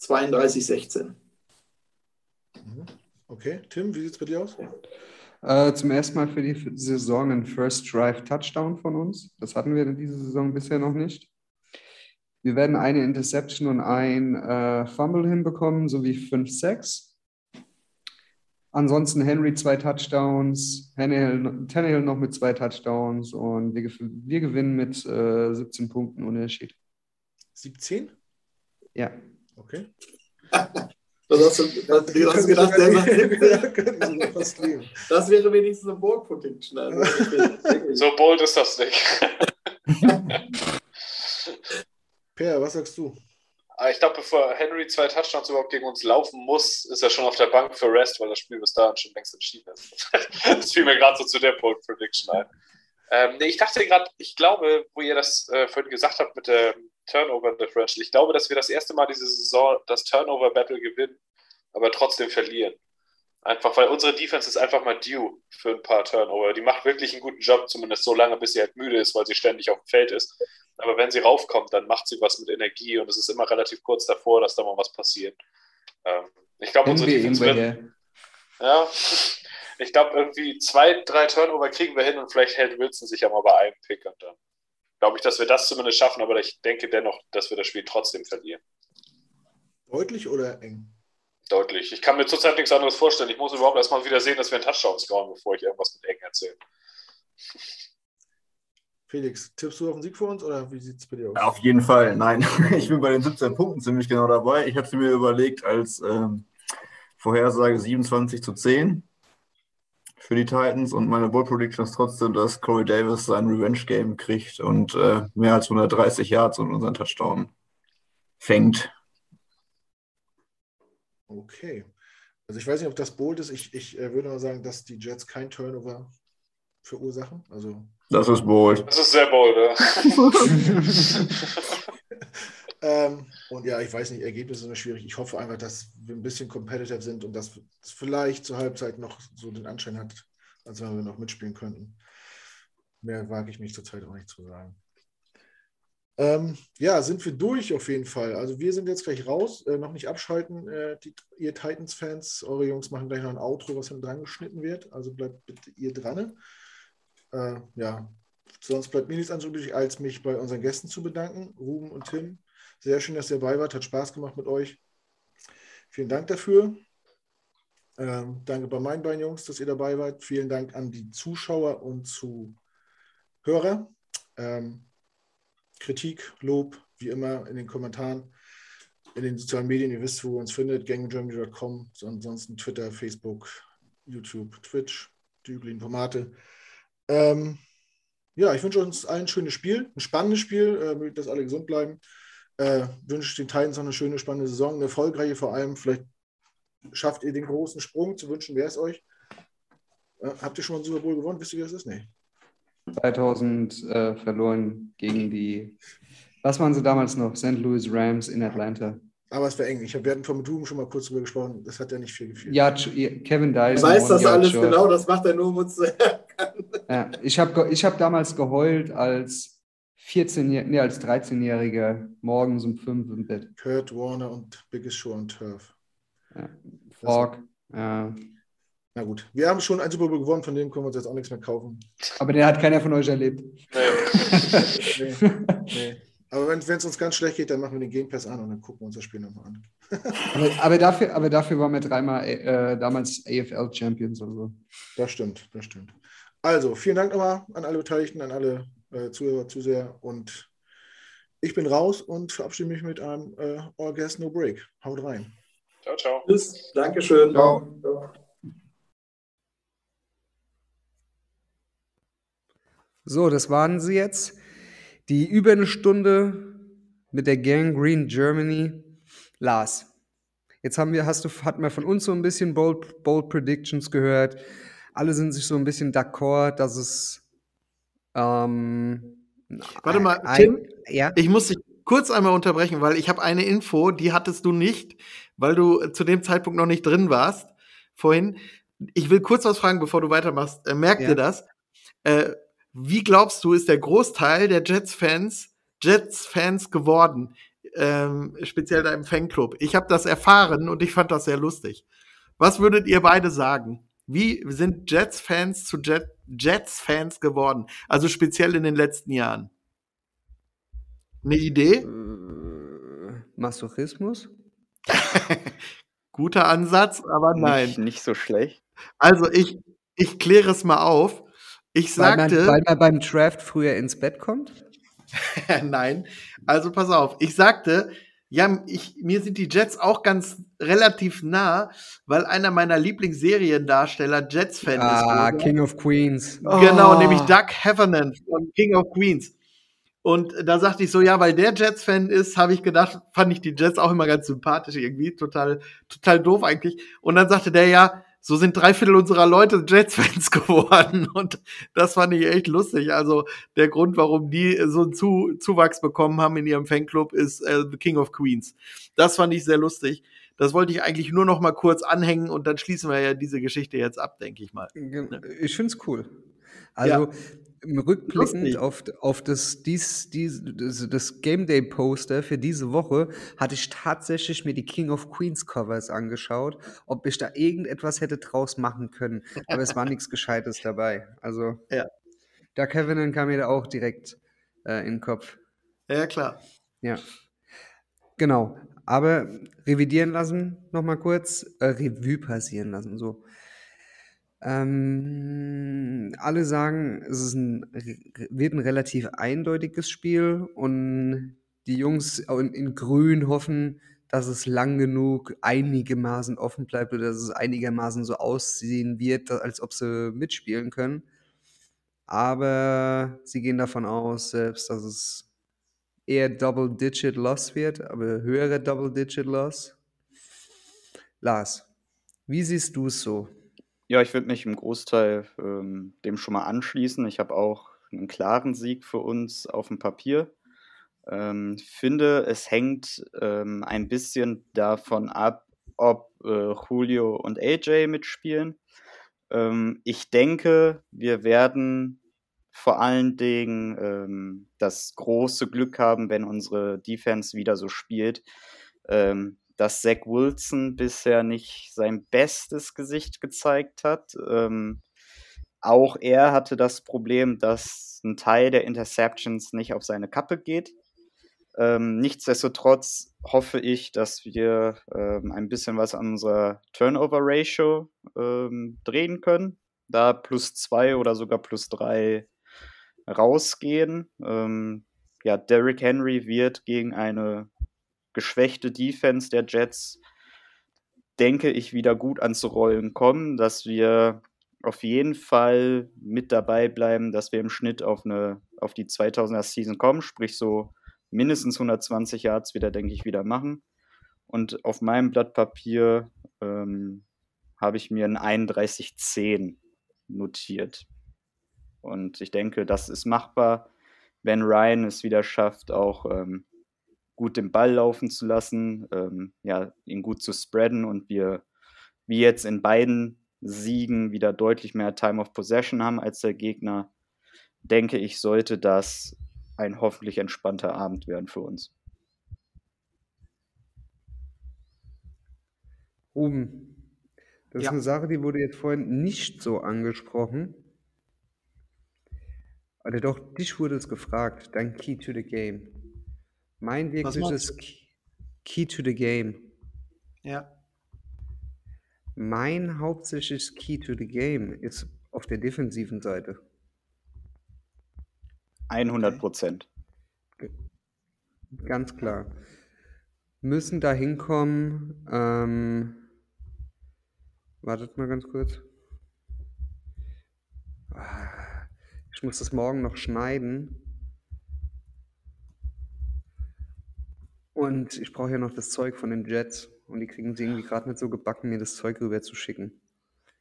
32-16. Okay, Tim, wie sieht es bei dir aus? Äh, zum ersten Mal für die Saison ein First Drive Touchdown von uns. Das hatten wir in dieser Saison bisher noch nicht. Wir werden eine Interception und ein äh, Fumble hinbekommen, sowie 5-6. Ansonsten Henry zwei Touchdowns, Tannehill, Tannehill noch mit zwei Touchdowns und wir, wir gewinnen mit äh, 17 Punkten Unterschied. 17? Ja. Okay. Das hast du, das, du hast gedacht, der sagt 17. Das wäre wenigstens eine Bold Prediction. Also, so bold ist das nicht. Per, was sagst du? Ah, ich glaube, bevor Henry zwei Touchdowns überhaupt gegen uns laufen muss, ist er schon auf der Bank für Rest, weil das Spiel bis dahin schon längst entschieden ist. das fiel mir gerade so zu der Bold Prediction ein. Ähm, nee, ich dachte gerade, ich glaube, wo ihr das äh, vorhin gesagt habt mit der Turnover Differential, ich glaube, dass wir das erste Mal diese Saison das Turnover Battle gewinnen, aber trotzdem verlieren. Einfach, weil unsere Defense ist einfach mal due für ein paar Turnover. Die macht wirklich einen guten Job, zumindest so lange, bis sie halt müde ist, weil sie ständig auf dem Feld ist. Aber wenn sie raufkommt, dann macht sie was mit Energie und es ist immer relativ kurz davor, dass da mal was passiert. Ähm, ich glaube, unsere Defense wird, Ja, ich glaube, irgendwie zwei, drei Turnover kriegen wir hin und vielleicht hält Wilson sich ja mal bei einem Pick und dann glaube ich, dass wir das zumindest schaffen, aber ich denke dennoch, dass wir das Spiel trotzdem verlieren. Deutlich oder eng? Deutlich. Ich kann mir zurzeit nichts anderes vorstellen. Ich muss überhaupt erstmal wieder sehen, dass wir einen Touchdown scoren, bevor ich irgendwas mit eng erzähle. Felix, tippst du auf den Sieg für uns oder wie sieht es bei dir aus? Auf jeden Fall, nein. Ich bin bei den 17 Punkten ziemlich genau dabei. Ich hatte mir überlegt, als ähm, Vorhersage 27 zu 10 für die Titans und meine Bold Prediction ist trotzdem, dass Corey Davis sein Revenge Game kriegt und äh, mehr als 130 Yards und unseren Touchdown fängt. Okay. Also ich weiß nicht, ob das bold ist. Ich, ich äh, würde mal sagen, dass die Jets kein Turnover verursachen. Also das ist bold. Das ist sehr bold, ja. ähm, und ja, ich weiß nicht, Ergebnisse sind schwierig. Ich hoffe einfach, dass wir ein bisschen competitive sind und dass es vielleicht zur Halbzeit noch so den Anschein hat, als wenn wir noch mitspielen könnten. Mehr wage ich mich zurzeit auch nicht zu sagen. Ähm, ja, sind wir durch auf jeden Fall. Also wir sind jetzt gleich raus, äh, noch nicht abschalten, äh, die, ihr Titans-Fans. Eure Jungs machen gleich noch ein Outro, was dann dran geschnitten wird. Also bleibt bitte ihr dran. Äh, ja, sonst bleibt mir nichts anderes als mich bei unseren Gästen zu bedanken. Ruben und Tim, sehr schön, dass ihr dabei wart. Hat Spaß gemacht mit euch. Vielen Dank dafür. Ähm, danke bei meinen beiden Jungs, dass ihr dabei wart. Vielen Dank an die Zuschauer und Zuhörer. Ähm, Kritik, Lob, wie immer in den Kommentaren, in den sozialen Medien. Ihr wisst, wo ihr uns findet. ganggermany.com, ansonsten Twitter, Facebook, YouTube, Twitch, die Formate. Ähm, ja, ich wünsche uns allen ein schönes Spiel, ein spannendes Spiel, äh, mögt, dass alle gesund bleiben. Äh, wünsche den Titans noch eine schöne, spannende Saison, eine erfolgreiche vor allem. Vielleicht schafft ihr den großen Sprung. Zu wünschen wäre es euch. Äh, habt ihr schon mal einen Super Bowl gewonnen? Wisst ihr, wer es ist? Nee. 2000 äh, verloren gegen die, was waren sie damals noch? St. Louis Rams in Atlanta. Aber es war eng. Ich hab, wir hatten vom Doom schon mal kurz drüber gesprochen. Das hat ja nicht viel gefehlt. Ja, Kevin Dyson. Du weißt das alles Short. genau, das macht er nur, um uns zu ja, Ich habe ich hab damals geheult als 14 nee, als 13-Jähriger morgens um 5 im Bett. Kurt Warner und Biggest Show on Turf. Ja. Frog. Ja. Na gut, wir haben schon ein Super Bowl gewonnen, von dem können wir uns jetzt auch nichts mehr kaufen. Aber der hat keiner von euch erlebt. nee. nee. Aber wenn es uns ganz schlecht geht, dann machen wir den Game Pass an und dann gucken wir uns das Spiel nochmal an. aber, aber, dafür, aber dafür waren wir dreimal äh, damals AFL Champions oder so. Das stimmt, das stimmt. Also, vielen Dank nochmal an alle Beteiligten, an alle äh, Zuhörer, Zuseher und ich bin raus und verabschiede mich mit einem äh, All Gas No Break. Haut rein. Ciao, ciao. Tschüss. Dankeschön. Ciao. ciao. So, das waren sie jetzt die über eine Stunde mit der Gang Green Germany. Lars, jetzt haben wir, hast du, hatten wir von uns so ein bisschen Bold, Bold Predictions gehört. Alle sind sich so ein bisschen d'accord, dass es ähm, Warte mal, ein- Tim, ja? ich muss dich kurz einmal unterbrechen, weil ich habe eine Info, die hattest du nicht, weil du äh, zu dem Zeitpunkt noch nicht drin warst vorhin. Ich will kurz was fragen, bevor du weitermachst. Äh, merkt Ja. ihr das? Äh, wie glaubst du, ist der Großteil der Jets-Fans Jets-Fans geworden? Ähm, speziell da im Fanclub. Ich habe das erfahren und ich fand das sehr lustig. Was würdet ihr beide sagen? Wie sind Jets-Fans zu Jet Jets-Fans geworden? Also speziell in den letzten Jahren. Eine Idee? Äh, Masochismus? Guter Ansatz, aber nein. Nicht, nicht so schlecht. Also ich, ich kläre es mal auf. Ich Weil man, sagte, weil man beim Draft früher ins Bett kommt? nein. Also pass auf. Ich sagte, ja, ich, mir sind die Jets auch ganz relativ nah, weil einer meiner Lieblingsseriendarsteller Jets-Fan Ah, ist. früher. King of Queens. Genau, Oh. nämlich Doug Heffernan von King of Queens. Und da sagte ich so, ja, weil der Jets-Fan ist, habe ich gedacht, fand ich die Jets auch immer ganz sympathisch irgendwie, total, total doof eigentlich. Und dann sagte der ja, so sind drei Viertel unserer Leute Jets-Fans geworden. Und das fand ich echt lustig. Also der Grund, warum die so einen Zu Zuwachs bekommen haben in ihrem Fanclub, ist äh, The King of Queens. Das fand ich sehr lustig. Das wollte ich eigentlich nur noch mal kurz anhängen und dann schließen wir ja diese Geschichte jetzt ab, denke ich mal. Ich finde es cool. Also im Rückblickend auf, auf das, dies, dies, das, das Game Day Poster für diese Woche hatte ich tatsächlich mir die King of Queens Covers angeschaut, ob ich da irgendetwas hätte draus machen können. Aber es war nichts Gescheites dabei. Also Ja. der Kevin kam mir da auch direkt äh, in den Kopf. Ja, klar. Ja. Genau. Aber revidieren lassen, nochmal kurz, äh, Revue passieren lassen, so. Ähm, alle sagen, es ist ein, wird ein relativ eindeutiges Spiel und die Jungs in, in Grün hoffen, dass es lang genug einigermaßen offen bleibt oder dass es einigermaßen so aussehen wird, als ob sie mitspielen können. Aber sie gehen davon aus, selbst, dass es eher Double-Digit Loss wird, aber höhere Double-Digit Loss. Lars, wie siehst du es so? Ja, ich würde mich im Großteil ähm, dem schon mal anschließen. Ich habe auch einen klaren Sieg für uns auf dem Papier. Ähm, finde, es hängt ähm, ein bisschen davon ab, ob äh, Julio und AJ mitspielen. Ähm, ich denke, wir werden vor allen Dingen ähm, das große Glück haben, wenn unsere Defense wieder so spielt, ähm, dass Zach Wilson bisher nicht sein bestes Gesicht gezeigt hat. Ähm, auch er hatte das Problem, dass ein Teil der Interceptions nicht auf seine Kappe geht. Ähm, nichtsdestotrotz hoffe ich, dass wir ähm, ein bisschen was an unserer Turnover-Ratio ähm, drehen können. Da plus zwei oder sogar plus drei rausgehen. Ähm, ja, Derrick Henry wird gegen eine geschwächte Defense der Jets, denke ich, wieder gut ans Rollen kommen, dass wir auf jeden Fall mit dabei bleiben, dass wir im Schnitt auf, eine, auf die 2000er Season kommen, sprich so mindestens 120 Yards wieder, denke ich, wieder machen. Und auf meinem Blatt Papier ähm, habe ich mir ein 31-10 notiert. Und ich denke, das ist machbar, wenn Ryan es wieder schafft, auch ähm, gut den Ball laufen zu lassen, ähm, ja, ihn gut zu spreaden und wir, wie jetzt in beiden Siegen, wieder deutlich mehr Time of Possession haben als der Gegner, denke ich, sollte das ein hoffentlich entspannter Abend werden für uns. Ruben, das Ja. ist eine Sache, die wurde jetzt vorhin nicht so angesprochen. Oder doch, dich wurde es gefragt, dein Key to the Game. Mein Was wirkliches meinst Key Key to the Game. Ja. Mein hauptsächliches Key to the Game ist auf der defensiven Seite. 100 Prozent. Ganz klar. Müssen da hinkommen. Ähm, wartet mal ganz kurz. Ah, Ich muss das morgen noch schneiden. Und ich brauche ja noch das Zeug von den Jets. Und die kriegen sie irgendwie gerade nicht so gebacken, mir das Zeug rüber zu schicken.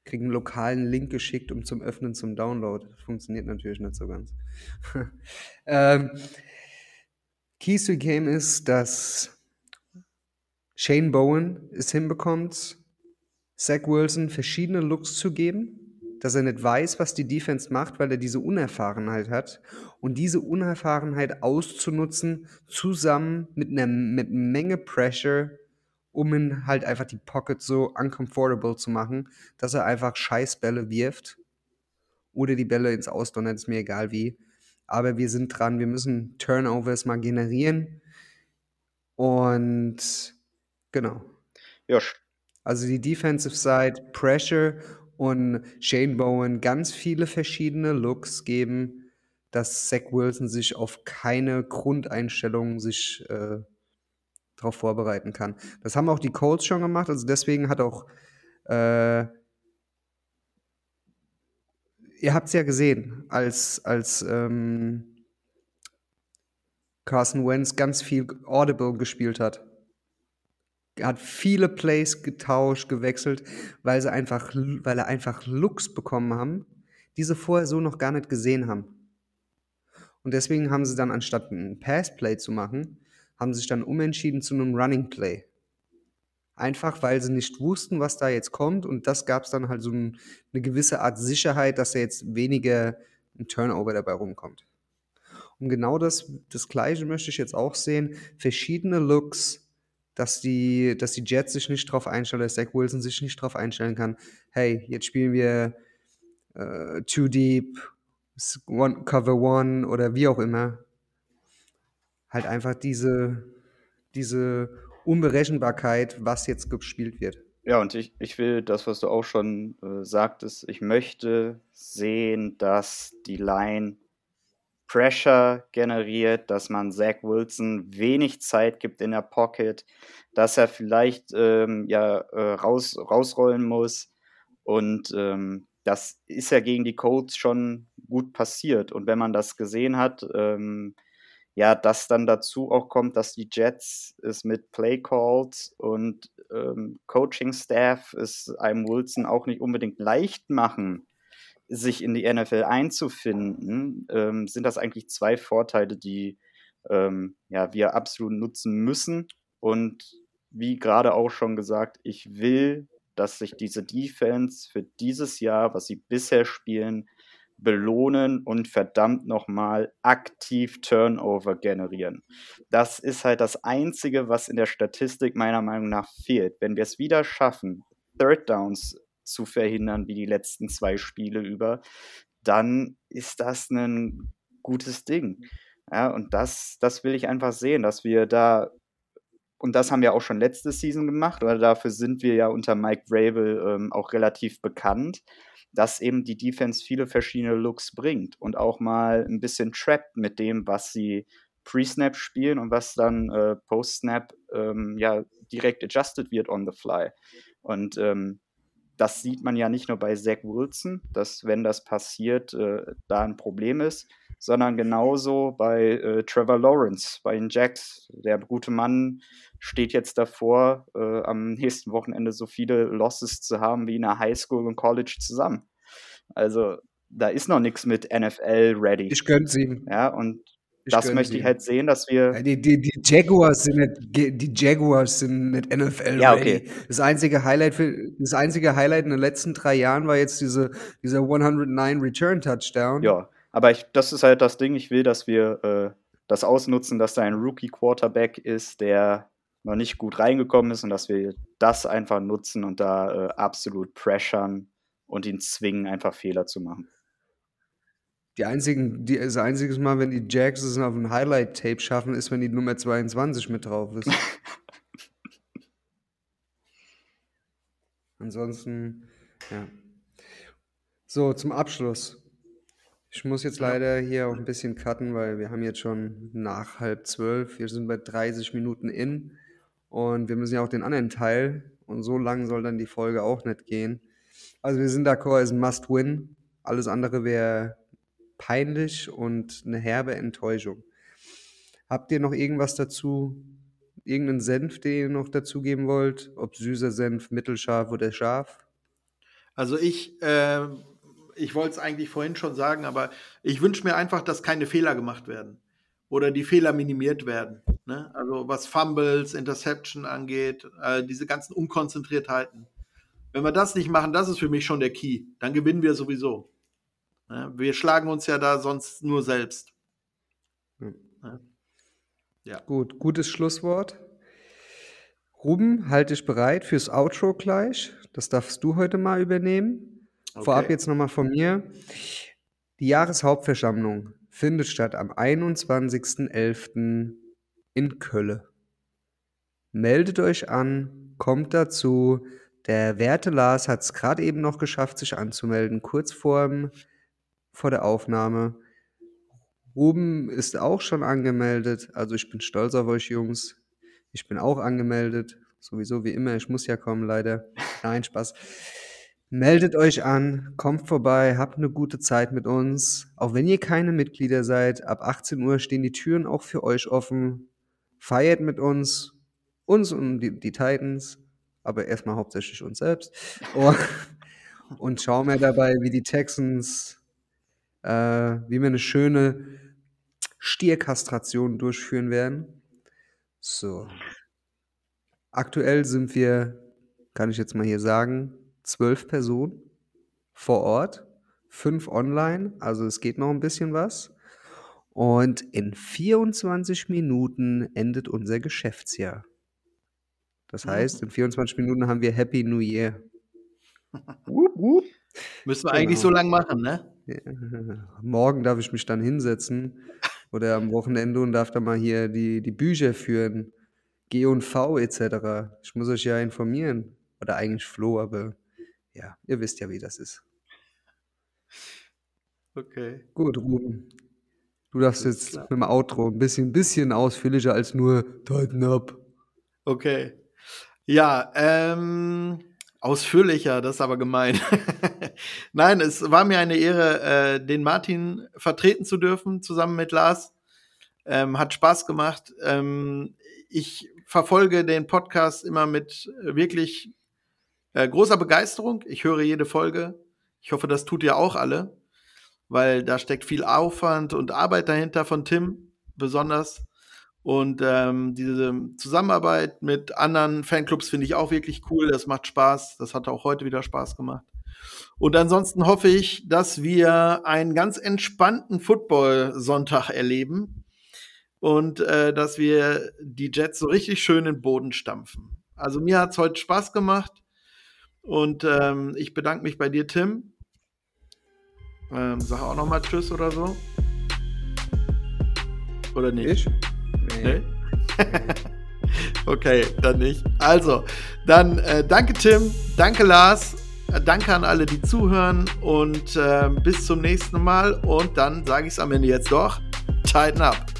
kriege einen lokalen Link geschickt, um zum Öffnen zum Download. Das funktioniert natürlich nicht so ganz. ähm, Keys to the Game ist, dass Shane Bowen es hinbekommt, Zach Wilson verschiedene Looks zu geben, dass er nicht weiß, was die Defense macht, weil er diese Unerfahrenheit hat. Und diese Unerfahrenheit auszunutzen, zusammen mit einer mit Menge Pressure, um ihn halt einfach die Pocket so uncomfortable zu machen, dass er einfach Scheißbälle wirft. Oder die Bälle ins Ausdonnert, ist mir egal wie. Aber wir sind dran, wir müssen Turnovers mal generieren. Und genau. Ja. Also die Defensive Side, Pressure und Shane Bowen ganz viele verschiedene Looks geben, dass Zach Wilson sich auf keine Grundeinstellung sich äh, darauf vorbereiten kann. Das haben auch die Colts schon gemacht, also deswegen hat auch äh, ihr habt es ja gesehen, als, als ähm, Carson Wentz ganz viel Audible gespielt hat. Er hat viele Plays getauscht, gewechselt, weil sie einfach, weil er einfach Looks bekommen haben, die sie vorher so noch gar nicht gesehen haben. Und deswegen haben sie dann, anstatt ein Passplay zu machen, haben sie sich dann umentschieden zu einem Running Play. Einfach weil sie nicht wussten, was da jetzt kommt. Und das gab es dann halt so ein, eine gewisse Art Sicherheit, dass da jetzt weniger ein Turnover dabei rumkommt. Und genau das, das Gleiche möchte ich jetzt auch sehen. Verschiedene Looks, dass die, dass die Jets sich nicht darauf einstellen, dass Zach Wilson sich nicht darauf einstellen kann, hey, jetzt spielen wir äh, Too Deep, one, Cover One oder wie auch immer. Halt einfach diese, diese Unberechenbarkeit, was jetzt gespielt wird. Ja, und ich, ich will das, was du auch schon äh, sagtest, ich möchte sehen, dass die Line Pressure generiert, dass man Zach Wilson wenig Zeit gibt in der Pocket, dass er vielleicht ähm, ja, äh, raus, rausrollen muss. Und ähm, das ist ja gegen die Colts schon gut passiert. Und wenn man das gesehen hat, ähm, ja, dass dann dazu auch kommt, dass die Jets es mit Play Calls und ähm, Coaching Staff es einem Wilson auch nicht unbedingt leicht machen, sich in die NFL einzufinden, ähm, sind das eigentlich zwei Vorteile, die ähm, ja, wir absolut nutzen müssen. Und wie gerade auch schon gesagt, ich will, dass sich diese Defense für dieses Jahr, was sie bisher spielen, belohnen und verdammt nochmal aktiv Turnover generieren. Das ist halt das Einzige, was in der Statistik meiner Meinung nach fehlt. Wenn wir es wieder schaffen, Third Downs zu verhindern, wie die letzten zwei Spiele über, dann ist das ein gutes Ding. Ja, und das, das will ich einfach sehen, dass wir da, und das haben wir auch schon letzte Season gemacht, oder dafür sind wir ja unter Mike Vrabel ähm, auch relativ bekannt, dass eben die Defense viele verschiedene Looks bringt und auch mal ein bisschen trappt mit dem, was sie Pre-Snap spielen und was dann äh, Post-Snap ähm, ja direkt adjusted wird on the fly. Und ähm, das sieht man ja nicht nur bei Zach Wilson, dass wenn das passiert, äh, da ein Problem ist, sondern genauso bei äh, Trevor Lawrence, bei den Jacks. Der gute Mann steht jetzt davor, äh, am nächsten Wochenende so viele Losses zu haben wie in der Highschool und College zusammen. Also da ist noch nichts mit NFL ready. Ich gönn's ihm. Ja, und das möchte ich halt sehen, dass wir. Ja, die, die, die, Jaguars sind nicht, die Jaguars sind nicht NFL ja, okay. ready. Das einzige Highlight für, das einzige Highlight in den letzten drei Jahren war jetzt diese, dieser 109 Return Touchdown. Ja, aber ich, das ist halt das Ding. Ich will, dass wir äh, das ausnutzen, dass da ein Rookie Quarterback ist, der noch nicht gut reingekommen ist und dass wir das einfach nutzen und da äh, absolut pressern und ihn zwingen, einfach Fehler zu machen. Die einzigen, die, das einzige Mal, wenn die Jacks es auf ein Highlight-Tape schaffen, ist, wenn die Nummer 22 mit drauf ist. Ansonsten, ja. So, zum Abschluss. Ich muss jetzt leider hier auch ein bisschen cutten, weil wir haben jetzt schon nach halb zwölf. Wir sind bei 30 Minuten in und wir müssen ja auch den anderen Teil und so lang soll dann die Folge auch nicht gehen. Also wir sind d'accord, es ist ein Must-Win. Alles andere wäre peinlich und eine herbe Enttäuschung. Habt ihr noch irgendwas dazu, irgendeinen Senf, den ihr noch dazugeben wollt? Ob süßer Senf, mittelscharf oder scharf? Also ich, äh, ich wollte es eigentlich vorhin schon sagen, aber ich wünsche mir einfach, dass keine Fehler gemacht werden oder die Fehler minimiert werden. Ne? Also was Fumbles, Interception angeht, äh, diese ganzen Unkonzentriertheiten. Wenn wir das nicht machen, das ist für mich schon der Key. Dann gewinnen wir sowieso. Ne? Wir schlagen uns ja da sonst nur selbst. Ne? Ja. Gut, gutes Schlusswort. Ruben, halte dich bereit fürs Outro gleich. Das darfst du heute mal übernehmen. Okay. Vorab jetzt nochmal von mir. Die Jahreshauptversammlung findet statt am 21.11. in Köln. Meldet euch an, kommt dazu. Der Werte Lars hat es gerade eben noch geschafft, sich anzumelden, kurz vor, vor der Aufnahme. Ruben ist auch schon angemeldet. Also ich bin stolz auf euch Jungs. Ich bin auch angemeldet. Sowieso wie immer. Ich muss ja kommen, leider. Nein, Spaß. Meldet euch an, kommt vorbei, habt eine gute Zeit mit uns. Auch wenn ihr keine Mitglieder seid, ab 18 Uhr stehen die Türen auch für euch offen. Feiert mit uns, uns und die, die Titans, aber erstmal hauptsächlich uns selbst. Und, und schauen wir dabei, wie die Texans, äh, wie wir eine schöne Stierkastration durchführen werden. So. Aktuell sind wir, kann ich jetzt mal hier sagen, zwölf Personen vor Ort, fünf online, also es geht noch ein bisschen was. Und in 24 Minuten endet unser Geschäftsjahr. Das heißt, in 24 Minuten haben wir Happy New Year. Müssen wir genau. eigentlich so lang machen, ne? Ja. Morgen darf ich mich dann hinsetzen oder am Wochenende und darf dann mal hier die, die Bücher führen. G und V etc. Ich muss euch ja informieren. Oder eigentlich Flo, aber ja, ihr wisst ja, wie das ist. Okay. Gut, Ruben. Du darfst jetzt klar. mit dem Outro ein bisschen, bisschen ausführlicher als nur Tighten up. Okay. Ja, ähm, ausführlicher, das ist aber gemein. Nein, es war mir eine Ehre, äh, den Martin vertreten zu dürfen, zusammen mit Lars. Ähm, hat Spaß gemacht. Ähm, ich verfolge den Podcast immer mit wirklich äh, großer Begeisterung. Ich höre jede Folge. Ich hoffe, das tut ihr auch alle, weil da steckt viel Aufwand und Arbeit dahinter von Tim besonders. Und ähm, diese Zusammenarbeit mit anderen Fanclubs finde ich auch wirklich cool. Das macht Spaß. Das hat auch heute wieder Spaß gemacht. Und ansonsten hoffe ich, dass wir einen ganz entspannten Football-Sonntag erleben und äh, dass wir die Jets so richtig schön in den Boden stampfen. Also mir hat es heute Spaß gemacht. Und ähm, ich bedanke mich bei dir, Tim. Ähm, sag auch nochmal Tschüss oder so. Oder nicht? Ich? Nee. nee? okay, dann nicht. Also, dann äh, danke Tim, danke Lars, äh, danke an alle, die zuhören und äh, bis zum nächsten Mal. Und dann sage ich es am Ende jetzt doch: Tighten up.